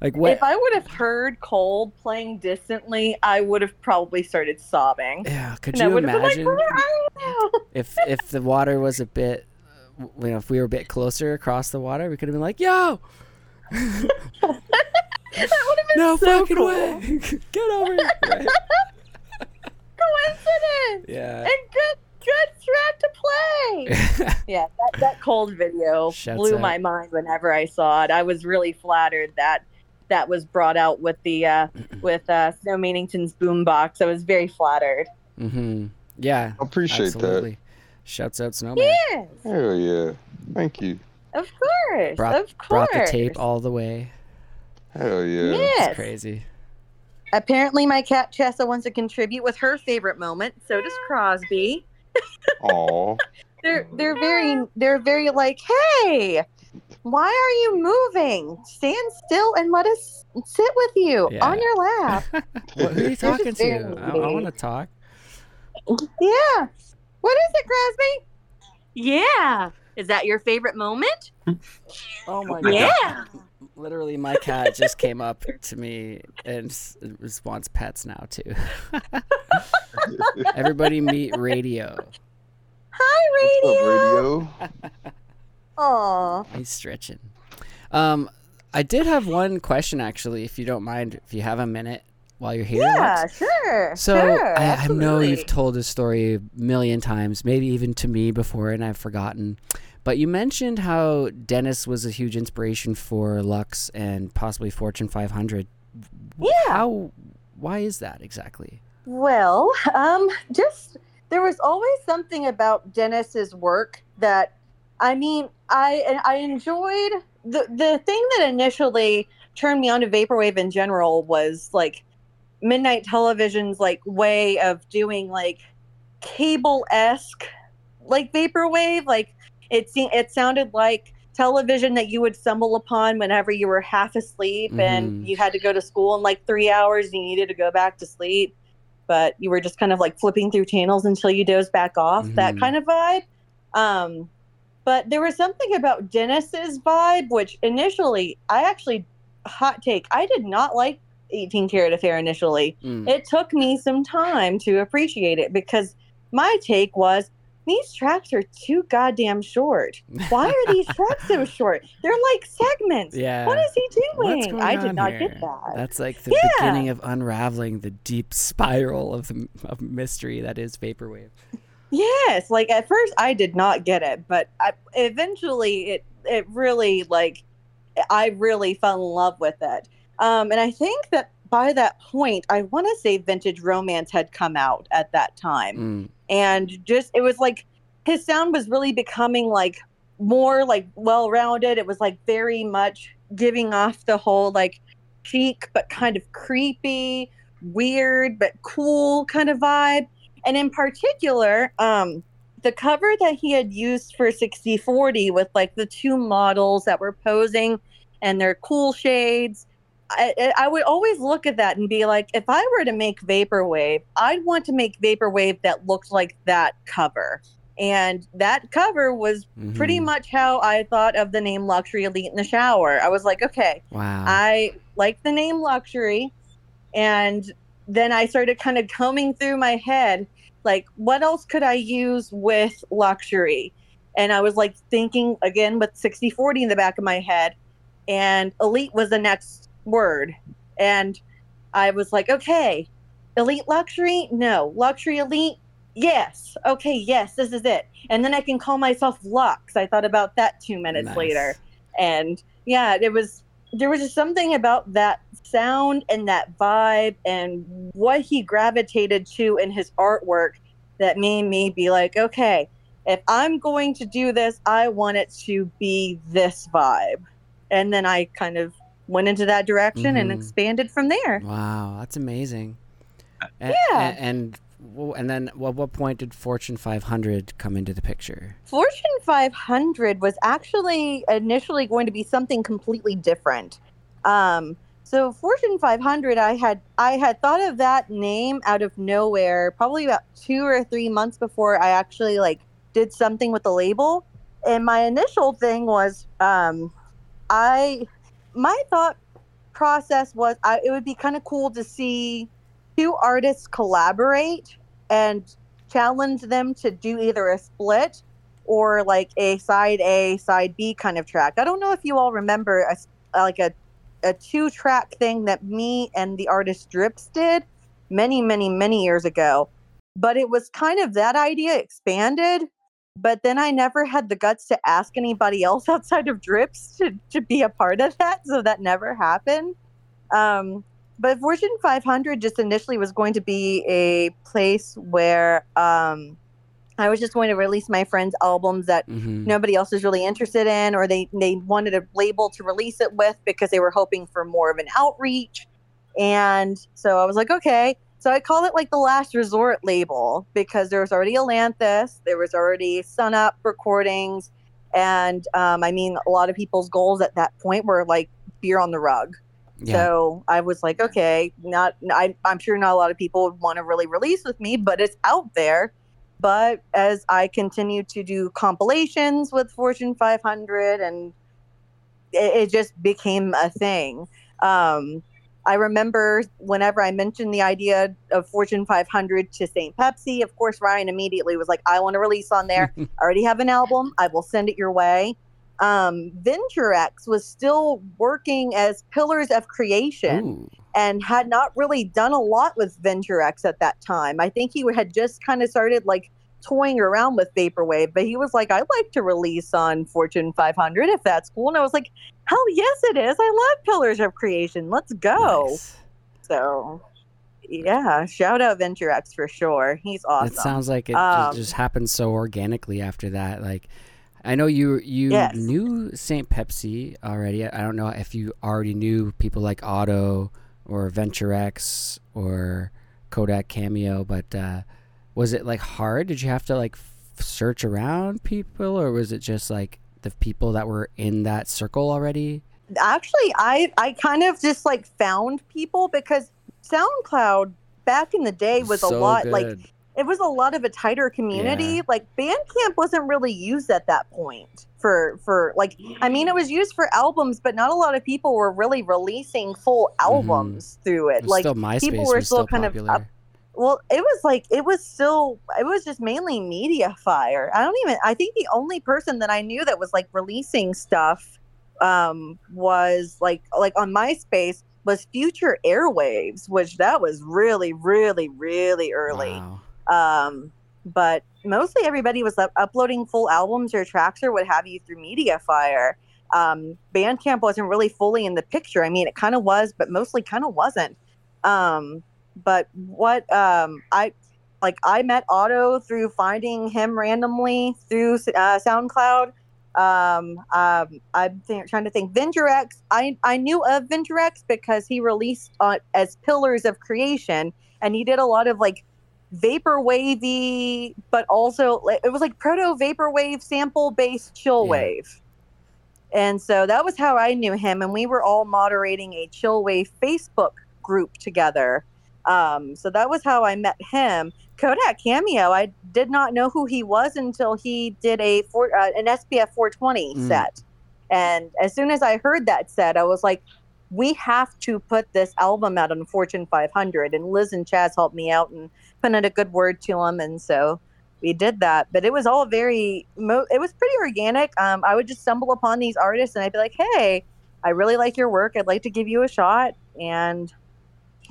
like what? If I would have heard Cold playing distantly, I would have probably started sobbing. yeah, could And I you would have been like, imagine "Where are you?" if if the water was a bit, you know, if we were a bit closer across the water, we could have been like, yo. That would have been No so fucking cool. way! Get over here! Right? Coincidence. Yeah. And good good track to play. yeah, that, that cold video Shouts blew out. my mind whenever I saw it. I was really flattered that that was brought out with the uh, with uh, Snow Meanington's boombox. I was very flattered. mm-hmm. Yeah. I appreciate absolutely. Shouts out Snowman. Yes, that. Hell yeah. Thank you. of course, Brought, of course. brought the tape all the way. Hell yeah. Yes. It's crazy. Apparently, my cat Chessa wants to contribute with her favorite moment. So does Crosby. Aw. They're they're very they're very like, hey, why are you moving? Stand still and let us sit with you Yeah. on your lap. What, who are you talking to? I, I want to talk. yeah. What is it, Crosby? Yeah. Is that your favorite moment? Oh my God. Yeah. Literally, my cat just came up to me and s- s- wants pets now too. Everybody meet Radio. Hi, Radio. What's up, radio. radio? Aw. He's stretching. Um, I did have one question actually, if you don't mind, if you have a minute while you're here. Yeah, Lex. sure. So sure, I, I know you've told this story a million times, maybe even to me before, and I've forgotten. But you mentioned how Dennis was a huge inspiration for Lux and possibly Fortune 500. Yeah. How? Why is that exactly? Well, um, just there was always something about Dennis's work that, I mean, I I enjoyed the the thing that initially turned me on to vaporwave in general was like midnight television's like way of doing like cable esque like vaporwave. Like it seemed it sounded like television that you would stumble upon whenever you were half asleep Mhm. and you had to go to school in like three hours and you needed to go back to sleep but you were just kind of like flipping through channels until you doze back off that Mhm. kind of vibe um but there was something about dennis's vibe which initially i actually hot take i did not like 18 karat affair initially Mm. it took me some time to appreciate it because my take was these tracks are too goddamn short. Why are these tracks so short? They're like segments. Yeah. What is he doing? I did not here? get that. That's like the Yeah. beginning of unraveling the deep spiral of, the, of mystery that is vaporwave. Yes, like at first I did not get it, but I, eventually it it really like I really fell in love with it. Um, and I think that by that point, I want to say Vintage Romance had come out at that time. Mm. and just it was like his sound was really becoming like more like well rounded it was like very much giving off the whole like chic but kind of creepy weird but cool kind of vibe and in particular um the cover that he had used for 6040 with like the two models that were posing and their cool shades I, I- would always look at that and be like, if I were to make vaporwave, I'd want to make vaporwave that looked like that cover. And that cover was pretty Mhm. much how I thought of the name Luxury Elite in the shower. I was like, okay, Wow. I like the name Luxury. And then I started kind of combing through my head, like, what else could I use with Luxury? And I was like thinking again with 6040 in the back of my head. And Elite was the next word. And I was like, okay, Elite Luxury? No. Luxury Elite? Yes. Okay, yes, this is it. And then I can call myself Lux. I thought about that two minutes Nice. later. And yeah, it was there was just something about that sound and that vibe and what he gravitated to in his artwork that made me be like, okay, if I'm going to do this, I want it to be this vibe. And then I kind of went into that direction and Mhm. expanded from there. Wow, that's amazing. A- Yeah. And and then what what point did Fortune 500 come into the picture? Fortune 500 was actually initially going to be something completely different. Um, so Fortune 500, I had I had thought of that name out of nowhere, probably about two or three months before I actually like did something with the label. And my initial thing was, um, I my thought process was I, it would be kind of cool to see two artists collaborate and challenge them to do either a split or like a side A, side B kind of track. I don't know if you all remember a, like a a two track thing that me and the artist Drips did many, many, many years ago. But it was kind of that idea expanded. But then I never had the guts to ask anybody else outside of Drips to, to be a part of that. So that never happened. Um, but Fortune 500 just initially was going to be a place where um, I was just going to release my friends' albums that Mm-hmm. nobody else is really interested in, or they they wanted a label to release it with because they were hoping for more of an outreach. And so I was like, okay. So I call it like the last resort label because there was already Atlantis, there was already Sun Up recordings, and um, I mean, a lot of people's goals at that point were like beer on the rug. Yeah. So I was like, okay, not I, I'm sure not a lot of people would want to really release with me, but it's out there. But as I continue to do compilations with Fortune 500, and it, it just became a thing. Um, I remember whenever I mentioned the idea of Fortune 500 to St. Pepsi, of course, Ryan immediately was like, I want to release on there. I already have an album. I will send it your way. Um, Venturex was still working as Pillars of Creation Ooh. and had not really done a lot with Venturex at that time. I think he had just kind of started like toying around with Vaporwave, but he was like, I'd like to release on Fortune 500 if that's cool. And I was like, hell yes, it is. I love Pillars of Creation. Let's go. Nice. So, yeah, shout out Venturex for sure. He's awesome. It sounds like it Um, just happened so organically after that. Like, I know you you Yes. knew Saint Pepsi already. I don't know if you already knew people like Otto or VentureX or Kodak Cameo, but uh, was it like hard? Did you have to like f- search around people, or was it just like the people that were in that circle already? actually i i kind of just like found people because soundcloud back in the day was a So lot like it was a lot of a tighter community Yeah. like bandcamp wasn't really used at that point for for like i mean it was used for albums but not a lot of people were really releasing full mm-hmm. albums through It it like still people were still still kind of up- well it was like it was still it was just mainly media fire. I don't even i think the only person that i knew that was like releasing stuff um was like like on myspace was future airwaves which that was really really really early. Wow. um but mostly everybody was up- uploading full albums or tracks or what have you through mediafire um bandcamp wasn't really fully in the picture. I mean it kind of was but mostly kind of wasn't. Um but what um i like i met otto through finding him randomly through uh, soundcloud. Um, um i'm th- trying to think. Venturex i i knew of venturex because he released on as pillars of creation and he did a lot of like vapor wavy but also it was like proto vaporwave sample based chill Yeah. wave. And so that was how i knew him and we were all moderating a chill wave facebook group together um, so that was how i met him. Kodak cameo i did not know who he was until he did a four, uh, an spf 420 Mm. set. And as soon as i heard that set i was like we have to put this album out on fortune 500 and liz and chaz helped me out and put in a good word to him and so we did that. But it was all very mo- it was pretty organic. Um, i would just stumble upon these artists and i'd be like hey i really like your work. I'd like to give you a shot. And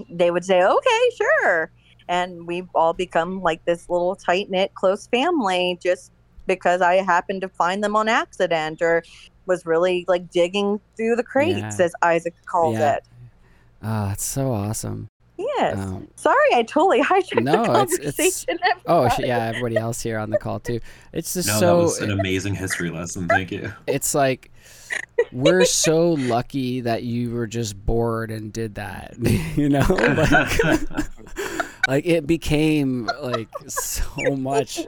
they would say okay sure and we've all become like this little tight knit close family just because i happened to find them on accident or was really like digging through the crates Yeah. as isaac calls Yeah. it Oh, it's so awesome. Yes. Um, Sorry, I totally hijacked No, the it's- conversation. it's- oh sh- yeah, everybody else here on the call too. It's just No, that so was an amazing history lesson. Thank you. it's like we're so lucky that you were just bored and did that. you know, like, like it became like so much.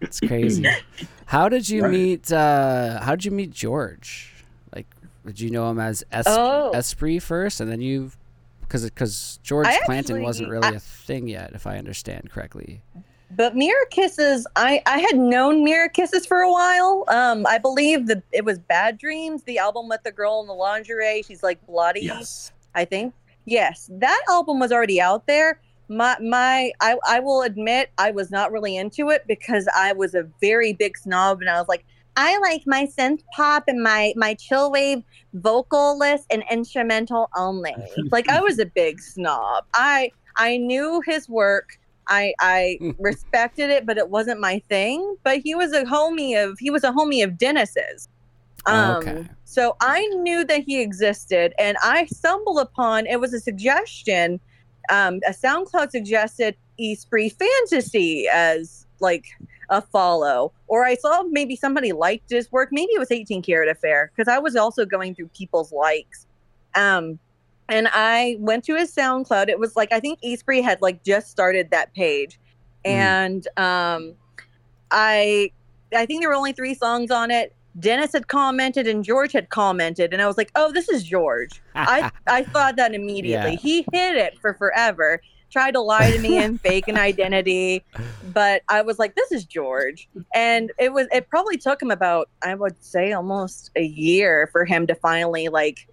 It's crazy. How did you Right. meet? uh How did you meet George? Like, did you know him as es- Oh. Esprit first, and then you? Because because George I Clanton wasn't really I- a thing yet, if I understand correctly. But Mirror Kisses, I, I had known Mirror Kisses for a while. Um, I believe that it was Bad Dreams, the album with the girl in the lingerie. She's like bloody. Yes. I think. Yes, that album was already out there. My my I, I will admit I was not really into it because I was a very big snob and I was like, I like my synth pop and my my chill wave vocalist and instrumental only. like I was a big snob. I I knew his work. I I respected it, but it wasn't my thing. But he was a homie of he was a homie of Dennis's. Um, Okay. So I knew that he existed, and I stumbled upon it was a suggestion. Um, a SoundCloud suggested Esprit Fantasy as like a follow, or I saw maybe somebody liked his work. Maybe it was 18 Karat Affair because I was also going through people's likes. Um, and I went to his SoundCloud. It was like I think Esprit had like just started that page, Mm. and um, I I think there were only three songs on it. Dennis had commented and George had commented, and I was like, "Oh, this is George." I I thought that immediately. Yeah. He hid it for forever, tried to lie to me and fake an identity, but I was like, "This is George," and it was. It probably took him about, I would say, almost a year for him to finally like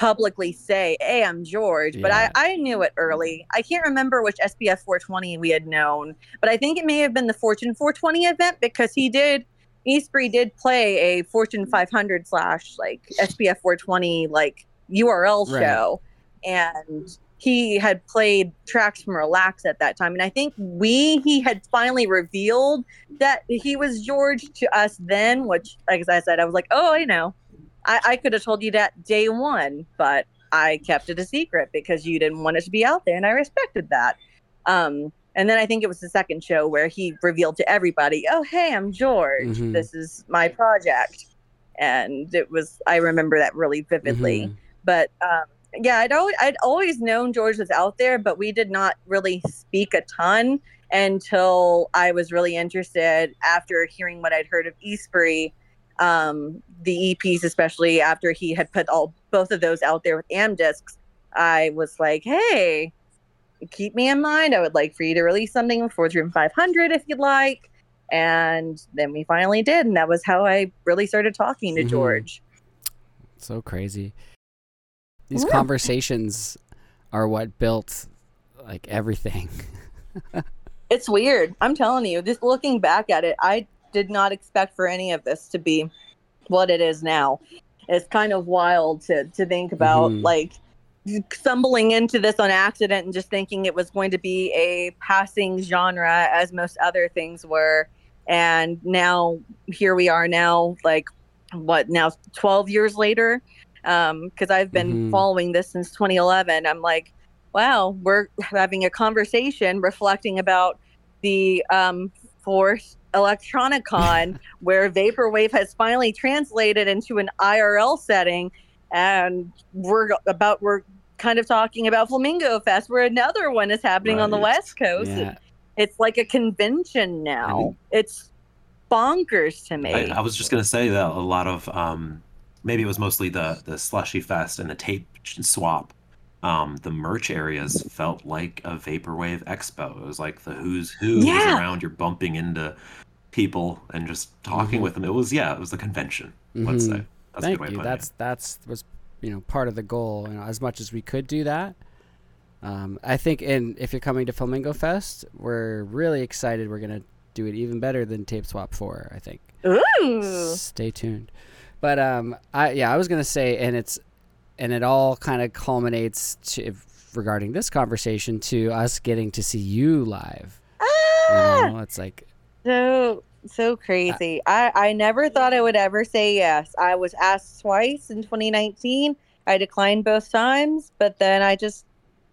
publicly say, "Hey, I'm George." But I I knew it early. I can't remember which SPF 420 we had known, but I think it may have been the Fortune 420 event because he did. Esprit did play a Fortune 500 slash like SPF 420 like URL Right. show, and he had played tracks from Relax at that time. And I think we he had finally revealed that he was George to us then, which like I said, I was like, oh, I know. I, I could have told you that day one, but I kept it a secret because you didn't want it to be out there, and I respected that. Um, and then I think it was the second show where he revealed to everybody, "Oh, hey, I'm George. Mhm. This is my project," and it was I remember that really vividly. Mhm. But um, yeah, I'd always I'd always known George was out there, but we did not really speak a ton until I was really interested after hearing what I'd heard of Esprit, um, the EPs, especially after he had put all both of those out there with Am discs. I was like, hey, keep me in mind. I would like for you to release something for Dream 500 if you'd like. And then we finally did, and that was how I really started talking to Mhm. George. So crazy. These Yeah. conversations are what built like everything. It's weird. I'm telling you, just looking back at it, I did not expect for any of this to be what it is now. It's kind of wild to to think about Mhm. like stumbling into this on accident and just thinking it was going to be a passing genre as most other things were. And now here we are now like what now 12 years later um because I've been Mhm. following this since 2011. I'm like wow, we're having a conversation reflecting about the um, fourth Electronicon, where Vaporwave has finally translated into an IRL setting, and we're about we're kind of talking about Flamingo Fest, where another one is happening on the West Coast. Yeah. It's like a convention now. It's bonkers to me. I, I was just gonna say that a lot of um, maybe it was mostly the the slushy fest and the tape swap. Um, the merch areas felt like a vaporwave expo. It was like the who's who was around. You're bumping into people and just talking Mhm. with them. It was yeah, it was the convention. Let's Mhm. say that's a Thank good way of you. putting it. That's that's was you know part of the goal. You know, as much as we could do that. Um, I think, and if you're coming to Flamingo Fest, we're really excited. We're gonna do it even better than Tape Swap Four. I think. Ooh. Stay tuned. But um, I yeah, I was gonna say, and it's and it all kind of culminates to regarding this conversation to us getting to see you live. You Ah! know, it's like So so crazy. I I never thought I would ever say yes. I was asked twice in 2019. I declined both times, but then I just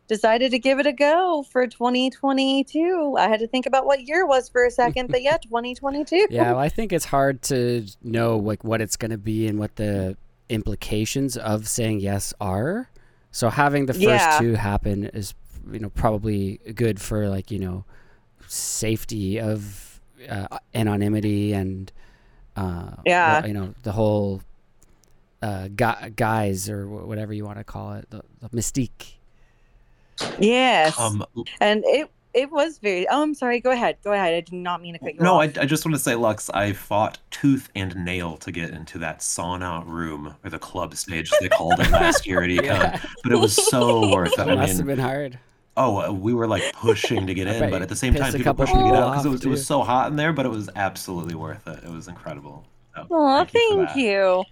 decided to give it a go for 2022. I had to think about what year was for a second, but yeah, 2022. yeah, well, I think it's hard to know like what it's going to be and what the implications of saying yes are. So having the first Yeah. two happen is you know probably good for like you know safety of uh, anonymity and uh, Yeah. you know the whole uh, gu- guise or whatever you want to call it, the, the mystique. Yes. Um, and it it was very Oh, I'm sorry. Go ahead. Go ahead. I did not mean to cut you no, off. I, I just want to say, Lux, I fought tooth and nail to get into that sauna room or the club stage they called it last year at Econ, Yeah. but it was so worth it. It I must have been hard. oh, uh, we were like pushing to get in, but at the same time, people pushing to get out because it off, was it was so hot in there, but it was absolutely worth it. It was incredible. So, Oh, thank you thank that. you.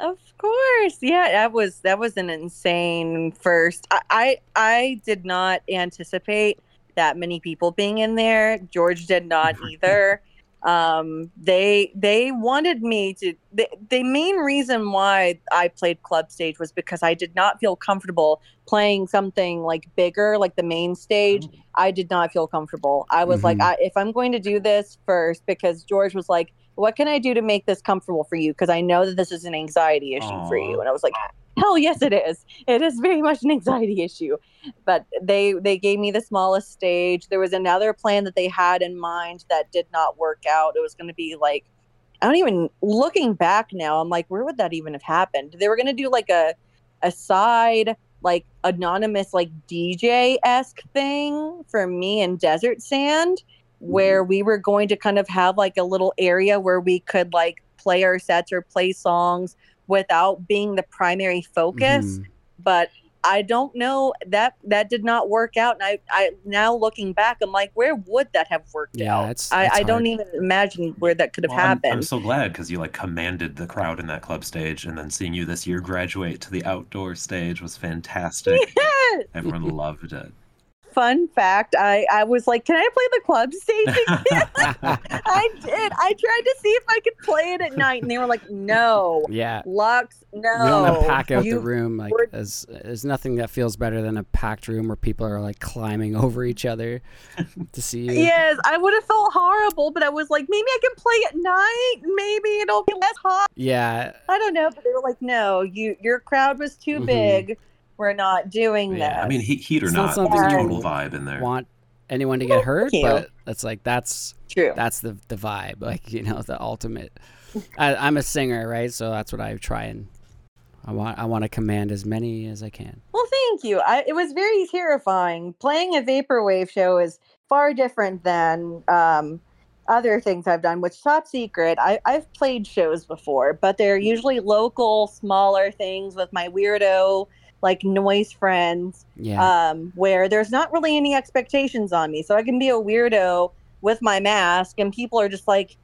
Of course. Yeah, that was that was an insane first. I I, I did not anticipate that many people being in there. George did not either. Um, they they wanted me to. The, the main reason why I played club stage was because I did not feel comfortable playing something like bigger, like the main stage. I did not feel comfortable. I was like, Mhm. I, if I'm going to do this first, because George was like, what can I do to make this comfortable for you? Because I know that this is an anxiety issue for you. And I was like, hell yes, it is. It is very much an anxiety issue. But they they gave me the smallest stage. There was another plan that they had in mind that did not work out. It was going to be like, I don't even looking back now. I'm like, where would that even have happened? They were going to do like a a side like anonymous like DJ esque thing for me in Desert Sand, where we were going to kind of have like a little area where we could like play our sets or play songs without being the primary focus. Mhm. But I don't know that that did not work out. And I, I now looking back, I'm like, where would that have worked Yeah, out? it's- I, it's I don't even imagine where that could have Well, I'm, happened. I'm so glad because you like commanded the crowd in that club stage, and then seeing you this year graduate to the outdoor stage was fantastic. Everyone loved it. Fun fact, I, I was like, can I play the club stage again? I did. I tried to see if I could play it at night, and they were like, "No, yeah. Lux, no." You don't want to pack out You- the room like were- as there's nothing that feels better than a packed room where people are like climbing over each other to see you. Yes, I would have felt horrible, but I was like, maybe I can play at night. Maybe it'll be less hot. Yeah, I don't know, but they were like, "No, you your crowd was too Mhm. big. We're not doing Yeah, that." I mean, heat, heat or It's not not, something there's a total vibe in there. want anyone to get hurt, you. but that's like that's true. that's the the vibe, like you know, the ultimate. I, I'm a singer, right? So that's what I try and I want. I want to command as many as I can. Well, thank you. I, it was very terrifying. Playing a vaporwave show is far different than um, other things I've done. Which top secret? I, I've played shows before, but they're usually local, smaller things with my weirdo like noise friends, Yeah. um, where there's not really any expectations on me, so I can be a weirdo with my mask, and people are just like,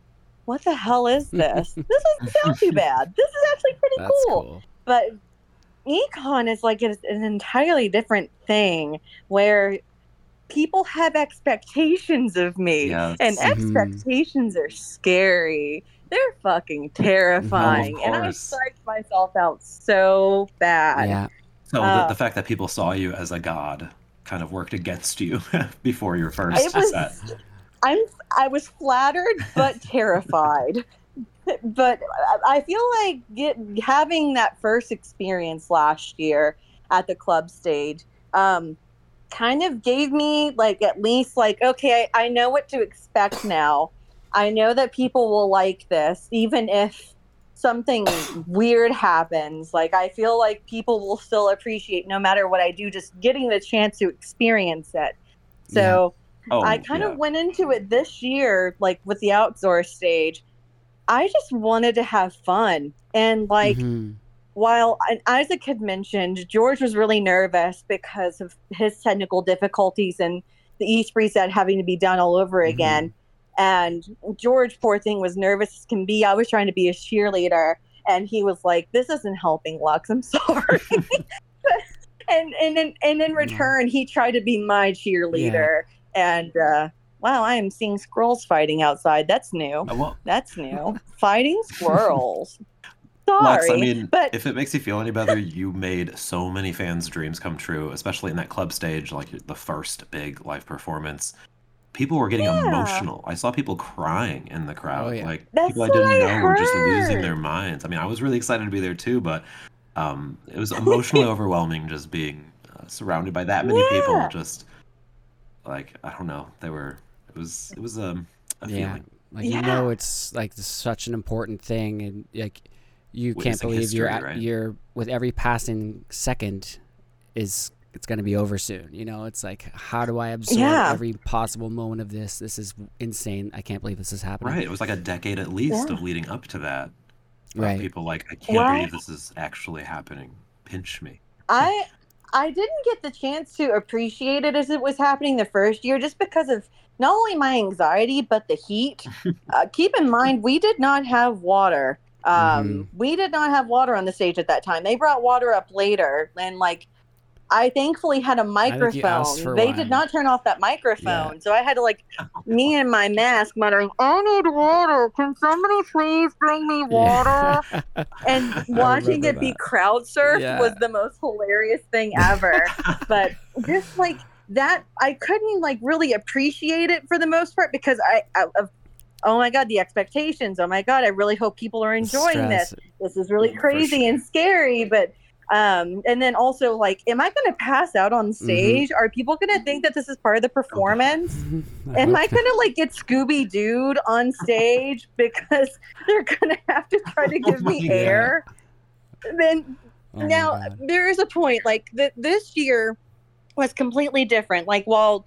"What the hell is this? this doesn't sound too bad. This is actually pretty cool." cool. but econ is like an an entirely different thing where people have expectations of me Yes. and Mhm. expectations are scary they're fucking terrifying and i course. psyched myself out so bad Yeah. So Uh, the, the fact that people saw you as a god kind of worked against you before your first it was set. i'm i was flattered but terrified. But I- i feel like get, having that first experience last year at the club stage um kind of gave me like at least like okay I, I know what to expect now. I know that people will like this even if something weird happens like i feel like people will still appreciate no matter what i do just getting the chance to experience it so Oh, I kind yeah. of went into it this year, like with the outdoor stage. I just wanted to have fun. And like, Mhm. while and Isaac had mentioned, George was really nervous because of his technical difficulties and the Esprit set having to be done all over Mhm. again. And George, poor thing, was nervous as can be. I was trying to be a cheerleader, and he was like, "This isn't helping, Lux. I'm sorry." and and in, and in return, he tried to be my cheerleader. And uh, wow, I am seeing squirrels fighting outside. That's new. Uh, That's new. fighting squirrels. sorry. Lex, I mean, but if it makes you feel any better, you made so many fans' dreams come true, especially in that club stage, like the first big live performance. People were getting Yeah. emotional. I saw people crying in the crowd. Oh, yeah. Like That's people I didn't I know were just losing their minds. I mean, I was really excited to be there too, but um, it was emotionally overwhelming just being uh, surrounded by that many people. Just like I don't know, they were. It was. It was um, a Yeah. feeling. Like you know, it's like such an important thing, and like you can't Witnessing believe you're at, right? you're with every passing second is it's going to be over soon. You know, it's like how do I absorb Yeah. every possible moment of this? This is insane. I can't believe this is happening. Right. It was like a decade at least Yeah. of leading up to that. Right. People like, I can't Right. believe this is actually happening. Pinch me. I I didn't get the chance to appreciate it as it was happening the first year just because of not only my anxiety but the heat. uh, keep in mind we did not have water. Um, We did not have water on the stage at that time. They brought water up later, and like I thankfully had a think you asked microphone. They one. did not turn off that microphone, so I had to like me and my mask muttering, "I need water. Can somebody please bring me water?" and watching it be crowd surfed Yeah. was the most hilarious thing ever. but just like that, I couldn't like really appreciate it for the most part because I, I of oh my god, the expectations. Oh my god, I really hope people are enjoying this. Stress. This is really crazy and scary, but. Um, and then also like, am I going to pass out on Mm-hmm. stage? Are people going to think that this is part of the performance? Am I gonna like get Scooby Dooed on stage because they're gonna have to try to Oh give me my air? Then Oh now there is a point like th- this year was completely different. Like while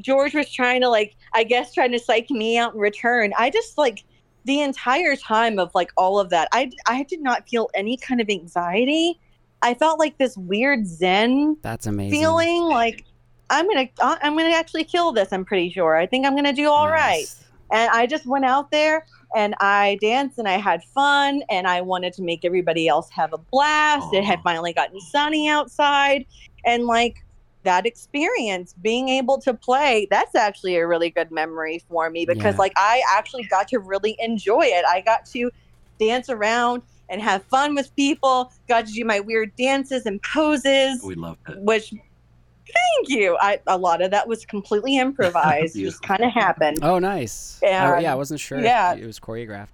George was trying to like I guess trying to psych me out in return, I just like the entire time of like all of that, I I did not feel any kind of anxiety. I felt like this weird zen That's amazing. feeling like I'm gonna I- I'm gonna actually kill this. I'm pretty sure. I think I'm gonna do all right. And I just went out there and I danced and I had fun and I wanted to make everybody else have a blast. It had finally gotten sunny outside and like that experience being able to play that's actually a really good memory for me because Yeah. like I actually got to really enjoy it. I got to dance around and have fun with people, got to do my weird dances and poses We loved it. which thank you. I a lot of that was completely improvised, just kind of happened. Oh, nice. Yeah. I, yeah, I wasn't sure. Yeah. if it was choreographed.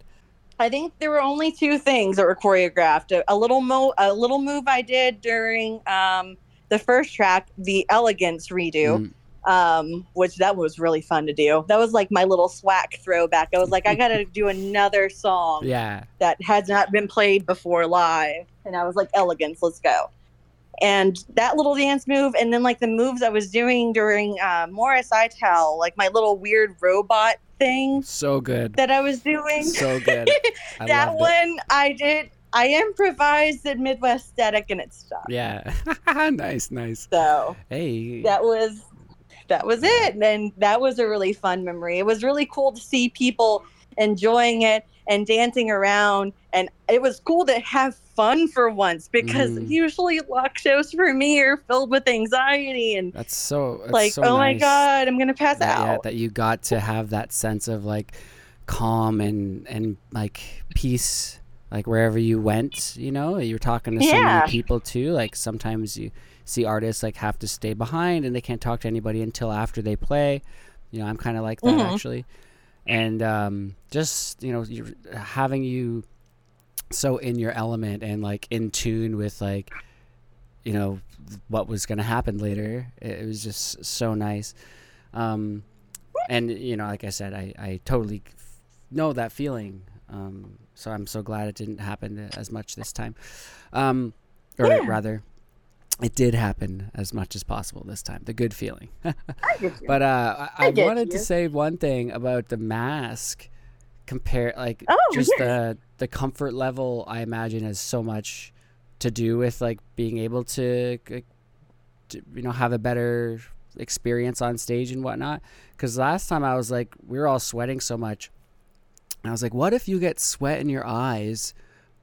I think there were only two things that were choreographed. A, a little mo a little move I did during um the first track, the elegance redo. Mm. Um, which that was really fun to do. That was like my little swack throwback. I was like, I gotta do another song Yeah. that has not been played before live. And I was like, elegance, let's go. And that little dance move, and then like the moves I was doing during uh, Morris I Tell, like my little weird robot thing So good. that I was doing. So good. That loved it. one I did. I improvised the Midwest Static and it stuck. Yeah. nice, nice. So Hey. that was that was it. And that was a really fun memory. It was really cool to see people enjoying it and dancing around. And it was cool to have fun for once because Mhm. usually lock shows for me are filled with anxiety and That's so that's like, so oh my god, I'm gonna pass that, yeah, out. that you got to have that sense of like calm and and like peace like wherever you went you know you were talking to so Yeah. many people too like sometimes you see artists like have to stay behind and they can't talk to anybody until after they play. You know i'm kind of like that Mhm. actually. And um just you know you're having you so in your element and like in tune with like you know what was going to happen later it, it was just so nice. Um and you know like i said i i totally know that feeling. Um so i'm so glad it didn't happen as much this time. Um or Yeah. rather it did happen as much as possible this time the good feeling you. but uh i, I I wanted to say one thing about the mask compare like Oh, just the the comfort level i imagine has so much to do with like being able to, like, to you know have a better experience on stage and whatnot because last time i was like we were all sweating so much and i was like what if you get sweat in your eyes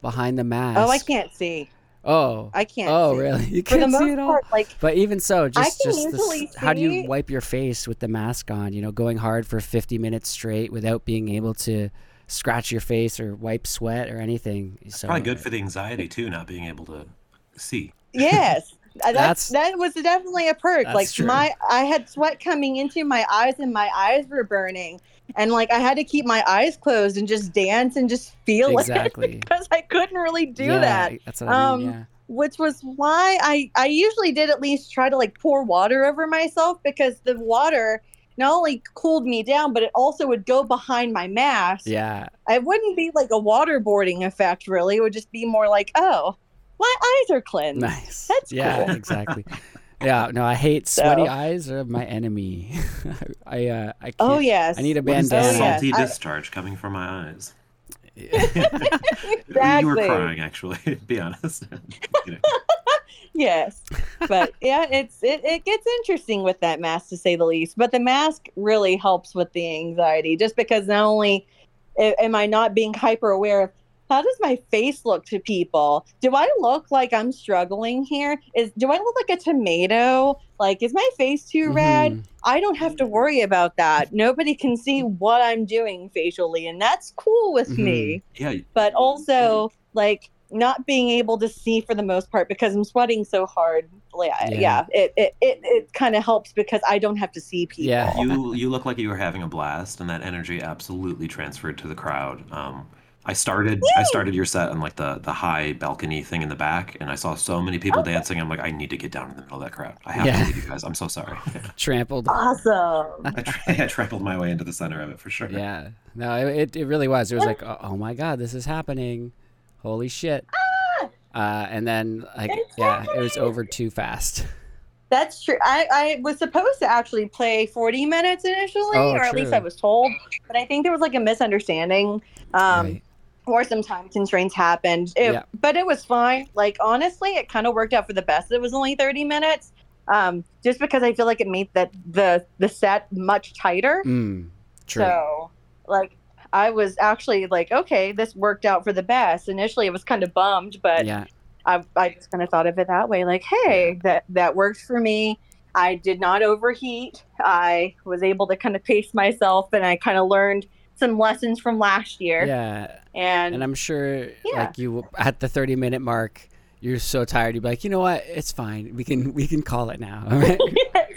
behind the mask oh, I can't see. Oh I can't. oh see. really you For the can't see most it all part, like but even so, just just the how do you wipe your face with the mask on? You know, going hard for fifty minutes straight without being able to scratch your face or wipe sweat or anything. So Probably good for the anxiety too, not being able to see. Yes. That's- That's, that was definitely a perk. Like true. my I had sweat coming into my eyes and my eyes were burning. And like I had to keep my eyes closed and just dance and just feel Exactly. it because I couldn't really do Yeah, that. That's what I mean. Um, Yeah. Which was why I I usually did at least try to like pour water over myself because the water not only cooled me down but it also would go behind my mask. Yeah. It wouldn't be like a waterboarding effect really. It would just be more like, "Oh, my eyes are cleansed." Nice. That's yeah, cool. exactly. Yeah, no, I hate sweaty So- eyes are my enemy. I uh I can't Oh yes. I need a What is bandana. this Oh, yes. salty I- discharge coming from my eyes? exactly. You were crying, actually. To be honest. Yes, but yeah, it's it, it gets interesting with that mask to say the least. But the mask really helps with the anxiety, just because not only am I not being hyper aware of how does my face look to people? Do I look like I'm struggling here? Is do I look like a tomato? Like is my face too red? Mhm. I don't have to worry about that. Nobody can see what I'm doing facially, and that's cool with me Yeah, but also like not being able to see for the most part because I'm sweating so hard. Yeah, Yeah. yeah, it it, it, it kind of helps because I don't have to see people. Yeah. you you look like you were having a blast, and that energy absolutely transferred to the crowd. Um, I started I started your set on like the the high balcony thing in the back, and I saw so many people dancing. I'm like, I need to get down in the middle of that crowd. I have Yeah. to leave you guys. I'm so sorry. Trampled. Awesome. I, tra- I trampled my way into the center of it for sure. Yeah. No, it, it really was. It was like, oh, oh my god, this is happening. Holy shit. Uh, and then like yeah, it was over too fast. That's true. I, I was supposed to actually play 40 minutes initially, Oh, or at least. I was told. But I think there was like a misunderstanding. Um, Right. Or some time constraints happened. It, Yeah. But it was fine. Like honestly, it kind of worked out for the best. It was only 30 minutes. Um, just because I feel like it made that the the set much tighter. Mm, true. So, like, I was actually like, okay, this worked out for the best. Initially, it was kind of bummed, but yeah. I, I just kind of thought of it that way. Like, hey, that that works for me. I did not overheat. I was able to kind of pace myself, and I kind of learned some lessons from last year. Yeah. And, And I'm sure Yeah. like you at the 30 minute mark, you're so tired. You'd be like, you know what? It's fine. We can we can call it now. All right.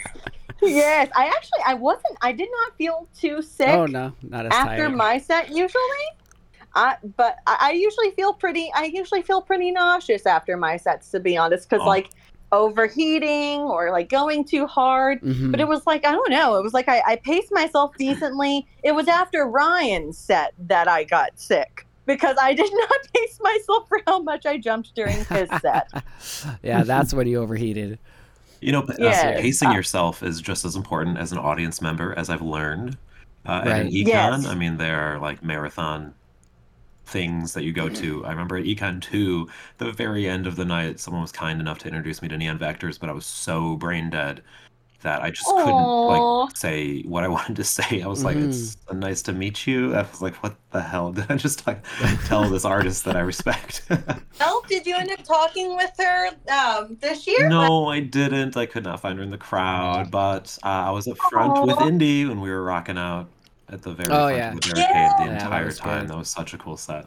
yes, I actually I wasn't. I did not feel too sick. oh no, not as after tired. my set usually. I, but I, I usually feel pretty. I usually feel pretty nauseous after my sets, to be honest, because Oh. like overheating or like going too hard. Mhm. But it was like I don't know. It was like I, I paced myself decently. It was after Ryan's set that I got sick because I did not pace myself for how much I jumped during his set. yeah, that's when you overheated. You know, uh, Yes, pacing uh, yourself is just as important as an audience member, as I've learned. Uh, At an Right. econ, Yes. I mean, there are like marathon things that you go to. I remember at Econ 2, the very end of the night, someone was kind enough to introduce me to Neon Vectors, but I was so brain dead that I just couldn't like say what I wanted to say. I was like, Mhm. "It's nice to meet you." I was like, "What the hell?" Did I just like tell this artist that I respect? Oh, did you end up talking with her um, this year? No, I didn't. I could not find her in the crowd, but uh, I was up front with Aw. Indy when we were rocking out at the very Oh, front yeah. of the barricade Yeah. the Yeah, that entire time. good. That was such a cool set.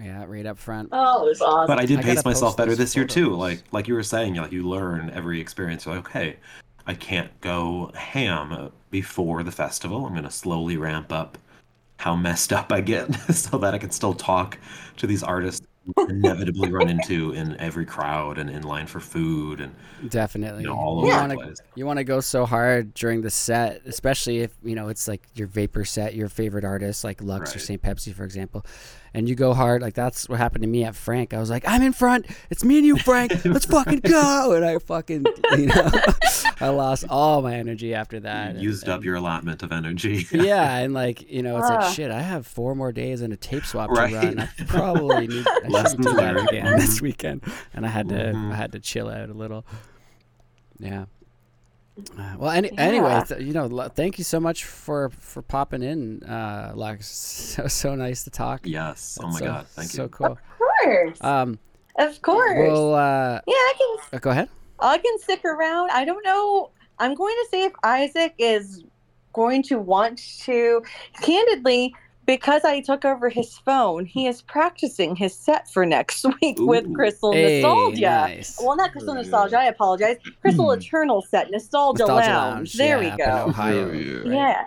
Yeah, right up front. Oh, it was awesome. But I did I pace myself better this year too. Like like you were saying, like you learn every experience. You're like, okay, I can't go ham before the festival. I'm gonna slowly ramp up how messed up I get so that I can still talk to these artists you inevitably run into in every crowd and in line for food and Definitely. you know all you over wanna, the place. you want to go so hard during the set, especially if you know it's like your vapor set, your favorite artist, like Lux or St. Pepsi, for example, and you go hard. Like that's what happened to me at Frank. I was like, I'm in front. It's me and you, Frank. Let's fucking go. And I fucking, you know, I lost all my energy after that. You and- used up and- your allotment of energy. yeah, and like you know, it's Ah. like shit. I have four more days and a tape swap Right. to run. I probably need I should Lessons do that again this weekend, and I had to Mhm. I had to chill out a little. Yeah. Uh, well, any, anyway, th- you know, lo- thank you so much for for popping in, uh, Lux. So so nice to talk. yes. Oh That's my so, god. Thank so you. cool. Of course. Um, of course. well, uh, yeah, I can uh, go ahead. I can stick around. I don't know. I'm going to see if Isaac is going to want to. Candidly, because I took over his phone, he is practicing his set for next week with Crystal Hey, Nostalgia. nice. Well, not Crystal Oh, yeah. Nostalgia. I apologize. Crystal Hmm. Eternal set, Nostalgia, Nostalgia Lounge. There yeah, we go. Ohio. Oh, yeah. right? Yeah.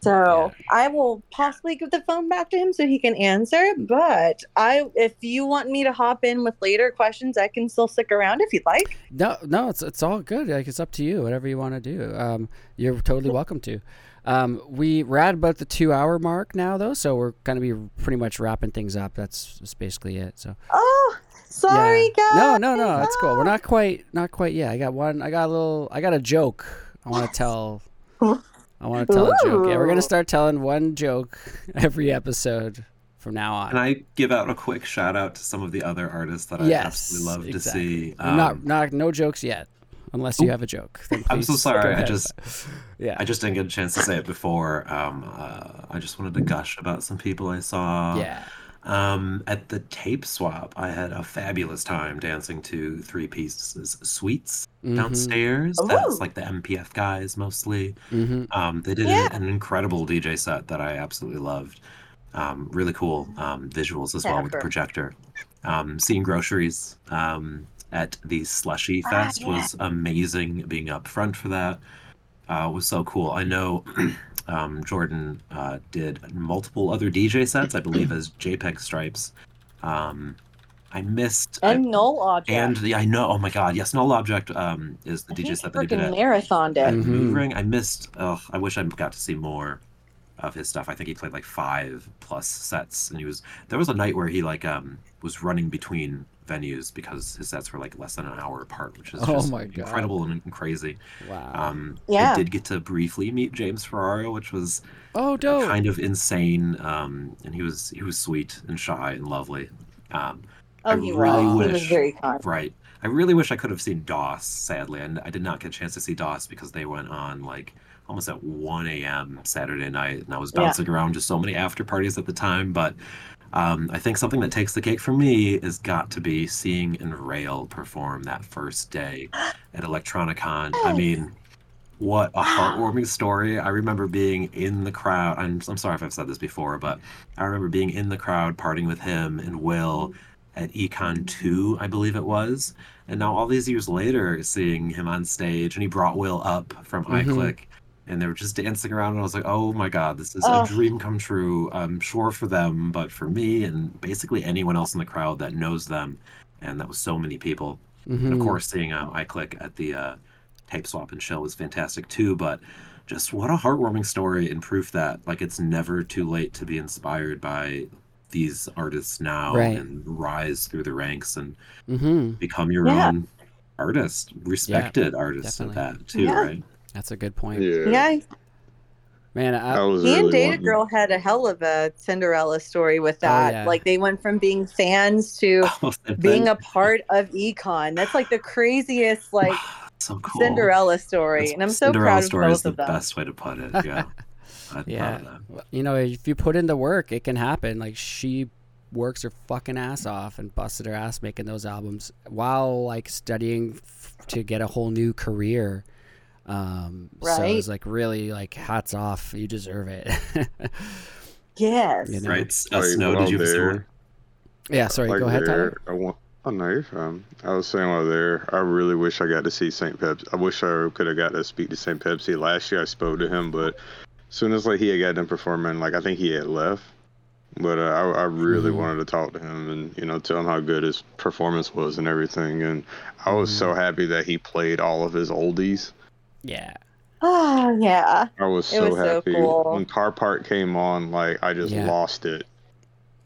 So I will possibly give the phone back to him so he can answer. But I, if you want me to hop in with later questions, I can still stick around if you'd like. No, no, it's it's all good. Like it's up to you. Whatever you want to do. Um, you're totally welcome to. Um, we we're at about the two hour mark now, though, so we're gonna be pretty much wrapping things up. That's, that's basically it. So Oh, sorry, yeah. guys. No, no, no, it's cool. We're not quite, not quite yet. I got one. I got a little. I got a joke. I want to tell. I want to tell a joke. Yeah, we're gonna start telling one joke every episode from now on. Can I give out a quick shout out to some of the other artists that I yes, absolutely love exactly. to see? not, Um, not, no jokes yet, unless you have a joke. I'm so sorry, I just- yeah. I just didn't get a chance to say it before. Um, uh, I just wanted to gush about some people I saw. yeah. Um, at the tape swap, I had a fabulous time dancing to Three Pieces Suites Mhm, downstairs. Ooh. That's like the MPF guys mostly. Mm-hmm. Um, they did Yeah. an incredible DJ set that I absolutely loved. Um, really cool um, visuals as well with the projector. Um, seeing groceries um, at the Slushy Ah, Fest yeah. was amazing. Being up front for that uh, was so cool. I know um, Jordan uh, did multiple other DJ sets, I believe, as JPEG Stripes. Um, I missed. I- And Null Object. and the, I know, oh my god, yes, Null Object um, is the I DJ set that he did freaking at marathoned at it. Mhm. I missed. Oh, I wish I got to see more of his stuff. I think he played like five plus sets, and he was. There was a night where he like um was running between venues because his sets were like less than an hour apart, which is Oh just my God. incredible and, and crazy. Wow. Um, Yeah. I did get to briefly meet James Ferraro, which was oh, dope. kind of insane. Um, and he was he was sweet and shy and lovely. Um, Oh, I he really was. He was wish- very kind. Right. I really wish I could have seen DOS, sadly. And I did not get a chance to see DOS because they went on like almost at 1 a.m. Saturday night. And I was Yeah. bouncing around to so many after parties at the time. But um, I think something that takes the cake for me is got to be seeing Rail perform that first day at Electronicon. I mean, what a heartwarming story. I remember being in the crowd. I'm, I'm sorry if I've said this before, but I remember being in the crowd partying with him and Will at Econ 2, I believe it was. And now all these years later, seeing him on stage, and he brought Will up from Mhm. iClick, and they were just dancing around, and I was like, oh my god, this is Oh. a dream come true. I'm sure for them, but for me and basically anyone else in the crowd that knows them, and that was so many people. And of Mhm. course, seeing uh, click at the uh, tape swap and show was fantastic too. But just what a heartwarming story and proof that like it's never too late to be inspired by these artists now Right. and rise through the ranks and Mhm. become your Yeah. own artist, respected artists at definitely. that too, Yeah. right? That's a good point. Yeah. Yeah, Man, I, I was he and really Data wanting- Girl had a hell of a Cinderella story with Oh, that. yeah. Like they went from being fans to Oh, being a part of Econ. That's like the craziest like so cool. Cinderella story, That's- and I'm so Cinderella proud of story both is the of them. best way to put it. Yeah. I'm proud yeah. of that. You know, if you put in the work, it can happen. Like she works her fucking ass off and busted her ass making those albums while like studying f- to get a whole new career. Um, right. So Right. it's like really like hats off. You deserve it. Yes. You know? Right. Uh, Like, Snow, did you have a there- yeah. Sorry. like go ahead, Tyler. there, I want. Oh no, you're fine. I was saying while there, I really wish I got to see St. Pepsi. I wish I could have got to speak to St. Pepsi last year. I spoke to him, but as soon as like he had got done performing, like I think he had left. But uh, I, I really Mhm. wanted to talk to him and you know tell him how good his performance was and everything. And I was so happy that he played all of his oldies. Yeah. Oh yeah. I was It so was so happy cool. when Car Park came on. Like I just Yeah. lost it.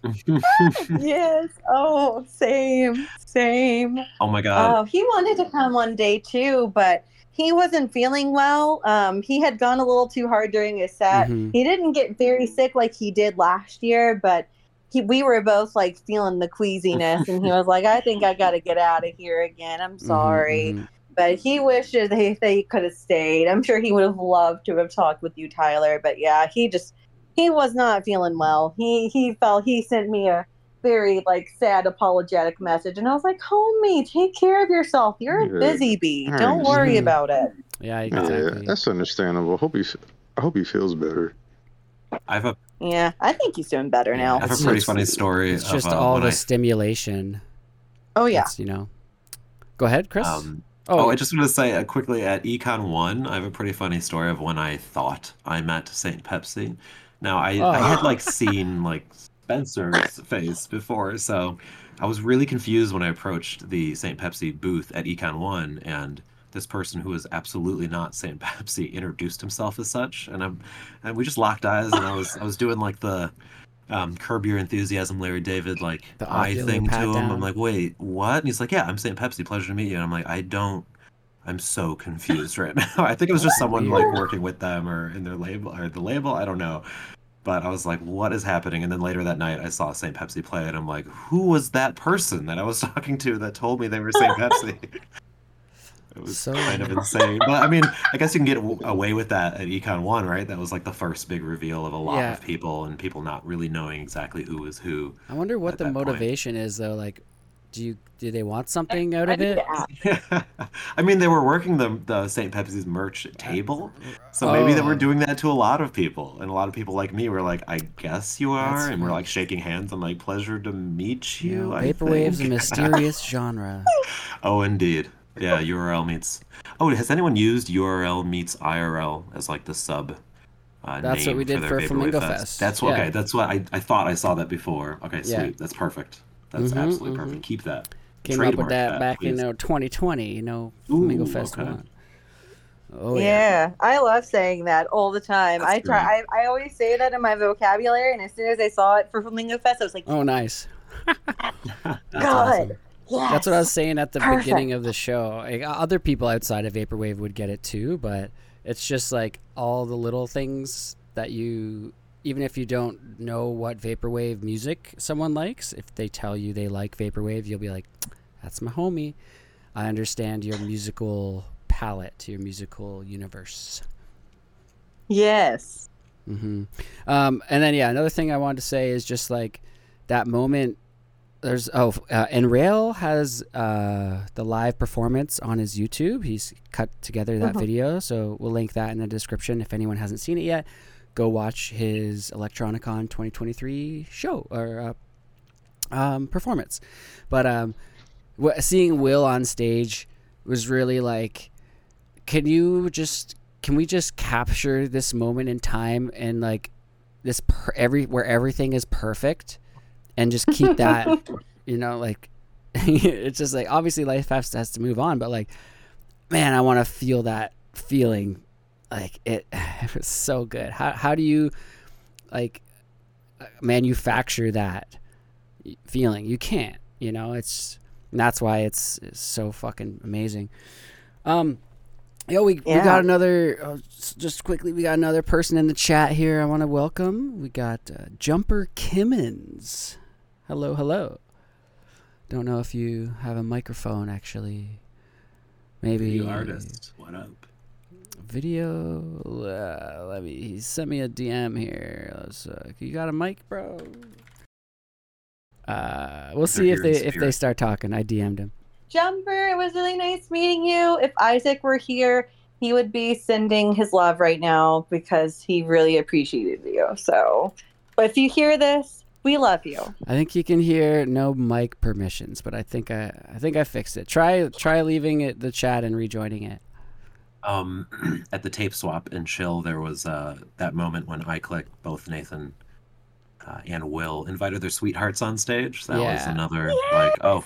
yes. Oh, same, same. oh my god. Oh, he wanted to come one day too, but he wasn't feeling well. Um, he had gone a little too hard during his set. Mhm. He didn't get very sick like he did last year, but he, we were both like feeling the queasiness, and he was like, "I think I got to get out of here again. I'm Mhm, sorry." mhm. But he wishes they they could have stayed. I'm sure he would have loved to have talked with you, Tyler. But yeah, he just he was not feeling well. He he felt he sent me a very like sad apologetic message, and I was like, "Homie, take care of yourself. You're a busy bee. I Don't worry about it." Yeah. Yeah, that's understandable. Hope he, I hope he feels better. I have a Yeah, I think he's doing better I now. have a pretty just- funny story. It's of, just uh, all the I stimulation. Oh yeah. It's, you know. Go ahead, Chris. Um, oh, oh, I just want to say uh, quickly at Econ One, I have a pretty funny story of when I thought I met Saint Pepsi. Now I, I Oh. had like seen like Spencer's face before, so I was really confused when I approached the Saint Pepsi booth at Econ One, and this person who was absolutely not Saint Pepsi introduced himself as such, and I'm and we just locked eyes, and I was I was doing like the um, curb your enthusiasm, Larry David, like The eye thing to him. down. I'm like, wait, what? And he's like, yeah, I'm Saint Pepsi. Pleasure to meet you. And I'm like, I don't. I'm so confused right now. I think it was just someone like working with them or in their label or the label. I don't know. But I was like, what is happening? And then later that night, I saw St. Pepsi play, and I'm like, who was that person that I was talking to that told me they were St. Pepsi? It was So kind of insane. But I mean, I guess you can get away with that at Econ 1, right? That was like the first big reveal of a lot Yeah. of people and people not really knowing exactly who was who. I wonder what the that point. motivation is though. Like, do you do they want something out of it? to. I mean, they were working the the St. Pepsi's merch table, so maybe they were Oh. doing that to a lot of people, and a lot of people like me were like, "I guess you are," That's and we're like shaking hands. I'm like, "Pleasure to meet You you." know, Vaporwave's a mysterious genre. oh, indeed. Yeah, URL meets. Oh, has anyone used URL meets IRL as like the sub? Uh, That's what name we did their for Vaporwave Flamingo Fest? Fest. That's what. Yeah. Okay, that's what I, I thought I saw that before. Okay, sweet. Yeah. That's perfect. That's Mhm, absolutely mhm. perfect. Keep that. Came up with Trademark that, back in please. uh, 2020. You know, Flamingo Ooh, Fest okay. one. Oh yeah. yeah. I love saying that all the time. That's I try. I, I always say that in my vocabulary, and as soon as I saw it for Flamingo Fest, I was like, Oh nice. God, awesome. Yes." That's what I was saying at the Perfect. beginning of the show. Like, other people outside of Vaporwave would get it too, but it's just like all the little things that you, even if you don't know what Vaporwave music someone likes, if they tell you they like Vaporwave, you'll be like, that's my homie. I understand your musical palette, your musical universe. Yes. Mm-hmm. Um, and then yeah, another thing I wanted to say is just like that moment. There's oh, uh, Enrail has uh, the live performance on his YouTube. He's cut together that Mhm. video, so we'll link that in the description. If anyone hasn't seen it yet, go watch his Electronicon 2023 show or uh, um, performance. But um, seeing Will on stage was really like, can you just can we just capture this moment in time and like this per- every where everything is perfect and just keep that you know like it's just like obviously life has, has to move on but like man i want to feel that feeling like it it was so good how, how do you like manufacture that feeling you can't you know it's that's why it's, it's so fucking amazing um Yo, we, we got another. Uh, just quickly, we got another person in the chat here. I want to welcome. We got uh, Jumper Kimmons. Hello, hello. Don't know if you have a microphone. Actually, maybe You artist. What up? video. Uh, let me. He sent me a DM here. Let's, uh, you got a mic, bro? Uh, we'll They're see if they in if they start talking. I DM'd him. Jumper, it was really nice meeting you. If Isaac were here, he would be sending his love right now because he really appreciated you. So, but if you hear this, we love you. I think you can hear no mic permissions, but I think I I think I fixed it. Try try leaving it the chat and rejoining it. Um, at the tape swap and chill, there was uh, that moment when I click both Nathan uh, and Will invited their sweethearts on stage. That was Yeah. another like, oh,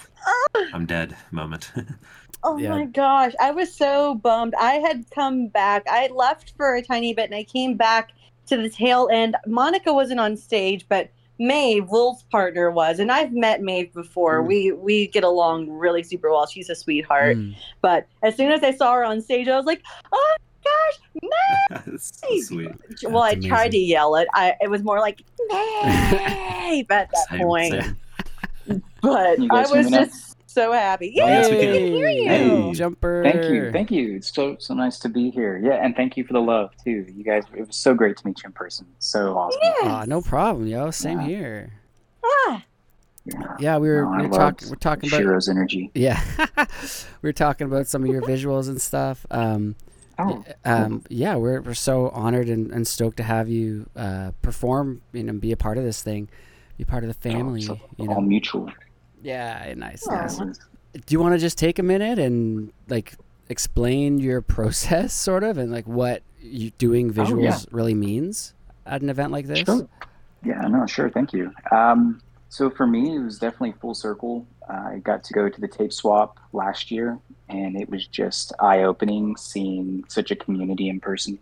I'm dead moment. Oh Yeah. my gosh, I was so bummed. I had come back. I left for a tiny bit and I came back to the tail end. Monica wasn't on stage, but Maeve, Will's partner, was. And I've met Maeve before. Mm. We we get along really super well. She's a sweetheart. Mm. But as soon as I saw her on stage, I was like, oh gosh, It's so sweet. Maeve! Well, I That's tried to yell it. I it was more like Maeve at that Same, point. same. But I was just so happy. Oh, yes, we can. I hear you. Hey. Jumper. Thank you, thank you. It's so so nice to be here. Yeah, and thank you for the love too. You guys, it was so great to meet you in person. So awesome. Ah, no problem, yo. Same Yeah. here. Ah, Yeah, Yeah, we were No, we were talking we're talking about Shiro's energy. yeah, we were talking about some of your visuals and stuff. Um, Oh, um, yeah, we're, we're so honored and, and stoked to have you uh, perform, you know, be a part of this thing, be part of the family. so you all know, mutual. Yeah, nice, Aw. nice. Do you want to just take a minute and like explain your process, sort of, and like what you doing visuals Oh, yeah. really means at an event like this? Sure. Yeah, no, sure. Thank you. Um, so for me, it was definitely full circle. I got to go to the tape swap last year, and it was just eye opening seeing such a community in person.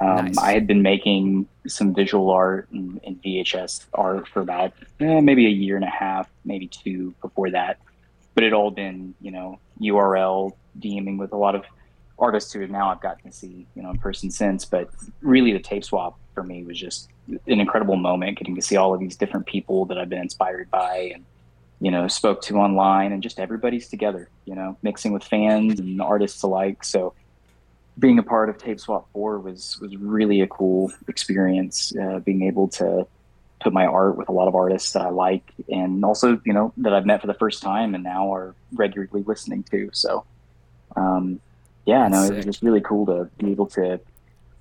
Um, Nice. I had been making some visual art and, and VHS art for about eh, maybe a year and a half, maybe two before that. But it all been, you know, URL DMing with a lot of artists who now I've gotten to see, you know, in person since. But really, the tape swap for me was just an incredible moment, getting to see all of these different people that I've been inspired by and, you know, spoke to online, and just everybody's together, you know, mixing with fans and artists alike. So being a part of Tape Swap 4 was was really a cool experience, uh, being able to put my art with a lot of artists that I like and also, you know, that I've met for the first time and now are regularly listening to. So, um, yeah, no, That's it was just really cool to be able to,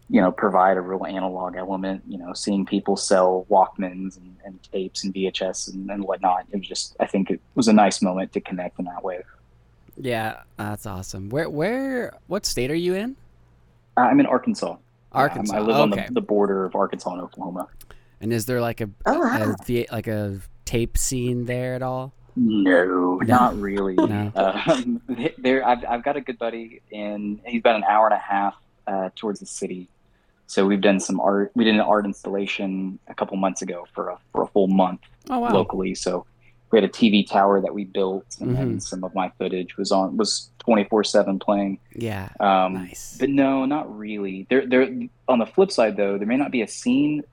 you know, provide a real analog element, you know, seeing people sell Walkmans and, and tapes and VHS and, and whatnot. It was just, I think it was a nice moment to connect in that way. Yeah, that's awesome. Where, where, what state are you in? Uh, I'm in Arkansas. Um, Arkansas. I live on the, the border of Arkansas and Oklahoma. And is there like a, Oh, a wow. the- like a tape scene there at all? No, not really. No. Um, there, I've, I've got a good buddy, and he's about an hour and a half uh, towards the city. So we've done some art. We did an art installation a couple months ago for a for a full month Oh wow. locally. So we had a TV tower that we built, and Mm-hmm. then some of my footage was on was twenty four seven playing. Yeah. Um, Nice. But no, not really. There, there. On the flip side, though, there may not be a scene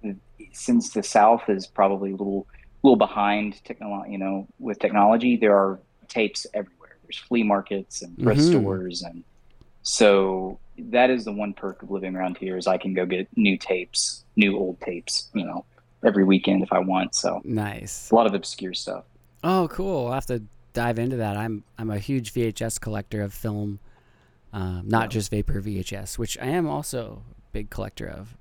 since the South is probably a little, little behind technology. You know, with technology, there are tapes everywhere. There's flea markets and thrift Mhm. stores, and so that is the one perk of living around here is I can go get new tapes, new old tapes. You know, every weekend if I want. So Nice. a lot of obscure stuff. Oh, cool. I'll have to dive into that. I'm I'm a huge VHS collector of film, um, not just Vapor VHS, which I am also a big collector of.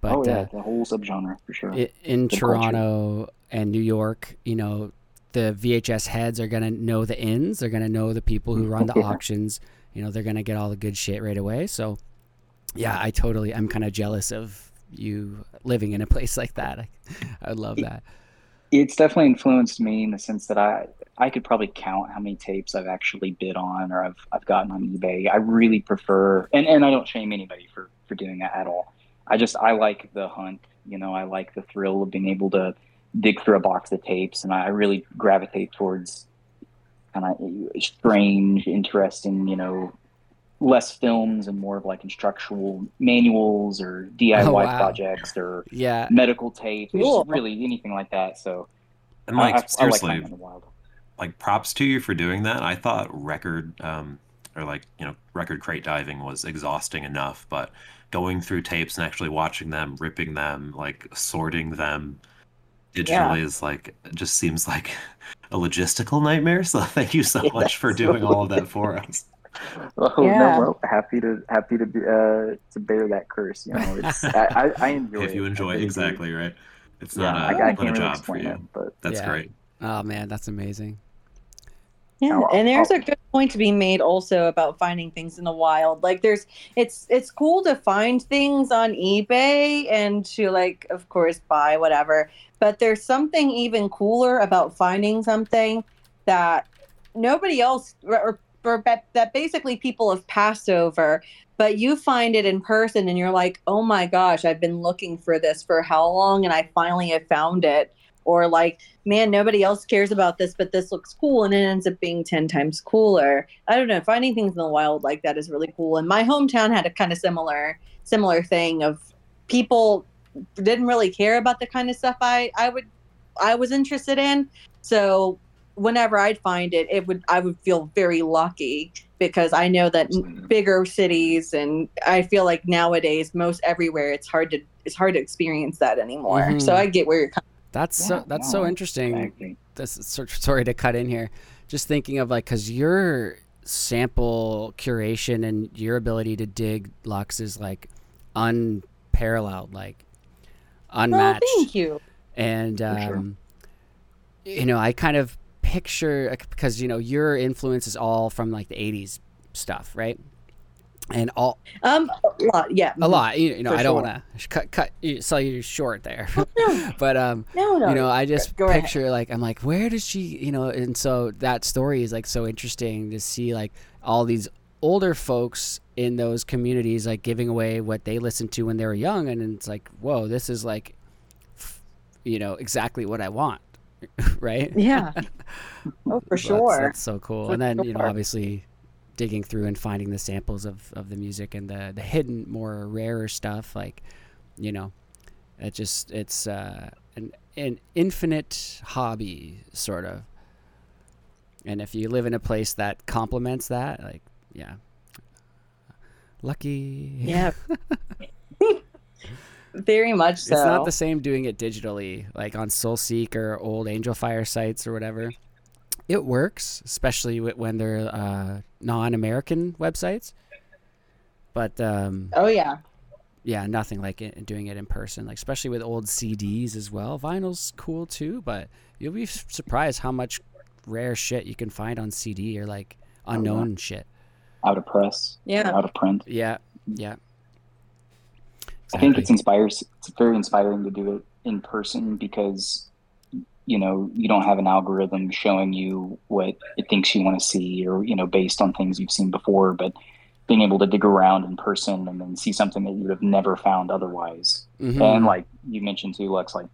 But oh yeah, uh, the whole subgenre for sure. i in culture. Toronto and New York, you know, the VHS heads are gonna know the ins. They're gonna know the people who run the Yeah. auctions. You know, they're gonna get all the good shit right away. So, yeah, I totally. I'm kind of jealous of you living in a place like that. I, I would love that. It's definitely influenced me in the sense that I I could probably count how many tapes I've actually bid on or I've I've gotten on eBay. I really prefer and, and I don't shame anybody for for doing that at all. I just I like the hunt, you know, I like the thrill of being able to dig through a box of tapes and I really gravitate towards kind of strange, interesting, you know, less films and more of like instructional manuals or DIY Oh, wow. projects or Yeah, medical tape, it's Cool. just really anything like that. So And like I, I, seriously, hunting in the wild. like props to you for doing that. I thought record um or like, you know, record crate diving was exhausting enough, but going through tapes and actually watching them, ripping them, like sorting them digitally is like just seems like a logistical nightmare. So thank you so much for Yes. doing all of that for us. Oh Yeah. no, well, happy to happy to be, uh, to bear that curse. You know, it's, I, I, I enjoy if you enjoy really do. exactly, right? It's Yeah, not I, a, I not can't a really job for you. it, but That's Yeah. great. Oh man, that's amazing. Yeah, I'll- and there's I'll- a good point to be made also about finding things in the wild. Like there's it's it's cool to find things on eBay and to like of course buy whatever, but there's something even cooler about finding something that nobody else or, or ba- that basically people have passed over, but you find it in person and you're like, "Oh my gosh, I've been looking for this for how long and I finally have found it." Or like man, nobody else cares about this, but this looks cool, and it ends up being 10 times cooler. I don't know. Finding things in the wild like that is really cool. And my hometown had a kind of similar similar thing of people didn't really care about the kind of stuff I, I would I was interested in. So whenever I'd find it, it would I would feel very lucky because I know that Mm-hmm. bigger cities and I feel like nowadays most everywhere it's hard to it's hard to experience that anymore. Mhm. So I get where you're coming That's Yeah, so that's no, so interesting. exactly. This is so- sorry to cut in here. Just thinking of like, cause you're sample curation and your ability to dig Lux is like unparalleled, like unmatched. Oh, thank you. and For sure. um, you know, I kind of picture because you know your influence is all from like the '80s stuff, right? And all Um, a lot. Yeah. a lot. You, you know, For I don't sure. want to cut cut you, sell you short there, No, but um, no, no. you know, I just go ahead. picture like I'm like, where does she? You know, and so that story is like so interesting to see like all these older folks in those communities like giving away what they listened to when they were young, and it's like, whoa, this is like, you know, exactly what I want, right? Yeah. Oh, for sure. That's, so cool. For and then you know, obviously, digging through and finding the samples of, of the music and the the hidden, more rarer stuff, like you know, it just it's uh, an an infinite hobby, sort of. And if you live in a place that complements that, like yeah, lucky. Yeah. Very much so. It's not the same doing it digitally, like on SoulSeek or old Angel Fire sites or whatever. It works, especially when they're uh, non-American websites. But um, oh yeah. yeah, nothing like it, doing it in person. Like especially with old CDs as well. Vinyl's cool too, but you'll be surprised how much rare shit you can find on CD or like unknown shit. out of press, Yeah. out of print. Yeah, yeah. I think it's inspires. It's very inspiring to do it in person because you know you don't have an algorithm showing you what it thinks you want to see, or you know based on things you've seen before. But being able to dig around in person and then see something that you would have never found otherwise. Mhm. And like you mentioned too, Lex, like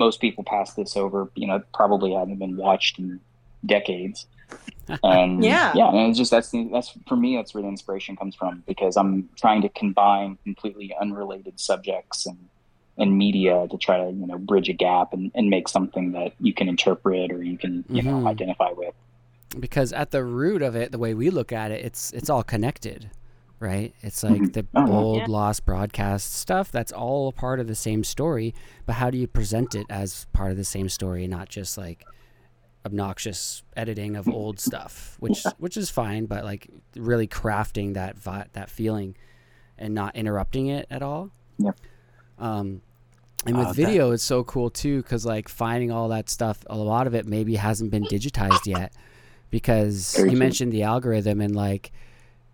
most people pass this over. You know, probably haven't been watched in decades. And Yeah. yeah, and it's just that's that's for me that's where the inspiration comes from because I'm trying to combine completely unrelated subjects and and media to try to you know bridge a gap and, and make something that you can interpret or you can you Mhm. know identify with. because at the root of it, the way we look at it, it's it's all connected, right? It's like Mhm. the Oh, yeah. old Yeah. lost broadcast stuff. That's all a part of the same story. But how do you present it as part of the same story, not just like obnoxious editing of old stuff, which which is fine, but like really crafting that vi- that feeling and not interrupting it at all. Yep. Um, and with Uh, that- video, it's so cool too, because like finding all that stuff, a lot of it maybe hasn't been digitized yet, because Very you true. mentioned the algorithm and like,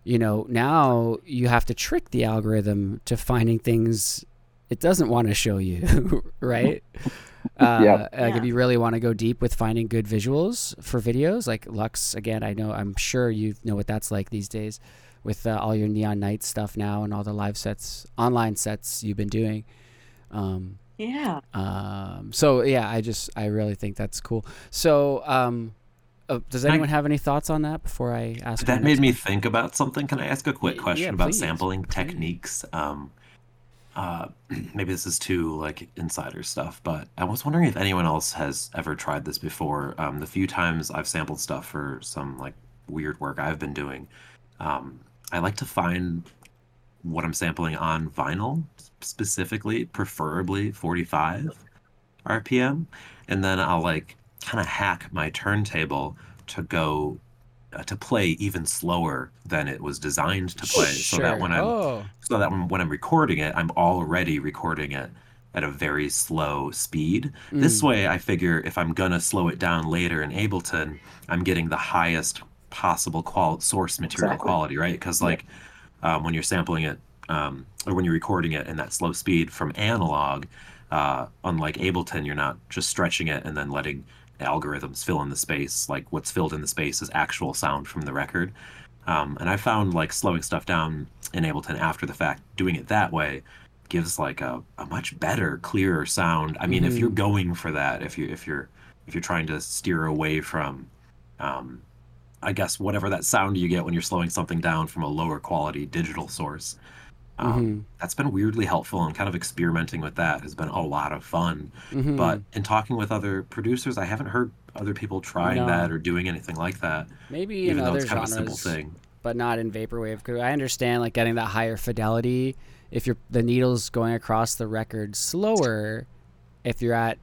you know, now you have to trick the algorithm to finding things it doesn't want to show you, right? Uh, Yeah. Like Yeah. if you really want to go deep with finding good visuals for videos, like Lux again, I know I'm sure you know what that's like these days, with uh, all your neon night stuff now and all the live sets, online sets you've been doing. Um, Yeah. um, so yeah, I just I really think that's cool. So um, uh, does Can I- anyone have any thoughts on that before I ask? That made me one? think about something. Can I ask a quick question yeah, about please, sampling please. techniques? Um, uh, maybe this is too like insider stuff, but I was wondering if anyone else has ever tried this before. Um, the few times I've sampled stuff for some like weird work I've been doing, um, I like to find what I'm sampling on vinyl, specifically, preferably 45 RPM, and then I'll like kind of hack my turntable to go to play even slower than it was designed to play, so that when I'm oh, so that when, when I'm recording it, I'm already recording it at a very slow speed. This Mm. way, I figure if I'm gonna slow it down later in Ableton, I'm getting the highest possible qual- source material Exactly. quality, right? Because like um, when you're sampling it um, or when you're recording it in that slow speed from analog, uh, unlike Ableton, you're not just stretching it and then letting algorithms fill in the space. Like what's filled in the space is actual sound from the record. Um, and I found like slowing stuff down in Ableton after the fact, doing it that way gives like a, a much better, clearer sound. I mean, if you're going for that, if you if you're if you're trying to steer away from um, I guess whatever that sound you get when you're slowing something down from a lower quality digital source. Um, Mhm. That's been weirdly helpful, and kind of experimenting with that has been a lot of fun. Mhm. But in talking with other producers, I haven't heard other people trying No. that or doing anything like that, maybe in even though other it's kind genres, of a simple thing. but not in vaporwave. Because I understand like getting that higher fidelity. If you're the needle's going across the record slower, if you're at,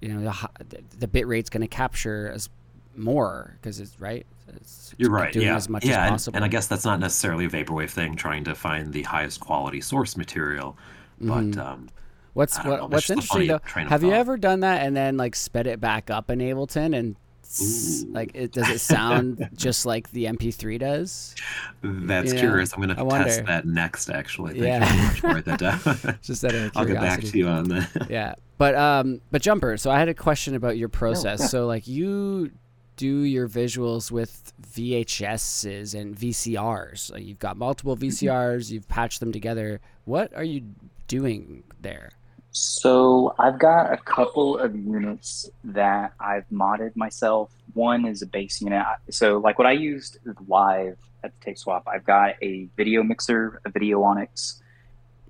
you know, the the, the bit rate's going to capture as more because it's right. It's, You're right. Doing yeah, as much yeah, as and, possible. and I guess that's not necessarily a vaporwave thing, trying to find the highest quality source material. Mhm. But um, What's what, know, what's interesting though? Have you thought. ever done that and then like sped it back up in Ableton and Ooh. like it does it sound just like the MP3 does? that's curious. I'm gonna I wonder. test that next. Actually, thank Yeah. you very much for that down. Just out of I'll get back to you on that. Yeah, but um, but jumper. So I had a question about your process. yeah. So like you do your visuals with VHSs and VCRs. So you've got multiple mm-hmm. VCRs. You've patched them together. What are you doing there? So I've got a couple of units that I've modded myself. One is a base unit. So like what I used live at the tape swap, I've got a video mixer, a Videonics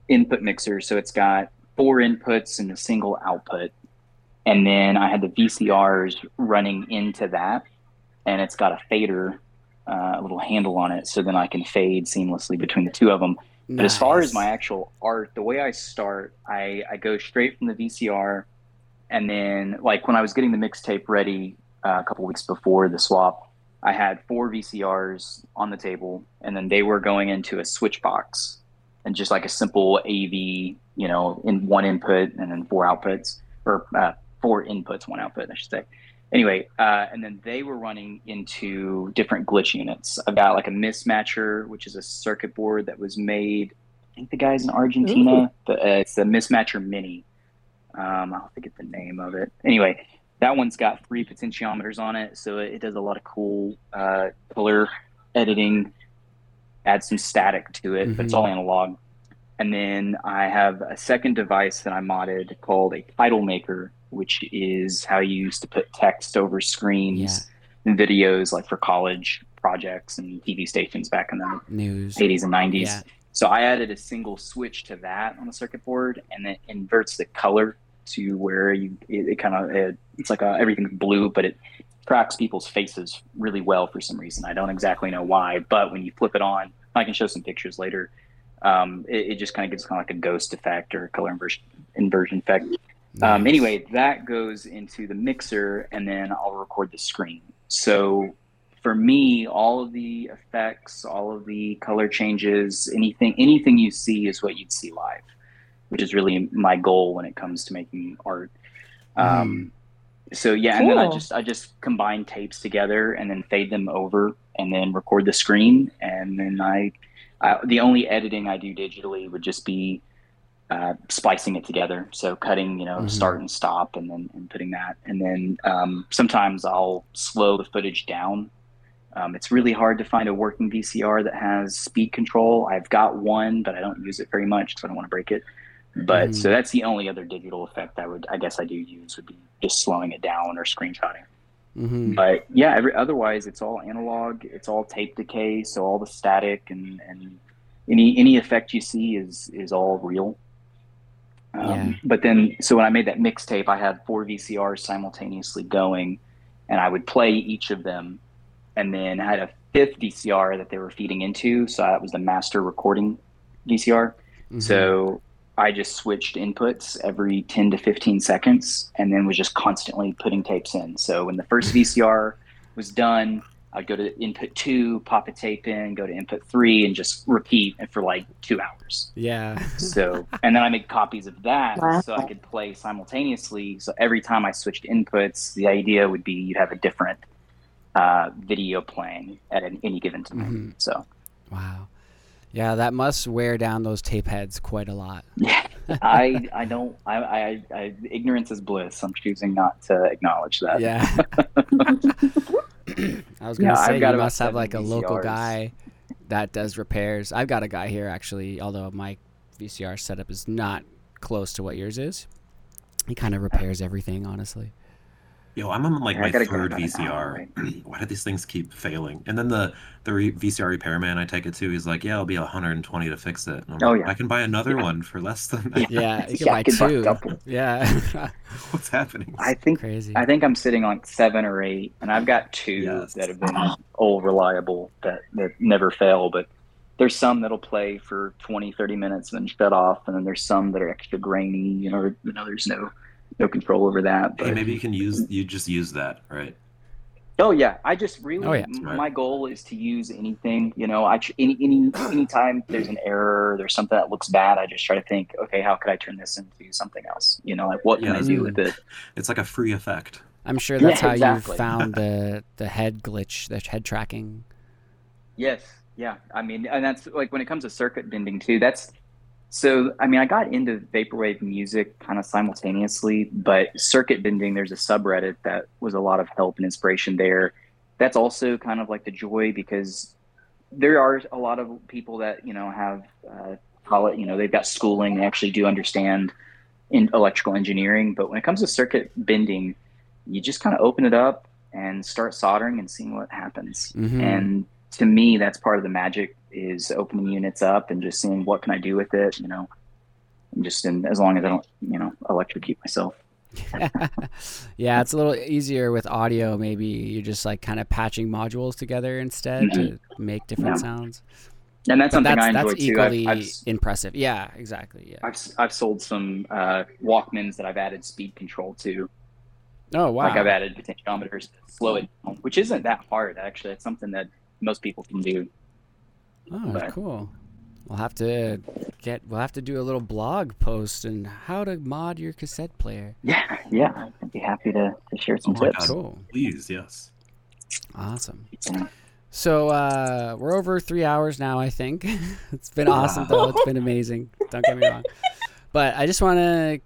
input mixer. So it's got four inputs and a single output. And then I had the VCRs running into that. And it's got a fader, uh, a little handle on it. So then I can fade seamlessly between the two of them. But as far as my actual art, the way I start, I, I go straight from the VCR, and then like when I was getting the mixtape ready uh, a couple weeks before the swap, I had four VCRs on the table, and then they were going into a switch box, and just like a simple AV, you know, in one input and then four outputs, or uh, four inputs, one output, I should say. Anyway, uh, and then they were running into different glitch units. I've got like a mismatcher, which is a circuit board that was made. I think the guy's in Argentina, but uh, it's a mismatcher mini. Um, I'll forget the name of it. Anyway, that one's got three potentiometers on it, so it, it does a lot of cool uh, color editing. Adds some static to it, but it's all analog. And then I have a second device that I modded called a title maker, which is how you used to put text over screens and videos, like for college projects and TV stations back in the News. 80s and 90s. Yeah. So I added a single switch to that on the circuit board, and it inverts the color to where you it, it kind of it, it's like a, everything's blue, but it tracks people's faces really well for some reason. I don't exactly know why, but when you flip it on, I can show some pictures later. Um, it, it just kind of gives kind of like a ghost effect or a color inversion inversion effect. Um, anyway, that goes into the mixer, and then I'll record the screen. So for me, all of the effects, all of the color changes, anything anything you see is what you'd see live, which is really my goal when it comes to making art. Um, so yeah, and then I just I just combine tapes together and then fade them over and then record the screen, and then I, I the only editing I do digitally would just be uh, splicing it together. So cutting, you know, Mhm. start and stop, and then and putting that, and then um, sometimes I'll slow the footage down. Um, it's really hard to find a working VCR that has speed control. I've got one, but I don't use it very much because I don't want to break it. But Mhm. so that's the only other digital effect I would, I guess, I do use would be just slowing it down or screenshotting. Mhm. But yeah, every, otherwise it's all analog. It's all tape decay, so all the static and, and any any effect you see is is all real. Um, Yeah. But then, so when I made that mixtape, I had four VCRs simultaneously going, and I would play each of them, and then I had a fifth VCR that they were feeding into. So that was the master recording VCR. Mhm. So I just switched inputs every 10 to 15 seconds and then was just constantly putting tapes in. So when the first VCR was done, I'd go to input two, pop a tape in, go to input three, and just repeat it for like two hours. yeah. So, and then I made copies of that Wow. so I could play simultaneously. So every time I switched inputs, the idea would be you'd have a different uh, video playing at an, any given time. Mhm. So, Wow. Yeah, that must wear down those tape heads quite a lot. yeah, I I don't I, I, I ignorance is bliss. I'm choosing not to acknowledge that. Yeah. I was gonna I've say got you must have like a local guy that does repairs. I've got a guy here actually, although my VCR setup is not close to what yours is. He kind of repairs everything, honestly. Yo, I'm on like Yeah, my third about an VCR. Why do these things keep failing? And then the the re- VCR repairman I take it to, he's like, "Yeah, it'll be 120 to fix it." And I'm Oh, like, yeah. I can buy another Yeah. one for less than that. Yeah, you can Yeah, buy I could buy two. Yeah. What's happening? I think Crazy. I think I'm sitting on seven or eight, and I've got two Yes. that have been old reliable that, that never fail. But there's some that'll play for 20, 30 minutes and then shut off, and then there's some that are extra grainy. You know, you know, there's no no control over that. But Hey, maybe you can use you just use that, right? Oh yeah, I just really Oh, yeah. m- my goal is to use anything. You know, I tr- any any anytime there's an error, there's something that looks bad, I just try to think, okay, how could I turn this into something else? You know, like what can I Yes. do with it? It's like a free effect. I'm sure that's Yeah, how exactly. you found the the head glitch, the head tracking. Yes, yeah. I mean, and that's like when it comes to circuit bending too. That's so. I mean, I got into vaporwave music kind of simultaneously, but circuit bending. There's a subreddit that was a lot of help and inspiration there. That's also kind of like the joy because there are a lot of people that you know have uh, call it. You know, they've got schooling. They actually do understand in electrical engineering, but when it comes to circuit bending, you just kind of open it up and start soldering and seeing what happens. Mhm. And to me, that's part of the magic is opening units up and just seeing what can I do with it, you know, and just in, as long as I don't, you know, electrocute myself. yeah, it's a little easier with audio. Maybe you're just like kind of patching modules together instead to make different Yeah. sounds. And that's But something that's I enjoy that's too. equally I've, I've, impressive. Yeah, exactly. Yeah. I've, I've sold some uh, Walkmans that I've added speed control to. Oh wow. Like I've added potentiometers to slow it down, which isn't that hard actually. It's something that most people can do. Oh, but- cool. We'll have to get. We'll have to do a little blog post and how to mod your cassette player. Yeah, yeah. I'd be happy to, to share some Oh tips. God. Cool. Please, yes. Awesome. Yeah. So uh, we're over three hours now. I think it's been awesome though. It's been amazing. Don't get me wrong. But I just want to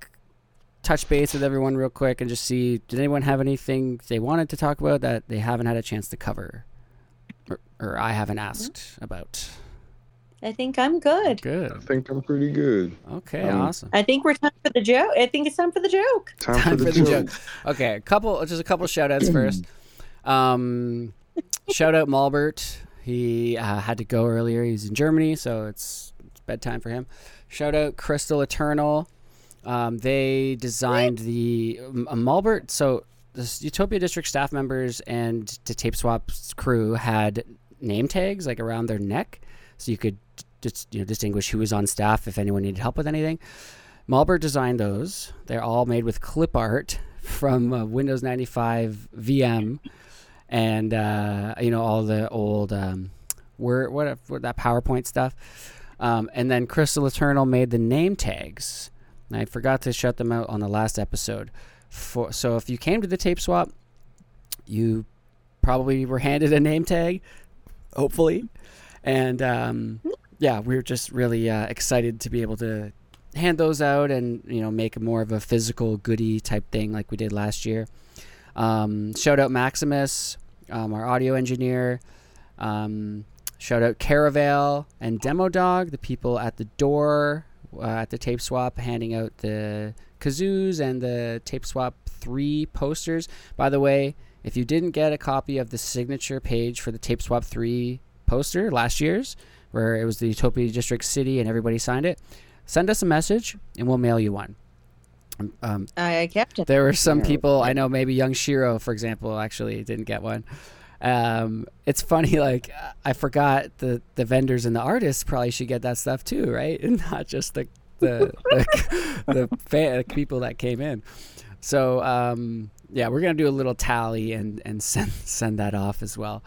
touch base with everyone real quick and just see did anyone have anything they wanted to talk about that they haven't had a chance to cover, or, or I haven't asked about. I think I'm good. Good. I think I'm pretty good. Okay. Um, awesome. I think we're time for the joke. I think it's time for the joke. Time, Time for the, joke. Okay, a couple, just a couple shout outs first. Um, shout out Mallbert. He uh, had to go earlier. He's in Germany, so it's, it's bedtime for him. Shout out Crystal Eternal. Um, they designed the um, uh, Mallbert. So the Utopia District staff members and the Tape Swap's crew had name tags like around their neck, so you could just you know distinguish who was on staff if anyone needed help with anything. Mallbert designed those. They're all made with clip art from uh, Windows 95 VM, and uh, you know all the old um, Word, what, what that PowerPoint stuff. Um, and then Crystal Eternal made the name tags. I forgot to shut them out on the last episode. For so if you came to the tape swap, you probably were handed a name tag, hopefully, and um, yeah, we are just really uh, excited to be able to hand those out and you know make more of a physical goodie type thing like we did last year. Um, shout out Maximus, um, our audio engineer. Um, shout out Caravel and Demo Dog, the people at the door uh, at the tape swap, handing out the kazoos and the tape swap three posters. By the way, if you didn't get a copy of the signature page for the tape swap three poster last year's, where it was the Utopia District City and everybody signed it, send us a message and we'll mail you one. Um, Um, I kept it. there were some people I know, maybe Yung Shiro, for example, actually didn't get one. Um, it's funny, like I forgot the the vendors and the artists probably should get that stuff too, right? And not just the the the, the fan, people that came in. So um, yeah, we're gonna do a little tally and and send send that off as well.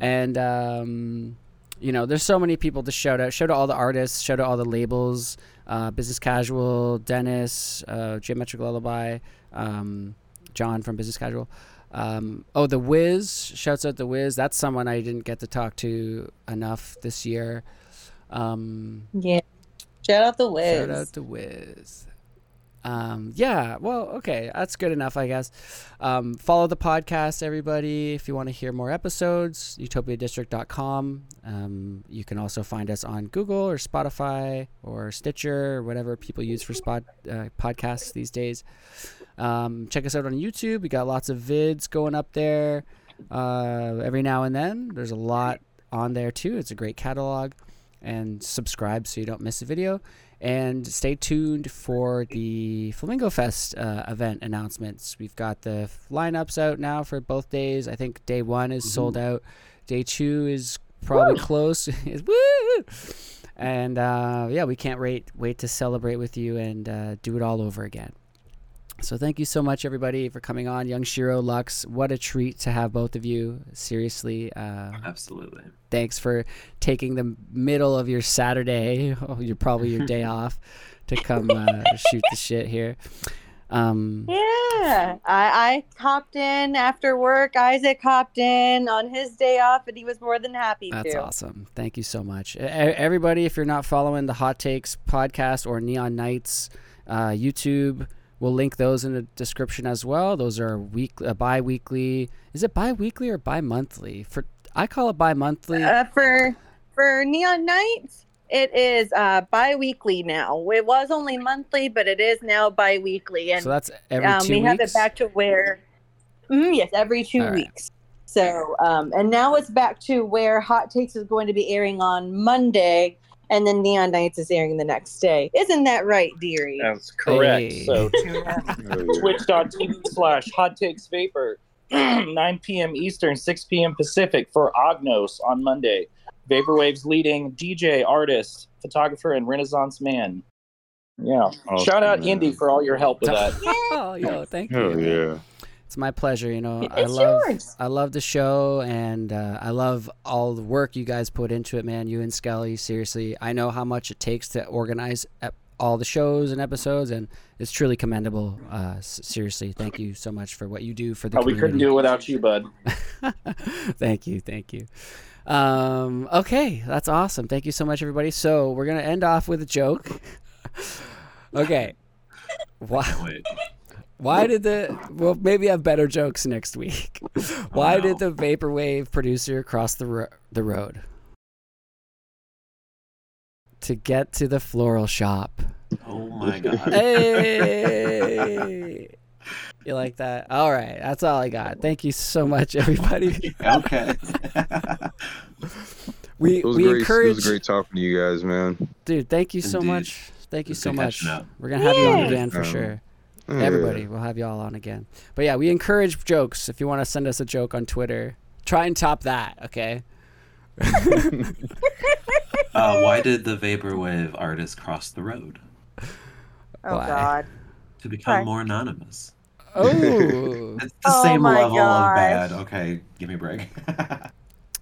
And um, you know, there's so many people to shout out. Shout out all the artists. Shout out all the labels. Uh, Business Casual, Dennis, uh, Geometric Lullaby, um, John from Business Casual. Um, oh, the Wiz. Shouts out the Wiz. That's someone I didn't get to talk to enough this year. Um, Yeah. Shout out the Wiz. Shout out to Wiz. Um, yeah, well, okay, that's good enough, I guess. Um, follow the podcast, everybody. If you want to hear more episodes, utopiadistrict.com. Um, you can also find us on Google or Spotify or Stitcher or whatever people use for spot uh, podcasts these days. Um, check us out on YouTube. We got lots of vids going up there uh, every now and then. There's a lot on there too. It's a great catalog. And subscribe so you don't miss a video. And stay tuned for the Flamingo Fest uh, event announcements. We've got the lineups out now for both days. I think day one is sold out. Day two is probably close. Woo! And uh, yeah, we can't wait wait to celebrate with you and uh, do it all over again. So thank you so much, everybody, for coming on. Yung Shiro, Lux, what a treat to have both of you. Seriously, uh, Absolutely. thanks for taking the middle of your Saturday, oh, you're probably your day off, to come uh, shoot the shit here. Um, Yeah, I, I hopped in after work. Isaac hopped in on his day off, and he was more than happy That's to. awesome. Thank you so much. Everybody, if you're not following the Hot Takes podcast or Neon Nights uh, YouTube, we'll link those in the description as well. Those are week uh, bi-weekly. Is it bi-weekly or bi-monthly? For I call it bi-monthly. Uh, for for Neon Nights, it is uh, bi-weekly now. It was only monthly, but it is now bi-weekly, and so that's every um, two we have it back to where Mhm, yes every two All right. weeks so um, and now it's back to where hot takes is going to be airing on monday and then neon nights is airing the next day isn't that right dearie That's correct. Hey. So Oh, yeah. twitch.tv slash hot takes vapor 9 p.m eastern 6 p.m pacific for Augnos on monday vaporwave's leading dj artist photographer and renaissance man yeah Awesome, shout out man. indy for all your help with that oh, yo, thank you. Hell yeah. It's my pleasure. You know, I It's love yours. I love the show, and uh, I love all the work you guys put into it, man. You and Skelly, seriously, I know how much it takes to organize ep- all the shows and episodes, and it's truly commendable. Uh, s- seriously, thank you so much for what you do for the oh, we couldn't do it without you bud thank you, thank you. Um, okay, that's awesome. Thank you so much, everybody. So we're gonna end off with a joke. okay. Why? Wait. Why did the well maybe I have better jokes next week. Why no. did the vaporwave producer cross the ro- the road? To get to the floral shop. Oh my god. Hey. you like that? All right, that's all I got. Thank you so much everybody. okay. We It was we great. It was great talking to you guys, man. Dude, thank you so Indeed. much. Thank you It's so much. up. We're going to have you on again for Um, sure. Yeah. Everybody, we'll have you all on again. But yeah, we encourage jokes. If you want to send us a joke on Twitter, try and top that, okay? Uh, why did the vaporwave artist cross the road? oh Why? god To become Sorry. more anonymous. Oh, It's the Oh same level gosh. of bad. Okay, give me a break.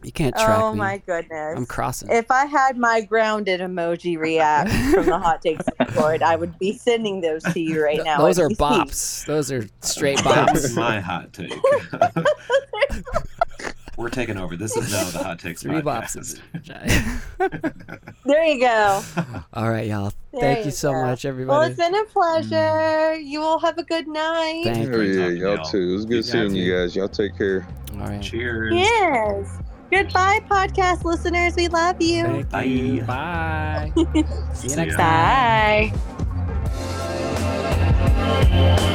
you can't track oh me. my goodness I'm crossing. if I had my grounded emoji react from the hot takes Discord, I would be sending those to you right now. Those are we bops. Those are straight That's bops. my hot take. We're taking over. This is now the hot takes Three podcast. bopses. There you go. all right, y'all. There Thank you you so go. much, everybody. Well, it's been a pleasure. You all have a good night. Thank you. Yeah, y'all, y'all. too. It was good You seeing you guys. Y'all take care. All right. Cheers. Yes. Goodbye, podcast listeners. We love you. Thank Bye. you. Bye. See you next ya. time. Bye.